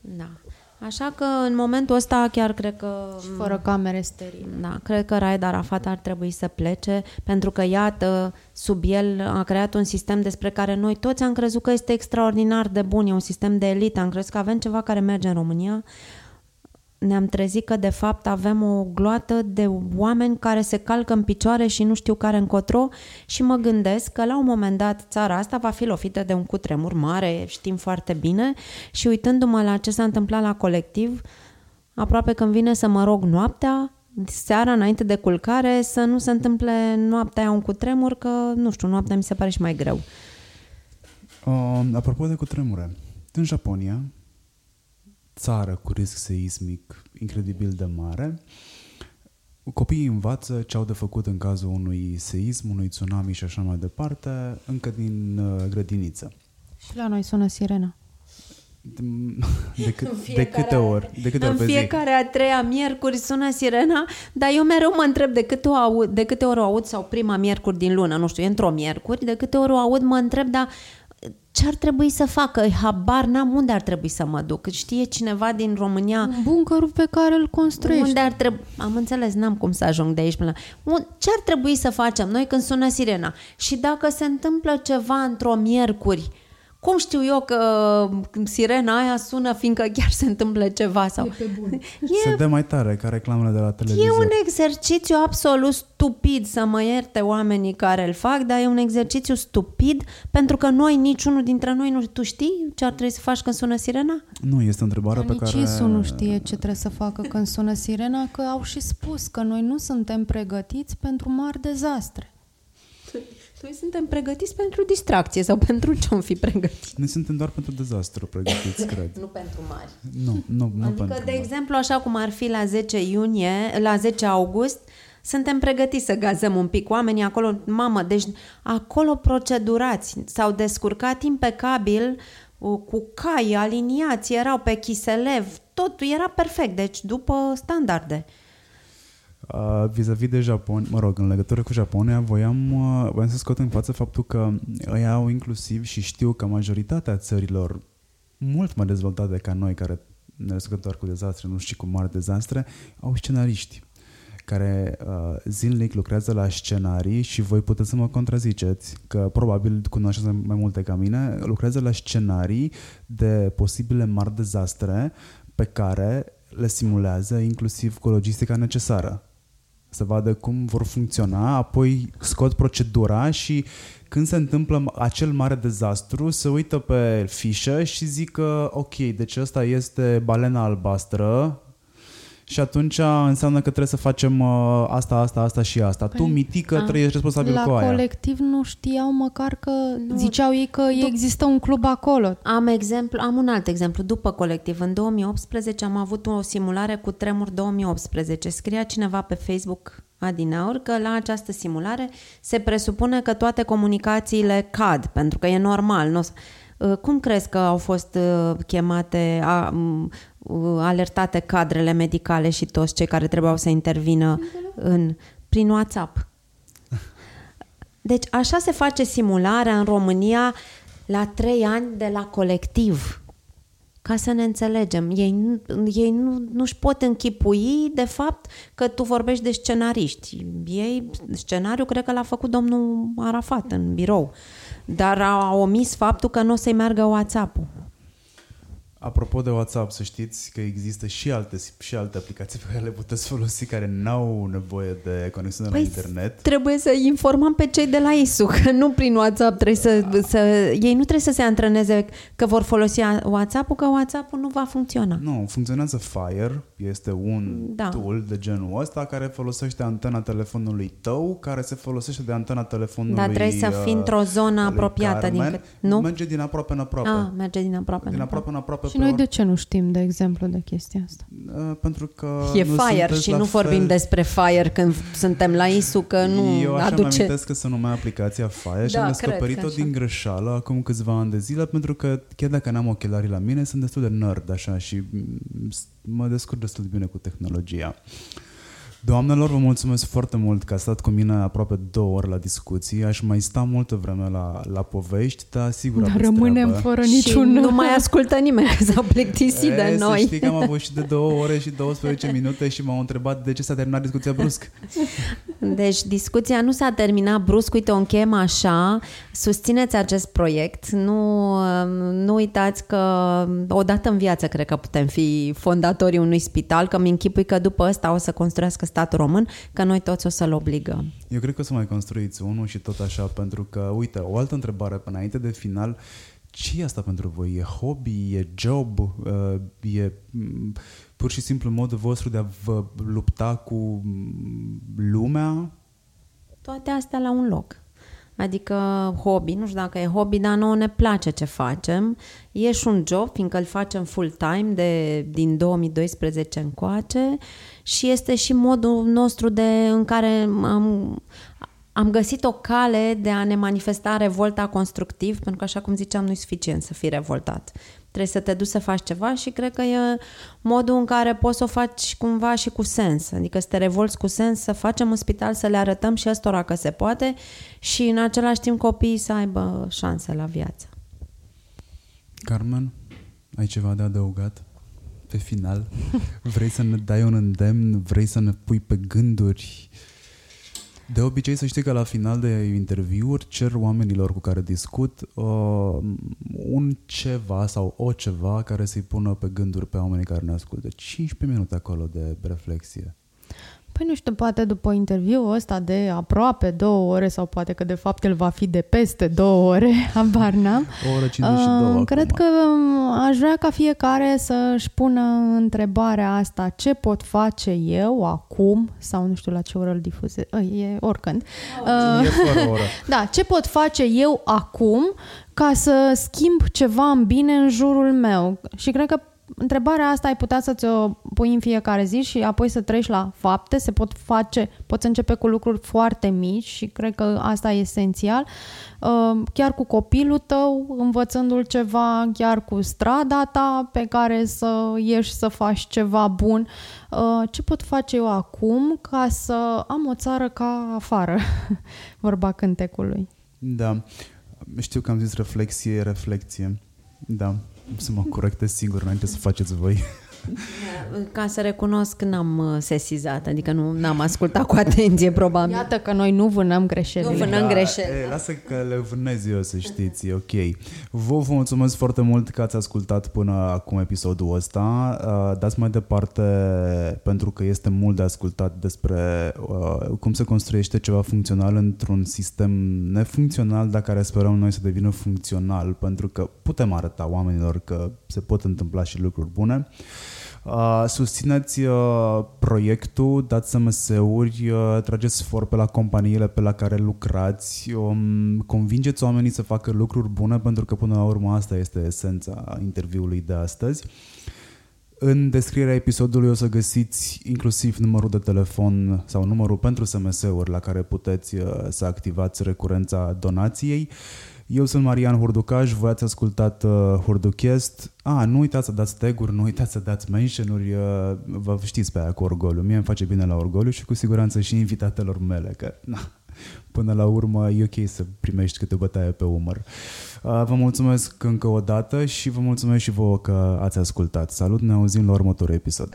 Da. Așa că în momentul ăsta chiar cred că... Și fără camere sterile. Da, cred că Raed Arafat ar trebui să plece pentru că, iată, sub el a creat un sistem despre care noi toți am crezut că este extraordinar de bun, e un sistem de elită, am crezut că avem ceva care merge în România. Ne-am trezit că, de fapt, avem o gloată de oameni care se calcă în picioare și nu știu care încotro și mă gândesc că, la un moment dat, țara asta va fi lovită de un cutremur mare, știm foarte bine, și uitându-mă la ce s-a întâmplat la colectiv, aproape când vine să mă rog noaptea, seara înainte de culcare, să nu se întâmple noaptea aia un cutremur, că, nu știu, noaptea mi se pare și mai greu. Uh, apropo de cutremure, în Japonia, țară cu risc seismic incredibil de mare, copiii învață ce au de făcut în cazul unui seism, unui tsunami și așa mai departe, încă din uh, grădiniță. Și la noi sună sirena. De, de, cât, de câte ori? De câte în ori pe zi? fiecare a treia miercuri sună sirena, dar eu mereu mă întreb de câte, o aud, de câte ori o aud, sau prima miercuri din lună, nu știu, e într-o miercuri, de câte ori o aud, mă întreb, dar ce ar trebui să facă? Habar n-am unde ar trebui să mă duc. Știe cineva din România Un buncăr pe care îl construiești. unde ar trebui... Am înțeles, n-am cum să ajung de aici până la... Un- Ce ar trebui să facem noi când sună sirena? Și dacă se întâmplă ceva într-o miercuri, cum știu eu că sirena aia sună fiindcă chiar se întâmplă ceva? Sau... Se dă mai tare ca reclamele de la E televizor. un exercițiu absolut stupid să mă ierte oamenii care îl fac, dar e un exercițiu stupid pentru că noi, niciunul dintre noi, nu tu știi ce ar trebui să faci când sună sirena? Nu, este o întrebare pe Nici care... Isu nu știe ce trebuie să facă când sună sirena, că au și spus că noi nu suntem pregătiți pentru mari dezastre. Noi suntem pregătiți pentru distracție sau pentru ce-om fi pregătiți? Noi suntem doar pentru dezastru pregătiți, cred. Nu pentru mari. Nu, nu, nu Adică, pentru de mari. exemplu, așa cum ar fi la 10 iunie, la 10 august, suntem pregătiți să gazăm un pic oamenii acolo, mamă, deci acolo procedurați, s-au descurcat impecabil uh, cu cai aliniați, erau pe chiselev, totul era perfect, deci după standarde. Uh, vis-a-vis de Japon, mă rog, în legătură cu Japonia, voiam, uh, voiam să scot în față faptul că ei au inclusiv și știu că majoritatea țărilor mult mai dezvoltate ca noi, care ne descurcăm doar cu dezastre, nu știu cu mari dezastre, au scenariști care uh, zilnic lucrează la scenarii și voi puteți să mă contraziceți, că probabil cunoașteți mai multe ca mine, lucrează la scenarii de posibile mari dezastre pe care le simulează inclusiv cu logistica necesară să vadă cum vor funcționa, apoi scot procedura și când se întâmplă acel mare dezastru, se uită pe fișă și zic că ok, deci ăsta este balena albastră și atunci înseamnă că trebuie să facem uh, asta, asta, asta și asta. tu, mitică, a, trăiești responsabil La cu aia. colectiv nu știau măcar că... Nu. Ziceau ei că există un club acolo. Am, exemplu, am un alt exemplu, după colectiv. În 2018 am avut o simulare cu Tremur 2018. Scria cineva pe Facebook Adinaur că la această simulare se presupune că toate comunicațiile cad, pentru că e normal. Nu o să- Uh, Cum crezi că au fost uh, chemate, a, m, uh, alertate cadrele medicale și toți cei care trebuiau să intervină în, prin WhatsApp? Deci așa se face simularea în România la trei ani de la colectiv. Ca să ne înțelegem. Ei, nu- ei nu, nu-și pot închipui, de fapt, că tu vorbești de scenariști. Ei, scenariul cred că l-a făcut domnul Arafat în birou. Dar a omis faptul că nu o să-i meargă WhatsApp-ul. Apropo de WhatsApp, să știți că există și alte, și alte aplicații pe care le puteți folosi care n-au nevoie de conexiune Păi la internet. Trebuie să informăm pe cei de la ISU, că nu prin WhatsApp trebuie să, să... Ei nu trebuie să se antreneze că vor folosi WhatsApp-ul, că WhatsApp-ul nu va funcționa. Nu, funcționează Fire, este un Da. tool de genul ăsta care folosește antena telefonului tău, care se folosește de antena telefonului Dar trebuie să fii uh, într-o zonă lui apropiată din Carmen. cât- nu? Merge din aproape în aproape. Ah, merge din aproape. din în aproape în aproape. Și pe noi ori- de ce nu știm, de exemplu, de chestia asta? Uh, pentru că E nu fire sunteți și la nu fel. vorbim despre fire când suntem la ISU, că nu Eu așa aduce... mi amintesc că se numea aplicația Fire și Da, am cred că descoperit-o așa. din greșeală acum câțiva ani de zile pentru că chiar dacă n-am ochelarii la mine sunt destul de nerd așa și mm, s- mă descurc destul de bine cu tehnologia. Doamnelor, vă mulțumesc foarte mult că ați stat cu mine aproape două ore la discuții. Aș mai sta multă vreme la, la povești, dar sigur Dar aveți rămânem treabă. fără Și niciun... nu mai ascultă nimeni că s-au plictisit E, de Să noi. știi că am avut și de două ore și 12 minute și m-au întrebat de ce s-a terminat discuția brusc. Deci discuția nu s-a terminat brusc, uite, o încheiem așa, susțineți acest proiect, nu, nu uitați că odată în viață cred că putem fi fondatorii unui spital, că mi închipui că după ăsta o să construiască statul român, că noi toți o să-l obligăm. Eu cred că o să mai construiți unul și tot așa, pentru că, uite, o altă întrebare până înainte de final, ce e asta pentru voi? E hobby? E job? Uh, E mm, pur și simplu modul vostru de a vă lupta cu mm, lumea? Toate astea la un loc. Adică hobby, nu știu dacă e hobby, dar nouă ne place ce facem. E și un job, fiindcă îl facem full-time de, din 2012 încoace și este și modul nostru de, în care am, am găsit o cale de a ne manifesta revolta constructiv, pentru că, așa cum ziceam, nu e suficient să fii revoltat. Trebuie să te duci să faci ceva și cred că e modul în care poți să o faci cumva și cu sens. Adică să te revolți cu sens, să facem în spital, să le arătăm și ăstora că se poate și în același timp copiii să aibă șanse la viață. Carmen, ai ceva de adăugat? Pe final, vrei să ne dai un îndemn? Vrei să ne pui pe gânduri? De obicei să știi că la final de interviuri cer oamenilor cu care discut uh, un ceva sau o ceva care să-i pună pe gânduri pe oamenii care ne ascultă. 15 minute acolo de reflexie. Păi nu știu, poate după interviul ăsta de aproape două ore sau poate că de fapt el va fi de peste două ore, habar n-am. O oră 52 Uh, acum. Cred că um, aș vrea ca fiecare să-și pună întrebarea asta, ce pot face eu acum, sau nu știu la ce oră îl difuze, e oricând. Uh, e fără oră. Da, ce pot face eu acum ca să schimb ceva în bine în jurul meu? Și cred că întrebarea asta ai putea să ți-o pui în fiecare zi și apoi să treci la fapte, se pot face, poți începe cu lucruri foarte mici și cred că asta e esențial. Uh, chiar cu copilul tău, învățându-l ceva, chiar cu strada ta pe care să ieși să faci ceva bun. Uh, ce pot face eu acum ca să am o țară ca afară? Vorba cântecului. Da. Știu că am zis reflexie, reflexie. Da să mă corectez singur înainte să faceți voi. Ca să recunosc, n-am uh, sesizat, adică nu am ascultat cu atenție, probabil. Iată că noi nu vânăm greșeli. Nu vânăm da, greșeli. E, lasă că le vânez eu, să știți, e ok. Vă, vă mulțumesc foarte mult că ați ascultat până acum episodul ăsta. Uh, dați mai departe, pentru că este mult de ascultat despre uh, cum se construiește ceva funcțional într-un sistem nefuncțional, dar care sperăm noi să devină funcțional, pentru că putem arăta oamenilor că se pot întâmpla și lucruri bune. Uh, susțineți uh, proiectul, dați SMS-uri, uh, trageți for pe la companiile pe la care lucrați, um, convingeți oamenii să facă lucruri bune pentru că până la urmă asta este esența interviului de astăzi. În descrierea episodului o să găsiți inclusiv numărul de telefon sau numărul pentru SMS-uri la care puteți uh, să activați recurența donației. Eu sunt Marian Hurducaș, voi ați ascultat uh, Hurduchest. A, nu uitați să dați tag nu uitați să dați mention-uri, uh, vă știți pe aia cu orgoliu. Mie îmi face bine la orgoliu și cu siguranță și invitatelor mele, că na, până la urmă e ok să primești câte o bătaie pe umăr. Uh, vă mulțumesc încă o dată și vă mulțumesc și vouă că ați ascultat. Salut, ne auzim la următorul episod.